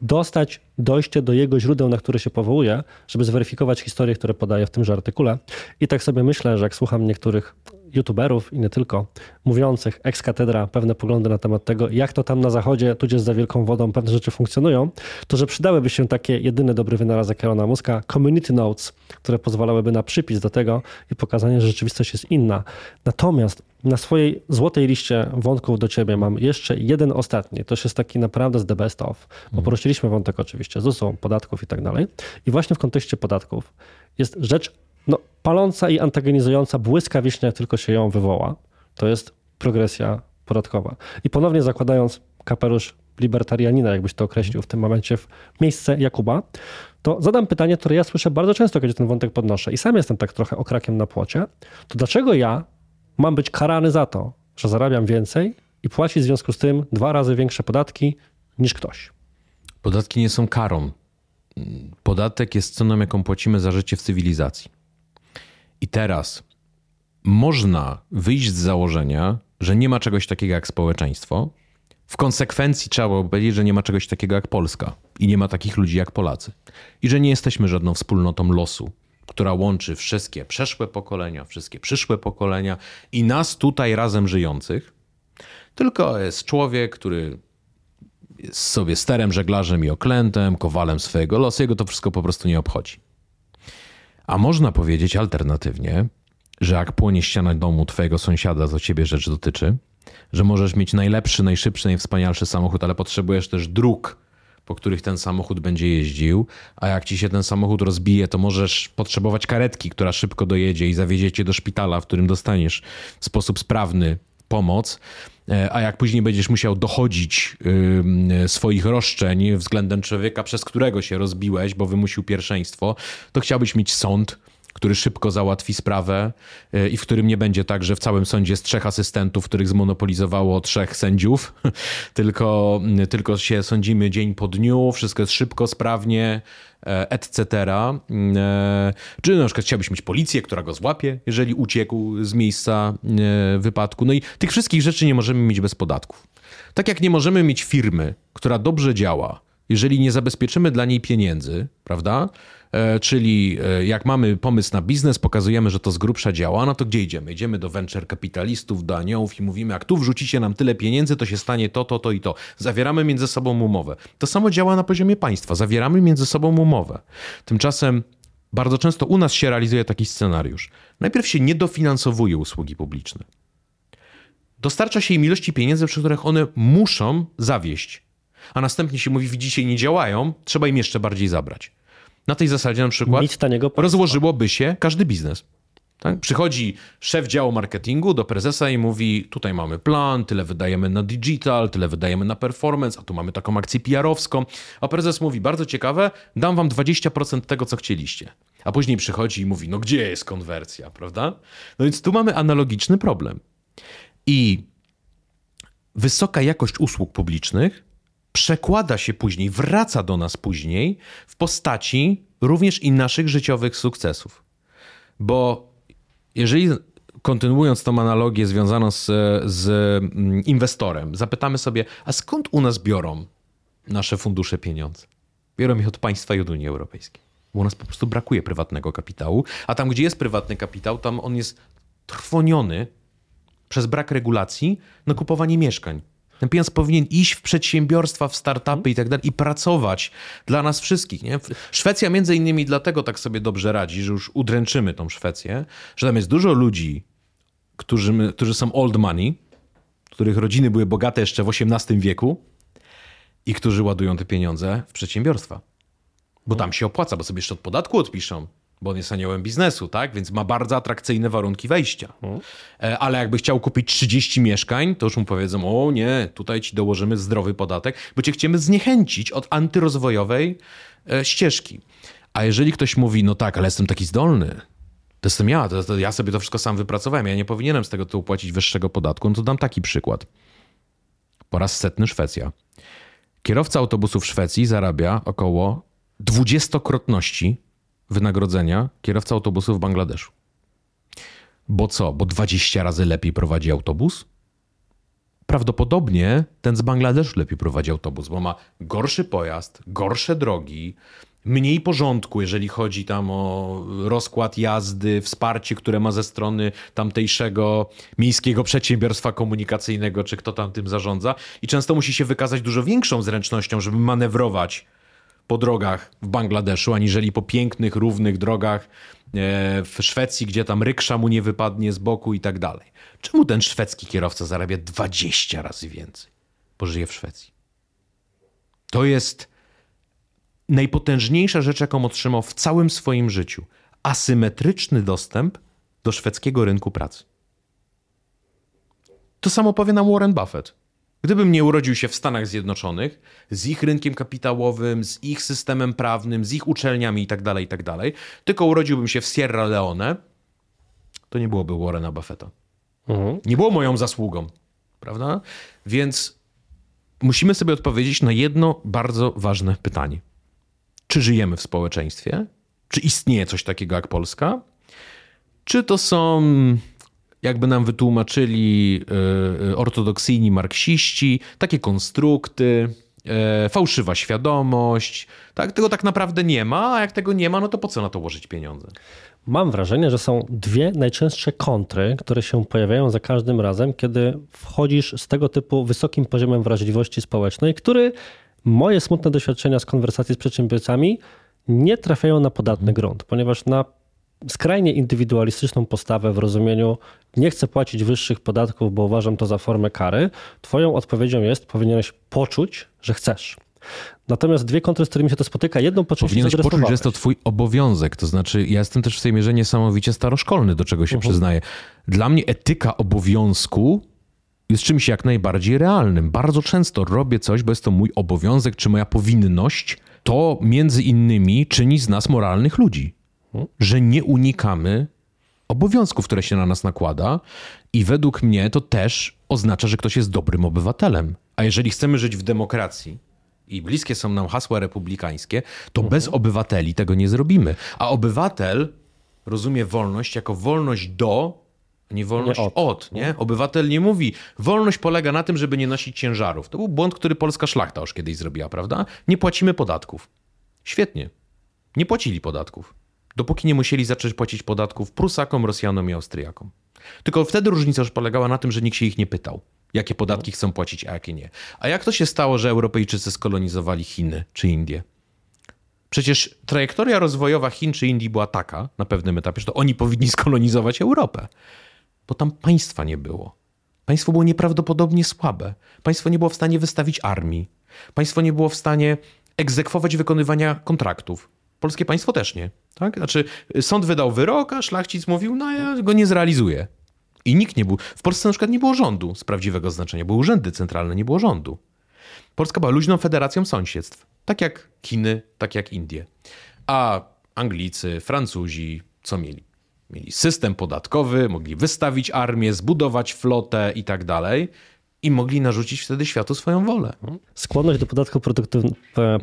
Speaker 1: dostać dojście do jego źródeł, na które się powołuje, żeby zweryfikować historie, które podaje w tymże artykule. I tak sobie myślę, że jak słucham niektórych youtuberów i nie tylko, mówiących ex katedra pewne poglądy na temat tego, jak to tam na zachodzie, tudzież za wielką wodą pewne rzeczy funkcjonują, to że przydałyby się takie jedyny dobry wynalazek Elona Muska, community notes, które pozwalałyby na przypis do tego i pokazanie, że rzeczywistość jest inna. Natomiast na swojej złotej liście wątków do ciebie mam jeszcze jeden ostatni. To jest taki naprawdę z the best of, bo mhm. poruszyliśmy wątek oczywiście ZUS-u, podatków i tak dalej. I właśnie w kontekście podatków jest rzecz no, paląca i antagonizująca błyskawicznie, jak tylko się ją wywoła. To jest progresja podatkowa. I ponownie zakładając kapelusz libertarianina, jakbyś to określił w tym momencie w miejsce Jakuba, to zadam pytanie, które ja słyszę bardzo często, kiedy ten wątek podnoszę i sam jestem tak trochę okrakiem na płocie, to dlaczego ja mam być karany za to, że zarabiam więcej i płacić w związku z tym dwa razy większe podatki niż ktoś?
Speaker 2: Podatki nie są karą. Podatek jest ceną, jaką płacimy za życie w cywilizacji. I teraz można wyjść z założenia, że nie ma czegoś takiego jak społeczeństwo. W konsekwencji trzeba było powiedzieć, że nie ma czegoś takiego jak Polska i nie ma takich ludzi jak Polacy. I że nie jesteśmy żadną wspólnotą losu, która łączy wszystkie przeszłe pokolenia, wszystkie przyszłe pokolenia i nas tutaj razem żyjących. Tylko jest człowiek, który jest sobie sterem, żeglarzem i oklętem, kowalem swojego losu. Jego to wszystko po prostu nie obchodzi. A można powiedzieć alternatywnie, że jak płonie ściana domu twojego sąsiada, co ciebie rzecz dotyczy, że możesz mieć najlepszy, najszybszy, najwspanialszy samochód, ale potrzebujesz też dróg, po których ten samochód będzie jeździł, a jak ci się ten samochód rozbije, to możesz potrzebować karetki, która szybko dojedzie i zawiedzie cię do szpitala, w którym dostaniesz w sposób sprawny pomoc. E, a jak później będziesz musiał dochodzić swoich roszczeń względem człowieka, przez którego się rozbiłeś, bo wymusił pierwszeństwo, to chciałbyś mieć sąd, który szybko załatwi sprawę e, i w którym nie będzie tak, że w całym sądzie jest trzech asystentów, których zmonopolizowało trzech sędziów, [LAUGHS] tylko, tylko się sądzimy dzień po dniu, wszystko jest szybko, sprawnie, e, etc. E, czy na przykład chciałbyś mieć policję, która go złapie, jeżeli uciekł z miejsca wypadku. No i tych wszystkich rzeczy nie możemy mieć bez podatków. Tak jak nie możemy mieć firmy, która dobrze działa, jeżeli nie zabezpieczymy dla niej pieniędzy, prawda? E, czyli e, jak mamy pomysł na biznes, pokazujemy, że to z grubsza działa, no to gdzie idziemy? Idziemy do venture kapitalistów, do aniołów i mówimy, jak tu wrzucicie nam tyle pieniędzy, to się stanie to, to, to i to. Zawieramy między sobą umowę. To samo działa na poziomie państwa. Zawieramy między sobą umowę. Tymczasem bardzo często u nas się realizuje taki scenariusz. Najpierw się nie dofinansowuje usługi publiczne. Dostarcza się im ilości pieniędzy, przy których one muszą zawieść. A następnie się mówi, widzicie, nie działają, trzeba im jeszcze bardziej zabrać. Na tej zasadzie na przykład rozłożyłoby się każdy biznes. Tak? Przychodzi szef działu marketingu do prezesa i mówi: Tutaj mamy plan, tyle wydajemy na digital, tyle wydajemy na performance, a tu mamy taką akcję PR-owską. A prezes mówi: Bardzo ciekawe, dam wam 20% tego, co chcieliście. A później przychodzi i mówi: No gdzie jest konwersja, prawda? No więc tu mamy analogiczny problem. I wysoka jakość usług publicznych przekłada się później, wraca do nas później w postaci również i naszych życiowych sukcesów. Bo jeżeli kontynuując tą analogię związaną z, z mm, inwestorem, zapytamy sobie, a skąd u nas biorą nasze fundusze pieniądze? Biorą ich od państwa i od Unii Europejskiej. Bo u nas po prostu brakuje prywatnego kapitału, a tam, gdzie jest prywatny kapitał, tam on jest trwoniony przez brak regulacji na kupowanie mieszkań ten pieniądz powinien iść w przedsiębiorstwa, w startupy i tak dalej i pracować dla nas wszystkich. Nie? Szwecja między innymi dlatego tak sobie dobrze radzi, że już udręczymy tą Szwecję, że tam jest dużo ludzi, którzy, którzy są old money, których rodziny były bogate jeszcze w XVIII wieku i którzy ładują te pieniądze w przedsiębiorstwa. Bo tam się opłaca, bo sobie jeszcze od podatku odpiszą bo on jest aniołem biznesu, tak? Więc ma bardzo atrakcyjne warunki wejścia. E, ale jakby chciał kupić 30 mieszkań, to już mu powiedzą, o nie, tutaj ci dołożymy zdrowy podatek, bo cię chcemy zniechęcić od antyrozwojowej e, ścieżki. A jeżeli ktoś mówi, no tak, ale jestem taki zdolny, to jestem ja, to, to ja sobie to wszystko sam wypracowałem, ja nie powinienem z tego tytułu płacić wyższego podatku, no to dam taki przykład. Po raz setny Szwecja. Kierowca autobusu w Szwecji zarabia około dwudziestokrotności wynagrodzenia kierowca autobusu w Bangladeszu. Bo co? Bo 20 razy lepiej prowadzi autobus? prawdopodobnie ten z Bangladeszu lepiej prowadzi autobus, bo ma gorszy pojazd, gorsze drogi, mniej porządku, jeżeli chodzi tam o rozkład jazdy, wsparcie, które ma ze strony tamtejszego miejskiego przedsiębiorstwa komunikacyjnego, czy kto tam tym zarządza. I często musi się wykazać dużo większą zręcznością, żeby manewrować po drogach w Bangladeszu, aniżeli po pięknych, równych drogach e, w Szwecji, gdzie tam ryksza mu nie wypadnie z boku i tak dalej. Czemu ten szwedzki kierowca zarabia 20 razy więcej? Bo żyje w Szwecji. To jest najpotężniejsza rzecz, jaką otrzymał w całym swoim życiu. Asymetryczny dostęp do szwedzkiego rynku pracy. To samo powie nam Warren Buffett. Gdybym nie urodził się w Stanach Zjednoczonych, z ich rynkiem kapitałowym, z ich systemem prawnym, z ich uczelniami itd., tak itd., tak tylko urodziłbym się w Sierra Leone, to nie byłoby Warrena Buffetta. Mhm. Nie było moją zasługą, prawda? Więc musimy sobie odpowiedzieć na jedno bardzo ważne pytanie. Czy żyjemy w społeczeństwie? Czy istnieje coś takiego jak Polska? Czy to są jakby nam wytłumaczyli e, e, ortodoksyjni marksiści, takie konstrukty, e, fałszywa świadomość. Tak? Tego tak naprawdę nie ma, a jak tego nie ma, no to po co na to łożyć pieniądze?
Speaker 1: Mam wrażenie, że są dwie najczęstsze kontry, które się pojawiają za każdym razem, kiedy wchodzisz z tego typu wysokim poziomem wrażliwości społecznej, który moje smutne doświadczenia z konwersacji z przedsiębiorcami nie trafiają na podatny grunt, ponieważ na skrajnie indywidualistyczną postawę w rozumieniu nie chcę płacić wyższych podatków, bo uważam to za formę kary, twoją odpowiedzią jest powinieneś poczuć, że chcesz. Natomiast dwie kontry, z którymi się to spotyka, jedną po
Speaker 2: Powinieneś poczuć, że jest to twój obowiązek. To znaczy, ja jestem też w tej mierze niesamowicie staroszkolny, do czego się uh -huh. przyznaję. Dla mnie etyka obowiązku jest czymś jak najbardziej realnym. Bardzo często robię coś, bo jest to mój obowiązek czy moja powinność. To między innymi czyni z nas moralnych ludzi że nie unikamy obowiązków, które się na nas nakłada, i według mnie to też oznacza, że ktoś jest dobrym obywatelem. A jeżeli chcemy żyć w demokracji, i bliskie są nam hasła republikańskie, to mhm. bez obywateli tego nie zrobimy. A obywatel rozumie wolność jako wolność do, nie wolność nie od. od. nie? Obywatel nie mówi, wolność polega na tym, żeby nie nosić ciężarów. To był błąd, który polska szlachta już kiedyś zrobiła, prawda? Nie płacimy podatków. Świetnie. Nie płacili podatków dopóki nie musieli zacząć płacić podatków Prusakom, Rosjanom i Austriakom. Tylko wtedy różnica już polegała na tym, że nikt się ich nie pytał, jakie podatki chcą płacić, a jakie nie. A jak to się stało, że Europejczycy skolonizowali Chiny czy Indie? Przecież trajektoria rozwojowa Chin czy Indii była taka na pewnym etapie, że to oni powinni [LAUGHS] skolonizować Europę, bo tam państwa nie było. Państwo było nieprawdopodobnie słabe. Państwo nie było w stanie wystawić armii. Państwo nie było w stanie egzekwować wykonywania kontraktów. Polskie państwo też nie. Tak? Znaczy, sąd wydał wyrok, a szlachcic mówił, no ja go nie zrealizuję. I nikt nie był. W Polsce na przykład nie było rządu z prawdziwego znaczenia. Były urzędy centralne, nie było rządu. Polska była luźną federacją sąsiedztw. Tak jak Chiny, tak jak Indie. A Anglicy, Francuzi, co mieli? Mieli system podatkowy, mogli wystawić armię, zbudować flotę i tak dalej i mogli narzucić wtedy światu swoją wolę.
Speaker 1: Skłonność do podatku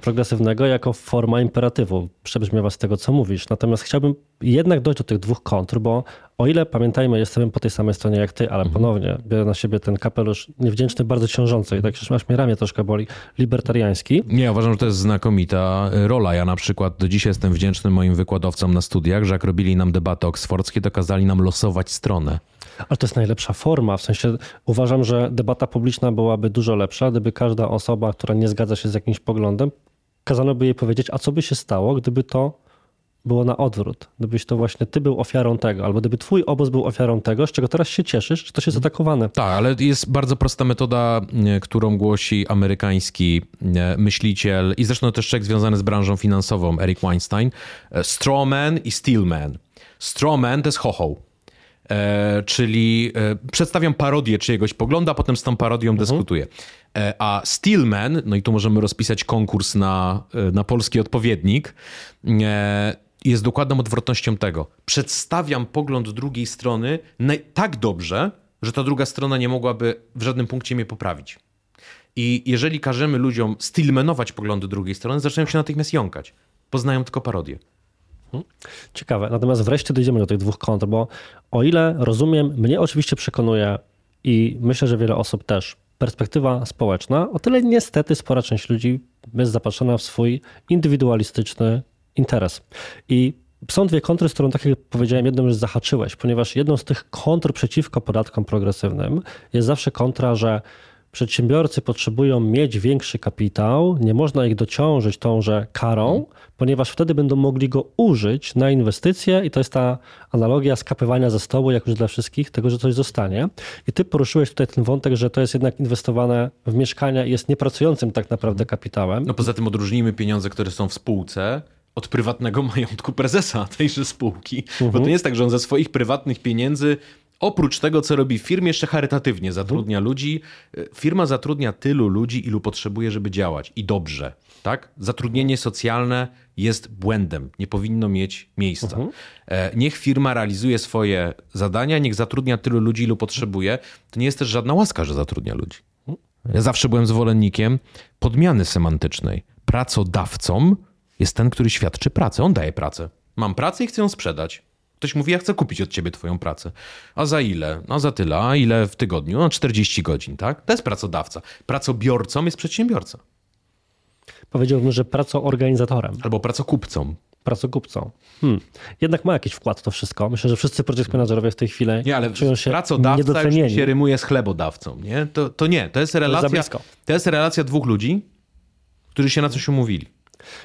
Speaker 1: progresywnego jako forma imperatywu przebrzmiewa z tego, co mówisz. Natomiast chciałbym jednak dojść do tych dwóch kontr, bo o ile pamiętajmy, jestem po tej samej stronie jak ty, ale mhm. ponownie biorę na siebie ten kapelusz niewdzięczny, bardzo ciążący i tak już aż mnie ramię troszkę boli, libertariański.
Speaker 2: Nie, uważam, że to jest znakomita rola. Ja na przykład do dzisiaj jestem wdzięczny moim wykładowcom na studiach, że jak robili nam debaty oksfordzkie, to kazali nam losować stronę.
Speaker 1: Ale to jest najlepsza forma. W sensie uważam, że debata publiczna byłaby dużo lepsza, gdyby każda osoba, która nie zgadza się z jakimś poglądem, kazano by jej powiedzieć, a co by się stało, gdyby to było na odwrót. Gdybyś to właśnie ty był ofiarą tego, albo gdyby twój obóz był ofiarą tego, z czego teraz się cieszysz, że to jest atakowane.
Speaker 2: Tak, ale jest bardzo prosta metoda, e, którą głosi amerykański e, myśliciel i zresztą też człowiek związany z branżą finansową, Eric Weinstein. E, strawman i steelman. Strawman to jest hoho. E, czyli e, przedstawiam parodię czyjegoś poglądu, a potem z tą parodią mhm. dyskutuję. E, a Steelman, no i tu możemy rozpisać konkurs na, na polski odpowiednik, jest dokładną odwrotnością tego. Przedstawiam pogląd drugiej strony tak dobrze, że ta druga strona nie mogłaby w żadnym punkcie mnie poprawić. I jeżeli każemy ludziom stillmanować poglądy drugiej strony, zaczynają się natychmiast jąkać. Poznają tylko parodię.
Speaker 1: Mhm. Ciekawe. Natomiast wreszcie dojdziemy do tych dwóch kont, bo o ile rozumiem, mnie oczywiście przekonuje i myślę, że wiele osób też perspektywa społeczna, o tyle niestety spora część ludzi jest zapatrzona w swój indywidualistyczny interes. I są dwie kontry, z którą, tak jak powiedziałem, jedną już zahaczyłeś, ponieważ jedną z tych kontr przeciwko podatkom progresywnym jest zawsze kontra, że przedsiębiorcy potrzebują mieć większy kapitał, nie można ich dociążyć tąże karą, ponieważ wtedy będą mogli go użyć na inwestycje i to jest ta analogia skapywania ze stołu, jak już dla wszystkich, tego, że coś zostanie. I ty poruszyłeś tutaj ten wątek, że to jest jednak inwestowane w mieszkania i jest niepracującym tak naprawdę kapitałem.
Speaker 2: No poza tym odróżnijmy pieniądze, które są w spółce od prywatnego [LAUGHS] majątku prezesa tejże spółki. Bo to nie jest tak, że on ze swoich prywatnych pieniędzy Oprócz tego, co robi w firmie, jeszcze charytatywnie zatrudnia ludzi. Firma zatrudnia tylu ludzi, ilu potrzebuje, żeby działać i dobrze. Tak? Zatrudnienie socjalne jest błędem, nie powinno mieć miejsca. E, Niech firma realizuje swoje zadania, niech zatrudnia tylu ludzi, ilu potrzebuje. To nie jest też żadna łaska, że zatrudnia ludzi. Ja zawsze byłem zwolennikiem podmiany semantycznej. Pracodawcą jest ten, który świadczy pracę. On daje pracę. Mam pracę i chcę ją sprzedać. Ktoś mówi, ja chcę kupić od ciebie twoją pracę. A za ile? No za tyle. A ile w tygodniu? No 40 godzin, tak? To jest pracodawca. Pracobiorcą jest przedsiębiorca.
Speaker 1: Powiedziałbym, że pracoorganizatorem,
Speaker 2: Albo pracokupcą.
Speaker 1: pracokupcą. Hmm. Jednak ma jakiś wkład w to wszystko. Myślę, że wszyscy project managerowie w tej chwili
Speaker 2: Nie, ale
Speaker 1: czują się
Speaker 2: pracodawca już się rymuje z chlebodawcą, nie? To, to nie. To jest relacja,
Speaker 1: blisko.
Speaker 2: to jest relacja dwóch ludzi, którzy się na coś umówili.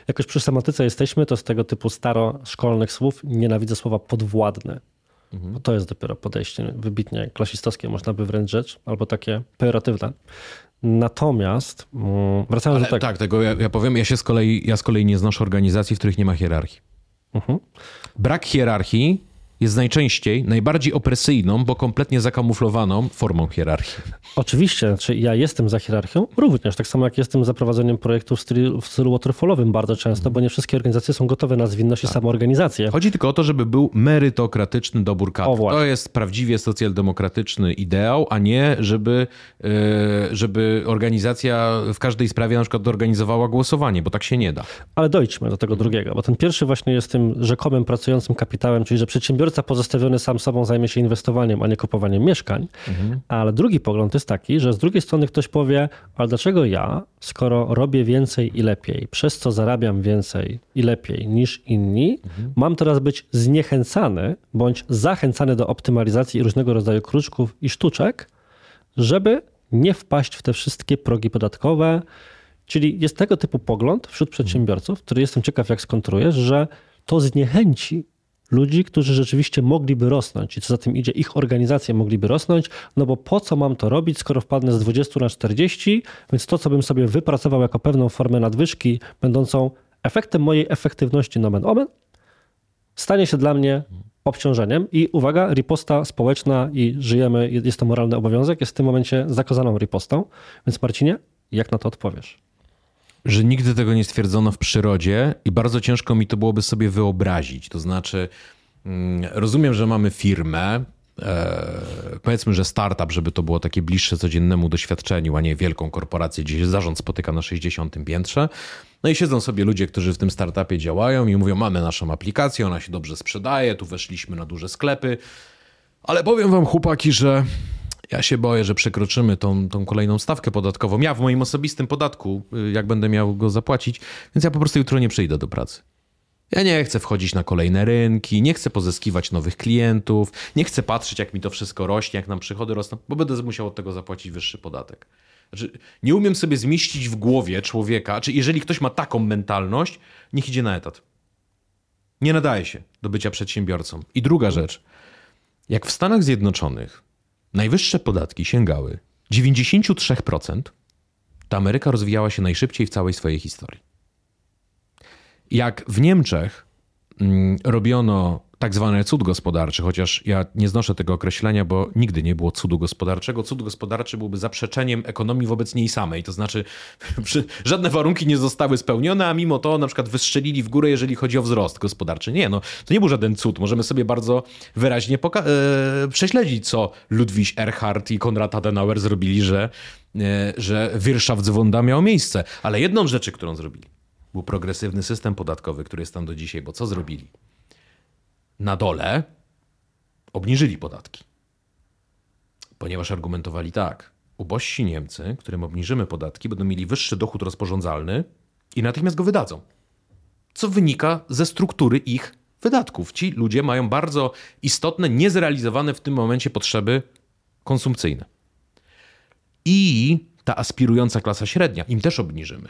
Speaker 1: Jak już przy semantyce jesteśmy, to z tego typu staroszkolnych słów nienawidzę słowa podwładny.
Speaker 2: Mhm.
Speaker 1: Bo to jest dopiero podejście wybitnie klasistowskie, można by wręcz rzecz, albo takie pejoratywne. Natomiast mm, wracając do tego.
Speaker 2: tak, tego ja, ja powiem, ja się z kolei, ja z kolei nie znoszę organizacji, w których nie ma hierarchii.
Speaker 1: Mhm.
Speaker 2: Brak hierarchii jest najczęściej najbardziej opresyjną, bo kompletnie zakamuflowaną formą hierarchii.
Speaker 1: Oczywiście, czy ja jestem za hierarchią? Również, tak samo jak jestem za prowadzeniem projektów w stylu, w stylu waterfallowym bardzo często, bo nie wszystkie organizacje są gotowe na zwinność
Speaker 2: Tak.
Speaker 1: i samoorganizację.
Speaker 2: Chodzi tylko o to, żeby był merytokratyczny dobór kadr. To jest prawdziwie socjaldemokratyczny ideał, a nie żeby, e, żeby organizacja w każdej sprawie na przykład organizowała głosowanie, bo tak się nie da.
Speaker 1: Ale dojdźmy do tego drugiego, bo ten pierwszy właśnie jest tym rzekomym pracującym kapitałem, czyli że przedsiębiorca pozostawiony sam sobą zajmie się inwestowaniem, a nie kupowaniem mieszkań. Ale drugi pogląd jest taki, że z drugiej strony ktoś powie, ale dlaczego ja, skoro robię więcej i lepiej, przez co zarabiam więcej i lepiej niż inni, mam teraz być zniechęcany bądź zachęcany do optymalizacji i różnego rodzaju kruczków i sztuczek, żeby nie wpaść w te wszystkie progi podatkowe. Czyli jest tego typu pogląd wśród przedsiębiorców, który jestem ciekaw, jak skontrujesz, że to zniechęci ludzi, którzy rzeczywiście mogliby rosnąć i co za tym idzie, ich organizacje mogliby rosnąć, no bo po co mam to robić, skoro wpadnę z 20 na 40, więc to, co bym sobie wypracował jako pewną formę nadwyżki, będącą efektem mojej efektywności nomen omen, stanie się dla mnie obciążeniem i uwaga, riposta społeczna i żyjemy, jest to moralny obowiązek, jest w tym momencie zakazaną ripostą. Więc Marcinie, jak na to odpowiesz?
Speaker 2: Że nigdy tego nie stwierdzono w przyrodzie i bardzo ciężko mi to byłoby sobie wyobrazić. To znaczy, mm, rozumiem, że mamy firmę, e, powiedzmy, że startup, żeby to było takie bliższe codziennemu doświadczeniu, a nie wielką korporację, gdzie się zarząd spotyka na 60 piętrze. No i siedzą sobie ludzie, którzy w tym startupie działają i mówią, mamy naszą aplikację, ona się dobrze sprzedaje, tu weszliśmy na duże sklepy, ale powiem wam chłopaki, że ja się boję, że przekroczymy tą, tą kolejną stawkę podatkową. Ja w moim osobistym podatku, y, jak będę miał go zapłacić, więc ja po prostu jutro nie przyjdę do pracy. Ja nie chcę wchodzić na kolejne rynki, nie chcę pozyskiwać nowych klientów, nie chcę patrzeć, jak mi to wszystko rośnie, jak nam przychody rosną, bo będę musiał od tego zapłacić wyższy podatek. Znaczy, nie umiem sobie zmieścić w głowie człowieka, czy jeżeli ktoś ma taką mentalność, niech idzie na etat. Nie nadaje się do bycia przedsiębiorcą. I druga rzecz. Jak w Stanach Zjednoczonych najwyższe podatki sięgały 93%, to Ameryka rozwijała się najszybciej w całej swojej historii. Jak w Niemczech mm, robiono tak zwany cud gospodarczy, chociaż ja nie znoszę tego określenia, bo nigdy nie było cudu gospodarczego. Cud gospodarczy byłby zaprzeczeniem ekonomii wobec niej samej. To znaczy, [LAUGHS] żadne warunki nie zostały spełnione, a mimo to na przykład wystrzelili w górę, jeżeli chodzi o wzrost gospodarczy. Nie, no to nie był żaden cud. Możemy sobie bardzo wyraźnie poka- e, prześledzić, co Ludwig Erhard i Konrad Adenauer zrobili, że, e, że Wirtschaftswunder miał miejsce. Ale jedną rzeczy, którą zrobili, był progresywny system podatkowy, który jest tam do dzisiaj, bo co zrobili? Na dole obniżyli podatki. Ponieważ argumentowali tak. ubożsi Niemcy, którym obniżymy podatki, będą mieli wyższy dochód rozporządzalny i natychmiast go wydadzą. Co wynika ze struktury ich wydatków. Ci ludzie mają bardzo istotne, niezrealizowane w tym momencie potrzeby konsumpcyjne. I ta aspirująca klasa średnia, im też obniżymy.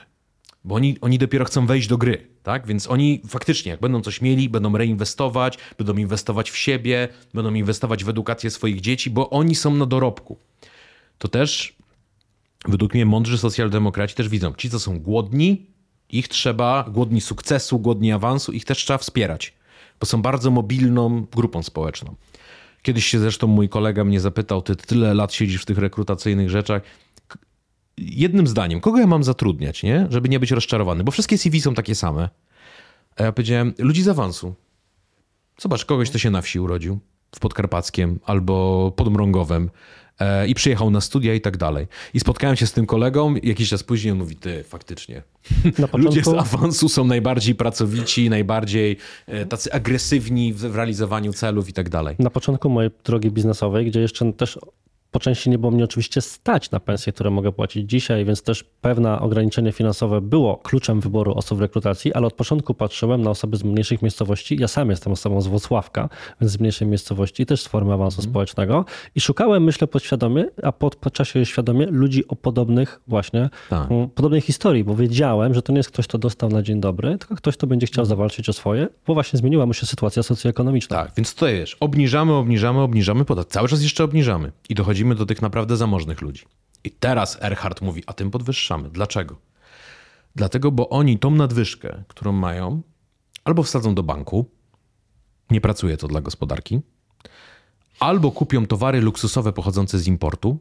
Speaker 2: Bo oni, oni dopiero chcą wejść do gry, tak? Więc oni faktycznie, jak będą coś mieli, będą reinwestować, będą inwestować w siebie, będą inwestować w edukację swoich dzieci, bo oni są na dorobku. To też, według mnie, mądrzy socjaldemokraci też widzą, ci, co są głodni, ich trzeba, głodni sukcesu, głodni awansu, ich też trzeba wspierać, bo są bardzo mobilną grupą społeczną. Kiedyś się zresztą mój kolega mnie zapytał, ty tyle lat siedzisz w tych rekrutacyjnych rzeczach, jednym zdaniem, kogo ja mam zatrudniać, nie? żeby nie być rozczarowany, bo wszystkie CV są takie same. A ja powiedziałem, ludzi z awansu. Zobacz, kogoś, kto się na wsi urodził, w Podkarpackiem albo pod Mrągowem e, i przyjechał na studia i tak dalej. I spotkałem się z tym kolegą, jakiś czas później on mówi, ty, faktycznie, początku... [LAUGHS] ludzie z awansu są najbardziej pracowici, najbardziej e, tacy agresywni w realizowaniu celów i tak dalej.
Speaker 1: Na początku mojej drogi biznesowej, gdzie jeszcze też po części nie było mnie oczywiście stać na pensje, które mogę płacić dzisiaj, więc też pewne ograniczenie finansowe było kluczem wyboru osób w rekrutacji, ale od początku patrzyłem na osoby z mniejszych miejscowości. Ja sam jestem osobą z Włocławka, więc z mniejszej miejscowości, też z formy awansu mm. społecznego i szukałem, myślę, podświadomie, a po, po czasie świadomie ludzi o podobnych właśnie, tak. um, podobnej historii, bo wiedziałem, że to nie jest ktoś, kto dostał na dzień dobry, tylko ktoś, kto będzie chciał mm. zawalczyć o swoje, bo właśnie zmieniła mu się sytuacja socjoekonomiczna.
Speaker 2: Tak, więc to jest, obniżamy, obniżamy, obniżamy podatek, cały czas jeszcze obniżamy i dochodzi dochodzimy do tych naprawdę zamożnych ludzi. I teraz Erhard mówi, a tym podwyższamy. Dlaczego? Dlatego, bo oni tą nadwyżkę, którą mają, albo wsadzą do banku, nie pracuje to dla gospodarki, albo kupią towary luksusowe pochodzące z importu,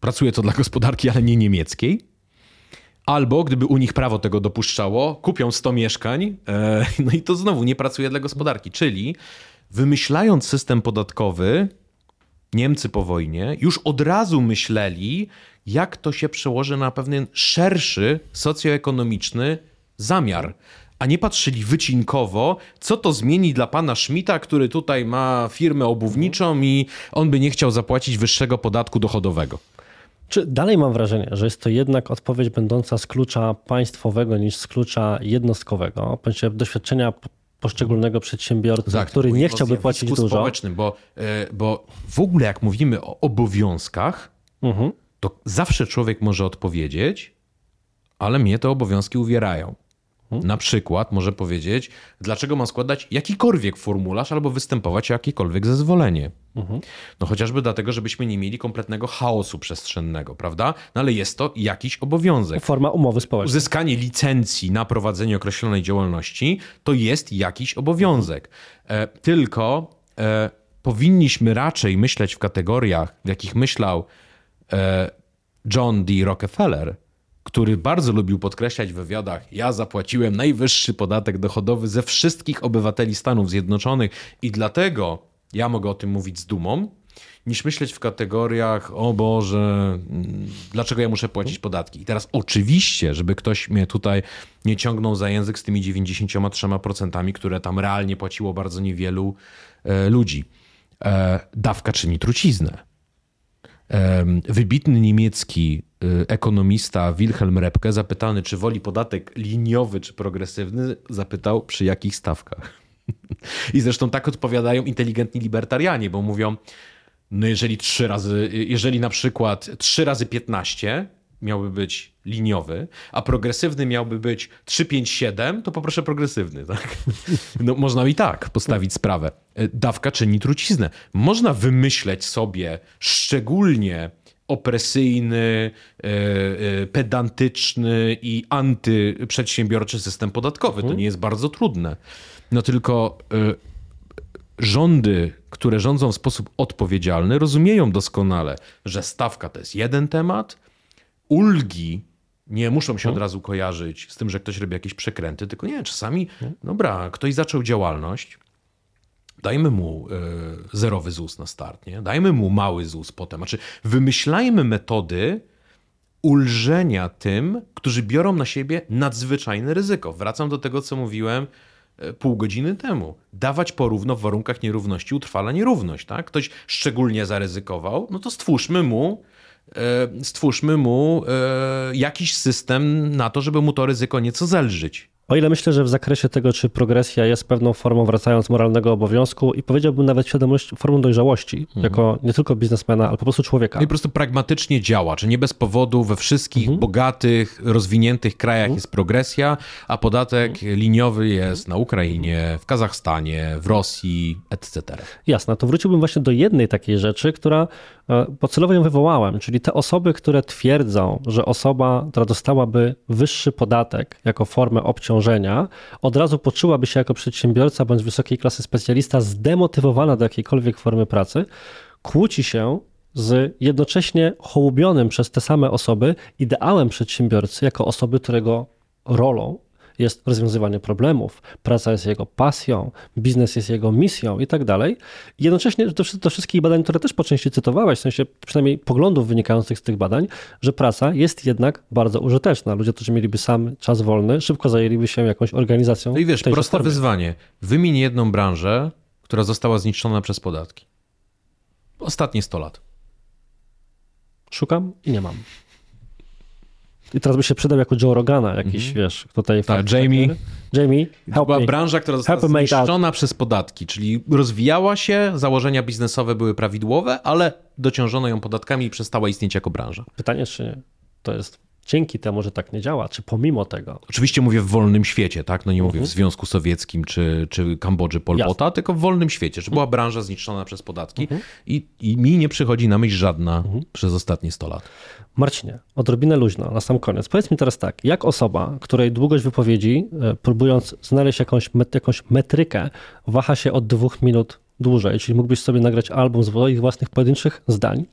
Speaker 2: pracuje to dla gospodarki, ale nie niemieckiej, albo gdyby u nich prawo tego dopuszczało, kupią 100 mieszkań, e, no i to znowu nie pracuje dla gospodarki. Czyli wymyślając system podatkowy, Niemcy po wojnie już od razu myśleli, jak to się przełoży na pewien szerszy socjoekonomiczny zamiar. A nie patrzyli wycinkowo, co to zmieni dla pana Schmidta, który tutaj ma firmę obuwniczą i on by nie chciał zapłacić wyższego podatku dochodowego.
Speaker 1: Czy dalej mam wrażenie, że jest to jednak odpowiedź będąca z klucza państwowego niż z klucza jednostkowego? Ponieważ doświadczenia poszczególnego przedsiębiorcy, tak, który nie chciałby płacić dużo.
Speaker 2: społecznym, bo, e, bo w ogóle jak mówimy o obowiązkach, mhm. to zawsze człowiek może odpowiedzieć, ale mnie te obowiązki uwierają. Mhm. Na przykład może powiedzieć, dlaczego mam składać jakikolwiek formularz albo występować o jakiekolwiek zezwolenie. Mhm. No chociażby dlatego, żebyśmy nie mieli kompletnego chaosu przestrzennego, prawda? No ale jest to jakiś obowiązek.
Speaker 1: Forma umowy społecznej.
Speaker 2: Uzyskanie licencji na prowadzenie określonej działalności to jest jakiś obowiązek. E, tylko e, powinniśmy raczej myśleć w kategoriach, w jakich myślał e, John D. Rockefeller, który bardzo lubił podkreślać w wywiadach, ja zapłaciłem najwyższy podatek dochodowy ze wszystkich obywateli Stanów Zjednoczonych i dlatego ja mogę o tym mówić z dumą, niż myśleć w kategoriach, o Boże, mm, dlaczego ja muszę płacić podatki. I teraz oczywiście, żeby ktoś mnie tutaj nie ciągnął za język z tymi 93%, które tam realnie płaciło bardzo niewielu e, ludzi. E, dawka czyni truciznę. Wybitny niemiecki Y, ekonomista Wilhelm Repke, zapytany, czy woli podatek liniowy czy progresywny, zapytał, przy jakich stawkach. [LAUGHS] I zresztą tak odpowiadają inteligentni libertarianie, bo mówią, no jeżeli trzy razy, jeżeli na przykład 3 razy 15 miałby być liniowy, a progresywny miałby być 3, 5, 7, to poproszę progresywny. Tak? No, można i tak postawić sprawę. Y, dawka czyni truciznę. Można wymyśleć sobie szczególnie opresyjny, e, e, pedantyczny i antyprzedsiębiorczy system podatkowy. To mhm. nie jest bardzo trudne. No tylko e, rządy, które rządzą w sposób odpowiedzialny, rozumieją doskonale, że stawka to jest jeden temat, ulgi nie muszą się mhm. od razu kojarzyć z tym, że ktoś robi jakieś przekręty, tylko nie, czasami, mhm. dobra, ktoś zaczął działalność, dajmy mu e, zerowy ZUS na start, nie? dajmy mu mały ZUS potem. Znaczy, wymyślajmy metody ulżenia tym, którzy biorą na siebie nadzwyczajne ryzyko. Wracam do tego, co mówiłem e, pół godziny temu. Dawać porówno w warunkach nierówności utrwala nierówność. Tak? Ktoś szczególnie zaryzykował, no to stwórzmy mu stwórzmy mu e, jakiś system na to, żeby mu to ryzyko nieco zelżyć.
Speaker 1: O ile myślę, że w zakresie tego, czy progresja jest pewną formą, wracając, moralnego obowiązku i powiedziałbym nawet świadomość, formą dojrzałości, mhm. jako nie tylko biznesmena, ale po prostu człowieka.
Speaker 2: No i po prostu pragmatycznie działa, czy nie bez powodu we wszystkich mhm. bogatych, rozwiniętych krajach mhm. jest progresja, a podatek mhm. liniowy jest na Ukrainie, w Kazachstanie, w Rosji, etc.
Speaker 1: Jasne, to wróciłbym właśnie do jednej takiej rzeczy, która bo celowo ją wywołałem, czyli te osoby, które twierdzą, że osoba, która dostałaby wyższy podatek jako formę obciążenia, od razu poczułaby się jako przedsiębiorca bądź wysokiej klasy specjalista zdemotywowana do jakiejkolwiek formy pracy, kłóci się z jednocześnie hołubionym przez te same osoby ideałem przedsiębiorcy jako osoby, którego rolą jest rozwiązywanie problemów, praca jest jego pasją, biznes jest jego misją i tak dalej. Jednocześnie do, do wszystkich badań, które też po części cytowałeś, w sensie przynajmniej poglądów wynikających z tych badań, że praca jest jednak bardzo użyteczna. Ludzie, którzy mieliby sam czas wolny, szybko zajęliby się jakąś organizacją.
Speaker 2: No i wiesz, proste formie. wyzwanie. Wymień jedną branżę, która została zniszczona przez podatki. Ostatnie 100 lat.
Speaker 1: Szukam i nie mam. I teraz by się przydał jako Joe Rogana jakiś, mm -hmm. wiesz, tutaj...
Speaker 2: Tak, Jamie.
Speaker 1: Jamie,
Speaker 2: help była me. branża, która została zniszczona przez podatki, czyli rozwijała się, założenia biznesowe były prawidłowe, ale dociążono ją podatkami i przestała istnieć jako branża.
Speaker 1: Pytanie, czy to jest dzięki temu, że tak nie działa, czy pomimo tego.
Speaker 2: Oczywiście mówię w wolnym świecie, tak? No nie mówię w mhm. Związku Sowieckim czy, czy Kambodży Polpota, tylko w wolnym świecie, że była branża zniszczona przez podatki mhm. i, i mi nie przychodzi na myśl żadna mhm. przez ostatnie 100 lat.
Speaker 1: Marcinie, odrobinę luźno, na sam koniec. Powiedz mi teraz tak, jak osoba, której długość wypowiedzi, e, próbując znaleźć jakąś, jakąś metrykę, waha się od dwóch minut dłużej, czyli mógłbyś sobie nagrać album z swoich własnych pojedynczych zdań,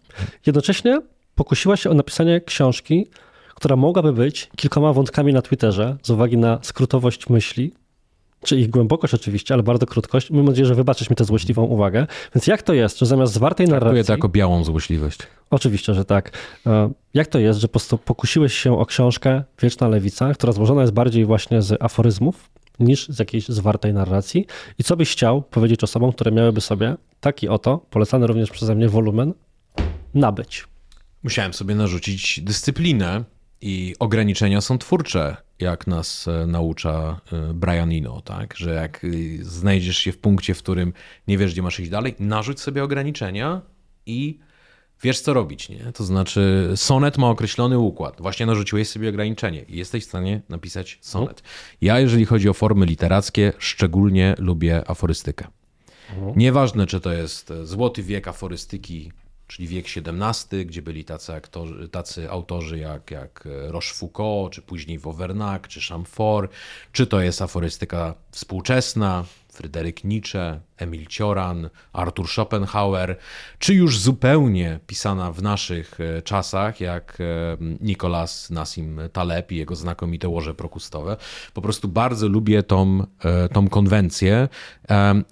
Speaker 1: jednocześnie pokusiła się o napisanie książki, która mogłaby być kilkoma wątkami na Twitterze z uwagi na skrótowość myśli, czy ich głębokość oczywiście, ale bardzo krótkość. Mam nadzieję, że wybaczysz mi tę złośliwą uwagę. Więc jak to jest, że zamiast zwartej narracji... Traktuję
Speaker 2: to jako białą złośliwość.
Speaker 1: Oczywiście, że tak. E, jak to jest, że po prostu pokusiłeś się o książkę Wieczna Lewica, która złożona jest bardziej właśnie z aforyzmów niż z jakiejś zwartej narracji? I co byś chciał powiedzieć osobom, które miałyby sobie taki oto, polecany również przeze mnie wolumen, nabyć?
Speaker 2: Musiałem sobie narzucić dyscyplinę i ograniczenia są twórcze, jak nas e, naucza e, Brian Eno, tak? Że jak y, znajdziesz się w punkcie, w którym nie wiesz, gdzie masz iść dalej, narzuć sobie ograniczenia i wiesz, co robić, nie? To znaczy, sonet ma określony układ. Właśnie narzuciłeś sobie ograniczenie i jesteś w stanie napisać sonet. Ja, jeżeli chodzi o formy literackie, szczególnie lubię aforystykę. Mhm. Nieważne, czy to jest złoty wiek aforystyki czyli wiek XVII, gdzie byli tacy, aktorzy, tacy autorzy jak, jak Rochefoucauld, czy później Wauvernac, czy Chamfort, czy to jest aforystyka współczesna, Fryderyk Nietzsche, Emil Cioran, Arthur Schopenhauer, czy już zupełnie pisana w naszych e, czasach, jak e, Nicolas Nassim Taleb i jego znakomite łoże prokustowe. Po prostu bardzo lubię tą, e, tą konwencję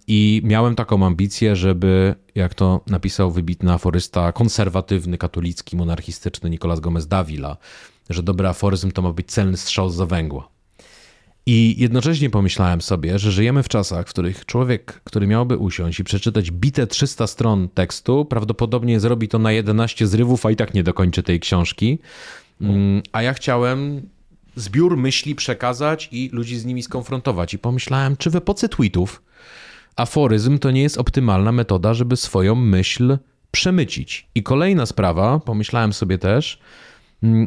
Speaker 2: i miałem taką ambicję, żeby, jak to napisał wybitny aforysta, konserwatywny, katolicki, monarchistyczny Nicolas Gomez Davila, że dobry aforyzm to ma być celny strzał za węgła. I jednocześnie pomyślałem sobie, że żyjemy w czasach, w których człowiek, który miałby usiąść i przeczytać bite 300 stron tekstu, prawdopodobnie zrobi to na 11 zrywów, a i tak nie dokończy tej książki. Mm, a ja chciałem zbiór myśli przekazać i ludzi z nimi skonfrontować. I pomyślałem, czy w epoce tweetów aforyzm to nie jest optymalna metoda, żeby swoją myśl przemycić. I kolejna sprawa, pomyślałem sobie też,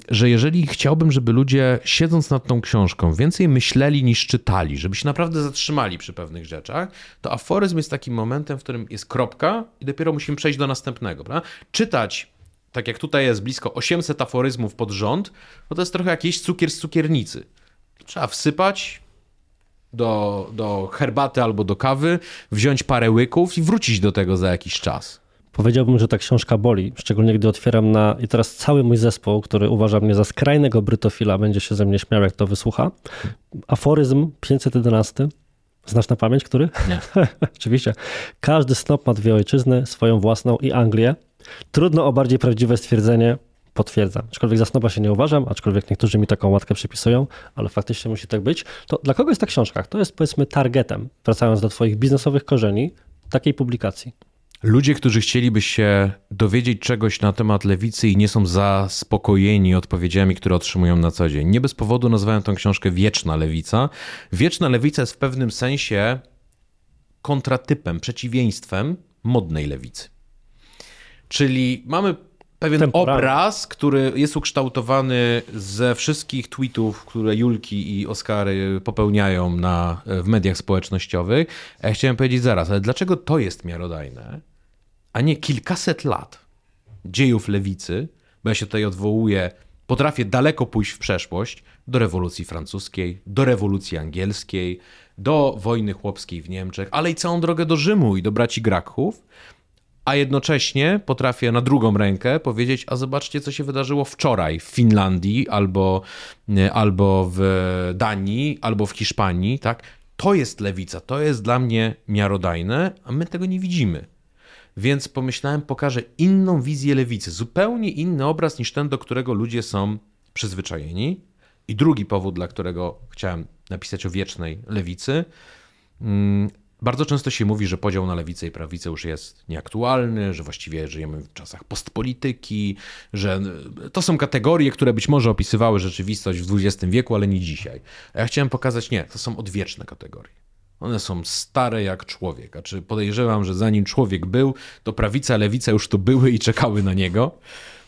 Speaker 2: że jeżeli chciałbym, żeby ludzie siedząc nad tą książką więcej myśleli niż czytali, żeby się naprawdę zatrzymali przy pewnych rzeczach, to aforyzm jest takim momentem, w którym jest kropka i dopiero musimy przejść do następnego. Prawda? Czytać, tak jak tutaj jest blisko 800 aforyzmów pod rząd, no to jest trochę jakiś cukier z cukiernicy. Trzeba wsypać, do, do herbaty albo do kawy, wziąć parę łyków i wrócić do tego za jakiś czas.
Speaker 1: Powiedziałbym, że ta książka boli, szczególnie gdy otwieram na. I teraz cały mój zespół, który uważa mnie za skrajnego brytofila, będzie się ze mnie śmiał, jak to wysłucha. Aforyzm 511. Znasz na pamięć, który?
Speaker 2: Nie. [LAUGHS]
Speaker 1: Oczywiście. Każdy snop ma dwie ojczyzny, swoją własną i Anglię. Trudno o bardziej prawdziwe stwierdzenie. Potwierdzam. Aczkolwiek za snoba się nie uważam, aczkolwiek niektórzy mi taką łatkę przypisują, ale faktycznie musi tak być. To dla kogo jest ta książka? To jest powiedzmy targetem, wracając do Twoich biznesowych korzeni, takiej publikacji?
Speaker 2: Ludzie, którzy chcieliby się dowiedzieć czegoś na temat lewicy i nie są zaspokojeni odpowiedziami, które otrzymują na co dzień. Nie bez powodu nazywałem tę książkę Wieczna Lewica. Wieczna Lewica jest w pewnym sensie kontratypem, przeciwieństwem modnej lewicy. Czyli mamy pewien Temporalny. obraz, który jest ukształtowany ze wszystkich tweetów, które Julki i Oskary popełniają na, w mediach społecznościowych. Ja chciałem powiedzieć zaraz, ale dlaczego to jest miarodajne, a nie kilkaset lat dziejów lewicy, bo ja się tutaj odwołuję, potrafię daleko pójść w przeszłość, do rewolucji francuskiej, do rewolucji angielskiej, do wojny chłopskiej w Niemczech, ale i całą drogę do Rzymu i do braci Gracchów, a jednocześnie potrafię na drugą rękę powiedzieć, a zobaczcie, co się wydarzyło wczoraj w Finlandii, albo, albo w Danii, albo w Hiszpanii, tak? To jest lewica, to jest dla mnie miarodajne, a my tego nie widzimy. Więc pomyślałem, pokażę inną wizję lewicy, zupełnie inny obraz niż ten, do którego ludzie są przyzwyczajeni. I drugi powód, dla którego chciałem napisać o wiecznej lewicy, mm, bardzo często się mówi, że podział na lewicę i prawicę już jest nieaktualny, że właściwie żyjemy w czasach postpolityki, że to są kategorie, które być może opisywały rzeczywistość w XX wieku, ale nie dzisiaj. A ja chciałem pokazać, nie, to są odwieczne kategorie. One są stare jak człowiek. A czy podejrzewam, że zanim człowiek był, to prawica, lewica już tu były i czekały na niego.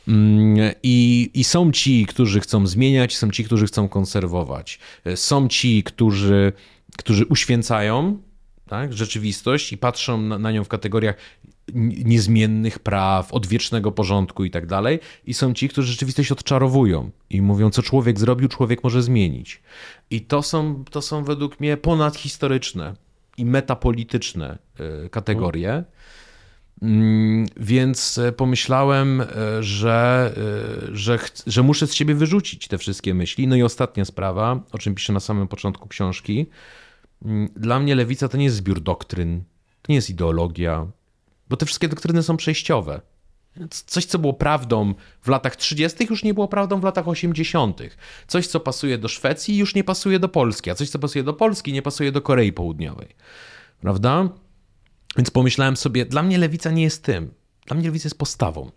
Speaker 2: Mm, I, I są ci, którzy chcą zmieniać, są ci, którzy chcą konserwować. Są ci, którzy, którzy uświęcają tak, rzeczywistość i patrzą na, na nią w kategoriach niezmiennych praw, odwiecznego porządku i tak dalej. I są ci, którzy rzeczywistość odczarowują i mówią, co człowiek zrobił, człowiek może zmienić. I to są, to są według mnie ponadhistoryczne i metapolityczne e, kategorie. Mm, więc e, pomyślałem, e, że, że, że muszę z siebie wyrzucić te wszystkie myśli. No i ostatnia sprawa, o czym piszę na samym początku książki, Mm, dla mnie lewica to nie jest zbiór doktryn, to nie jest ideologia, bo te wszystkie doktryny są przejściowe. Coś, co było prawdą w latach 30., już nie było prawdą w latach 80. Coś, co pasuje do Szwecji, już nie pasuje do Polski, a coś, co pasuje do Polski, nie pasuje do Korei Południowej. Prawda? Więc pomyślałem sobie, dla mnie lewica nie jest tym. Dla mnie lewica jest postawą.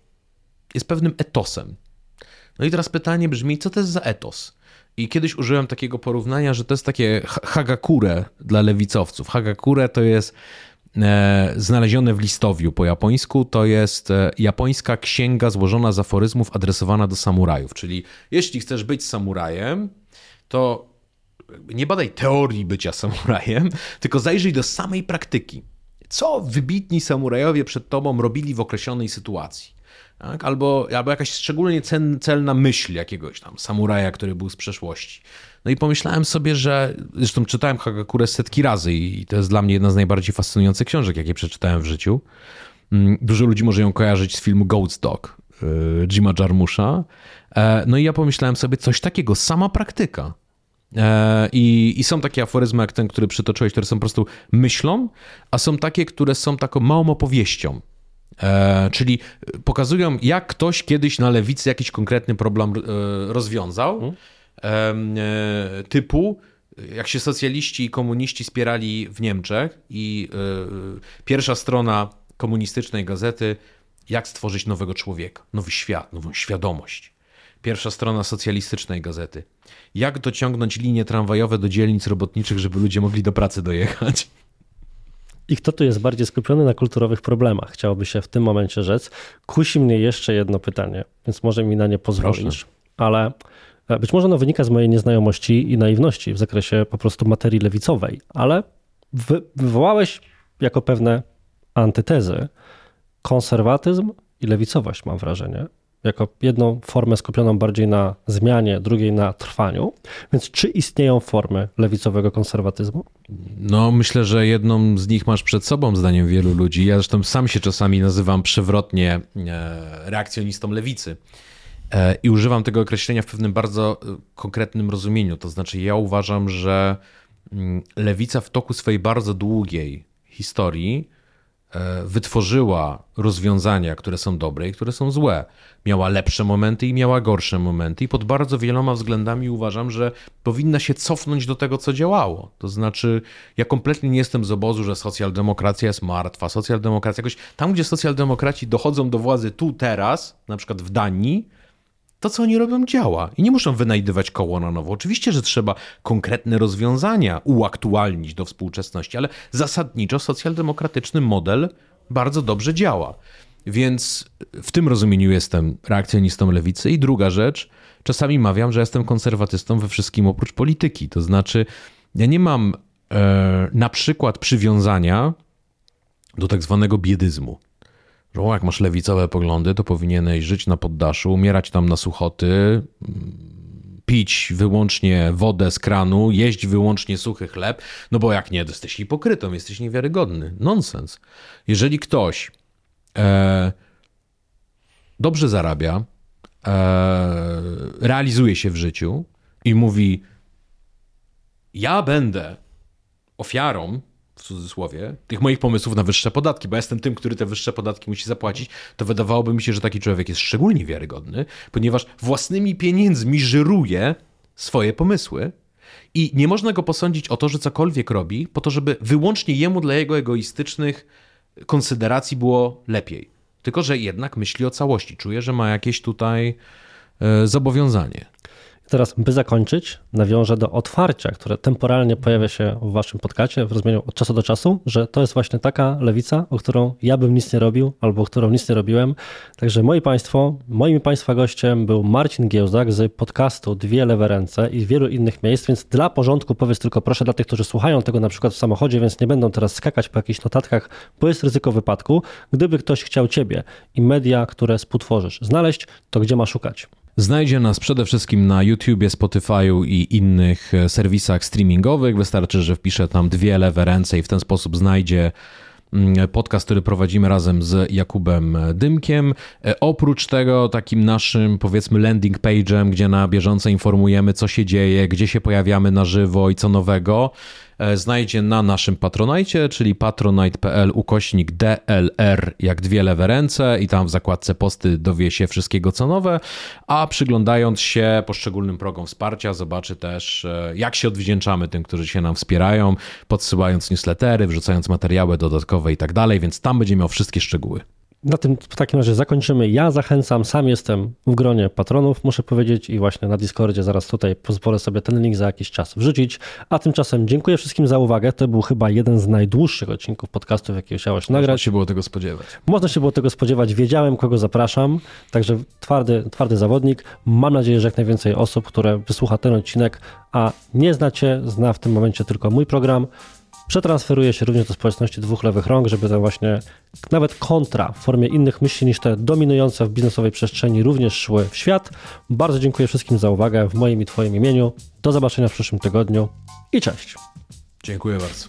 Speaker 2: Jest pewnym etosem. No i teraz pytanie brzmi, co to jest za etos? I kiedyś użyłem takiego porównania, że to jest takie hagakure dla lewicowców. Hagakure to jest znalezione w listowiu po japońsku. To jest e, japońska księga złożona z aforyzmów adresowana do samurajów. Czyli jeśli chcesz być samurajem, to nie badaj teorii bycia samurajem, [LAUGHS] tylko zajrzyj do samej praktyki. Co wybitni samurajowie przed tobą robili w określonej sytuacji? tak? albo, albo jakaś szczególnie cen, celna myśl jakiegoś tam samuraja, który był z przeszłości. No i pomyślałem sobie, że zresztą czytałem Hagakurę setki razy i to jest dla mnie jedna z najbardziej fascynujących książek, jakie przeczytałem w życiu. Mm, dużo ludzi może ją kojarzyć z filmu Goat's Dog y, Jima Jarmusza. E, no i ja pomyślałem sobie coś takiego, sama praktyka. E, I, I, są takie aforyzmy jak ten, który przytoczyłeś, które są po prostu myślą, a są takie, które są taką małą opowieścią. E, czyli pokazują, jak ktoś kiedyś na lewicy jakiś konkretny problem e, rozwiązał. E, typu, jak się socjaliści i komuniści spierali w Niemczech, i e, pierwsza strona komunistycznej gazety, jak stworzyć nowego człowieka, nowy świat, nową świadomość. Pierwsza strona socjalistycznej gazety. Jak dociągnąć linie tramwajowe do dzielnic robotniczych, żeby ludzie mogli do pracy dojechać.
Speaker 1: I kto tu jest bardziej skupiony na kulturowych problemach? Chciałoby się w tym momencie rzec. Kusi mnie jeszcze jedno pytanie, więc może mi na nie pozwolisz. Proszę. Ale być może ono wynika z mojej nieznajomości i naiwności w zakresie po prostu materii lewicowej, ale wy, wywołałeś jako pewne antytezy konserwatyzm i lewicowość, mam wrażenie jako jedną formę skupioną bardziej na zmianie, drugiej na trwaniu. Więc czy istnieją formy lewicowego konserwatyzmu?
Speaker 2: No, myślę, że jedną z nich masz przed sobą, zdaniem wielu ludzi. Ja zresztą sam się czasami nazywam przewrotnie e, reakcjonistą lewicy. E, I używam tego określenia w pewnym bardzo e, konkretnym rozumieniu. To znaczy, ja uważam, że mm, lewica w toku swojej bardzo długiej historii e, wytworzyła rozwiązania, które są dobre i które są złe. Miała lepsze momenty i miała gorsze momenty, i pod bardzo wieloma względami uważam, że powinna się cofnąć do tego, co działało. To znaczy, ja kompletnie nie jestem z obozu, że socjaldemokracja jest martwa. Socjaldemokracja jakoś tam, gdzie socjaldemokraci dochodzą do władzy tu, teraz, na przykład w Danii, to, co oni robią, działa. I nie muszą wynajdywać koło na nowo. Oczywiście, że trzeba konkretne rozwiązania uaktualnić do współczesności, ale zasadniczo socjaldemokratyczny model bardzo dobrze działa. Więc w tym rozumieniu jestem reakcjonistą lewicy. I druga rzecz, czasami mawiam, że jestem konserwatystą we wszystkim oprócz polityki. To znaczy, ja nie mam e, na przykład przywiązania do tak zwanego biedyzmu że o, jak masz lewicowe poglądy, to powinieneś żyć na poddaszu, umierać tam na suchoty, pić wyłącznie wodę z kranu, jeść wyłącznie suchy chleb, no bo jak nie, to jesteś hipokrytą, jesteś niewiarygodny. Nonsens. Jeżeli ktoś e, dobrze zarabia, e, realizuje się w życiu i mówi, ja będę ofiarą cudzysłowie, tych moich pomysłów na wyższe podatki, bo ja jestem tym, który te wyższe podatki musi zapłacić, to wydawałoby mi się, że taki człowiek jest szczególnie wiarygodny, ponieważ własnymi pieniędzmi żyruje swoje pomysły i nie można go posądzić o to, że cokolwiek robi, po to, żeby wyłącznie jemu dla jego egoistycznych konsideracji było lepiej. Tylko, że jednak myśli o całości. Czuje, że ma jakieś tutaj e, zobowiązanie.
Speaker 1: Teraz, by zakończyć, nawiążę do otwarcia, które temporalnie pojawia się w waszym podcaście w rozumieniu od czasu do czasu, że to jest właśnie taka lewica, o którą ja bym nic nie robił albo o którą nic nie robiłem. Także moi państwo, moim państwa gościem był Marcin Giełzak z podcastu Dwie lewe ręce i wielu innych miejsc, więc dla porządku powiedz tylko proszę dla tych, którzy słuchają tego na przykład w samochodzie, więc nie będą teraz skakać po jakichś notatkach, bo jest ryzyko wypadku. Gdyby ktoś chciał ciebie i media, które współtworzysz znaleźć, to gdzie ma szukać?
Speaker 2: Znajdzie nas przede wszystkim na YouTubie, Spotify'u i innych e, serwisach streamingowych. Wystarczy, że wpisze tam dwie lewe ręce i w ten sposób znajdzie mm, podcast, który prowadzimy razem z Jakubem Dymkiem. E, oprócz tego takim naszym powiedzmy landing page'em, gdzie na bieżąco informujemy co się dzieje, gdzie się pojawiamy na żywo i co nowego. E, znajdzie na naszym Patronajcie, czyli patronite.pl ukośnik DLR jak dwie lewe ręce i tam w zakładce posty dowie się wszystkiego co nowe, a przyglądając się poszczególnym progom wsparcia zobaczy też e, jak się odwdzięczamy tym, którzy się nam wspierają, podsyłając newslettery, wrzucając materiały dodatkowe i tak dalej, więc tam będzie miał wszystkie szczegóły.
Speaker 1: Na tym w takim razie zakończymy. Ja zachęcam, sam jestem w gronie patronów, muszę powiedzieć, i właśnie na Discordzie zaraz tutaj pozwolę sobie ten link za jakiś czas wrzucić. A tymczasem dziękuję wszystkim za uwagę. To był chyba jeden z najdłuższych odcinków podcastów, jakie chciałeś nagrać. Można
Speaker 2: się było tego spodziewać.
Speaker 1: Można się było tego spodziewać. Wiedziałem, kogo zapraszam, także twardy, twardy zawodnik. Mam nadzieję, że jak najwięcej osób, które wysłucha ten odcinek, a nie znacie, zna w tym momencie tylko mój program, przetransferuje się również do społeczności dwóch lewych rąk, żeby to właśnie nawet kontra w formie innych myśli niż te dominujące w biznesowej przestrzeni również szły w świat. Bardzo dziękuję wszystkim za uwagę w moim i Twoim imieniu. Do zobaczenia w przyszłym tygodniu i cześć.
Speaker 2: Dziękuję bardzo.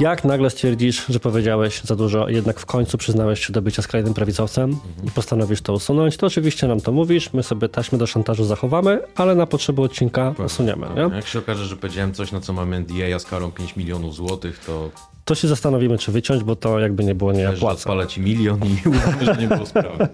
Speaker 1: Jak nagle stwierdzisz, że powiedziałeś za dużo, jednak w końcu przyznałeś się do bycia skrajnym prawicowcem mhm. i postanowisz to usunąć, to oczywiście nam to mówisz, my sobie taśmy do szantażu zachowamy, ale na potrzeby odcinka usuniemy. Nie?
Speaker 2: Jak się okaże, że powiedziałem coś, na co mamy NDA z karą 5 milionów złotych, to...
Speaker 1: To się zastanowimy, czy wyciąć, bo to jakby nie było nie ja
Speaker 2: płacę. ci milion i [LAUGHS] uważamy, że nie było sprawy.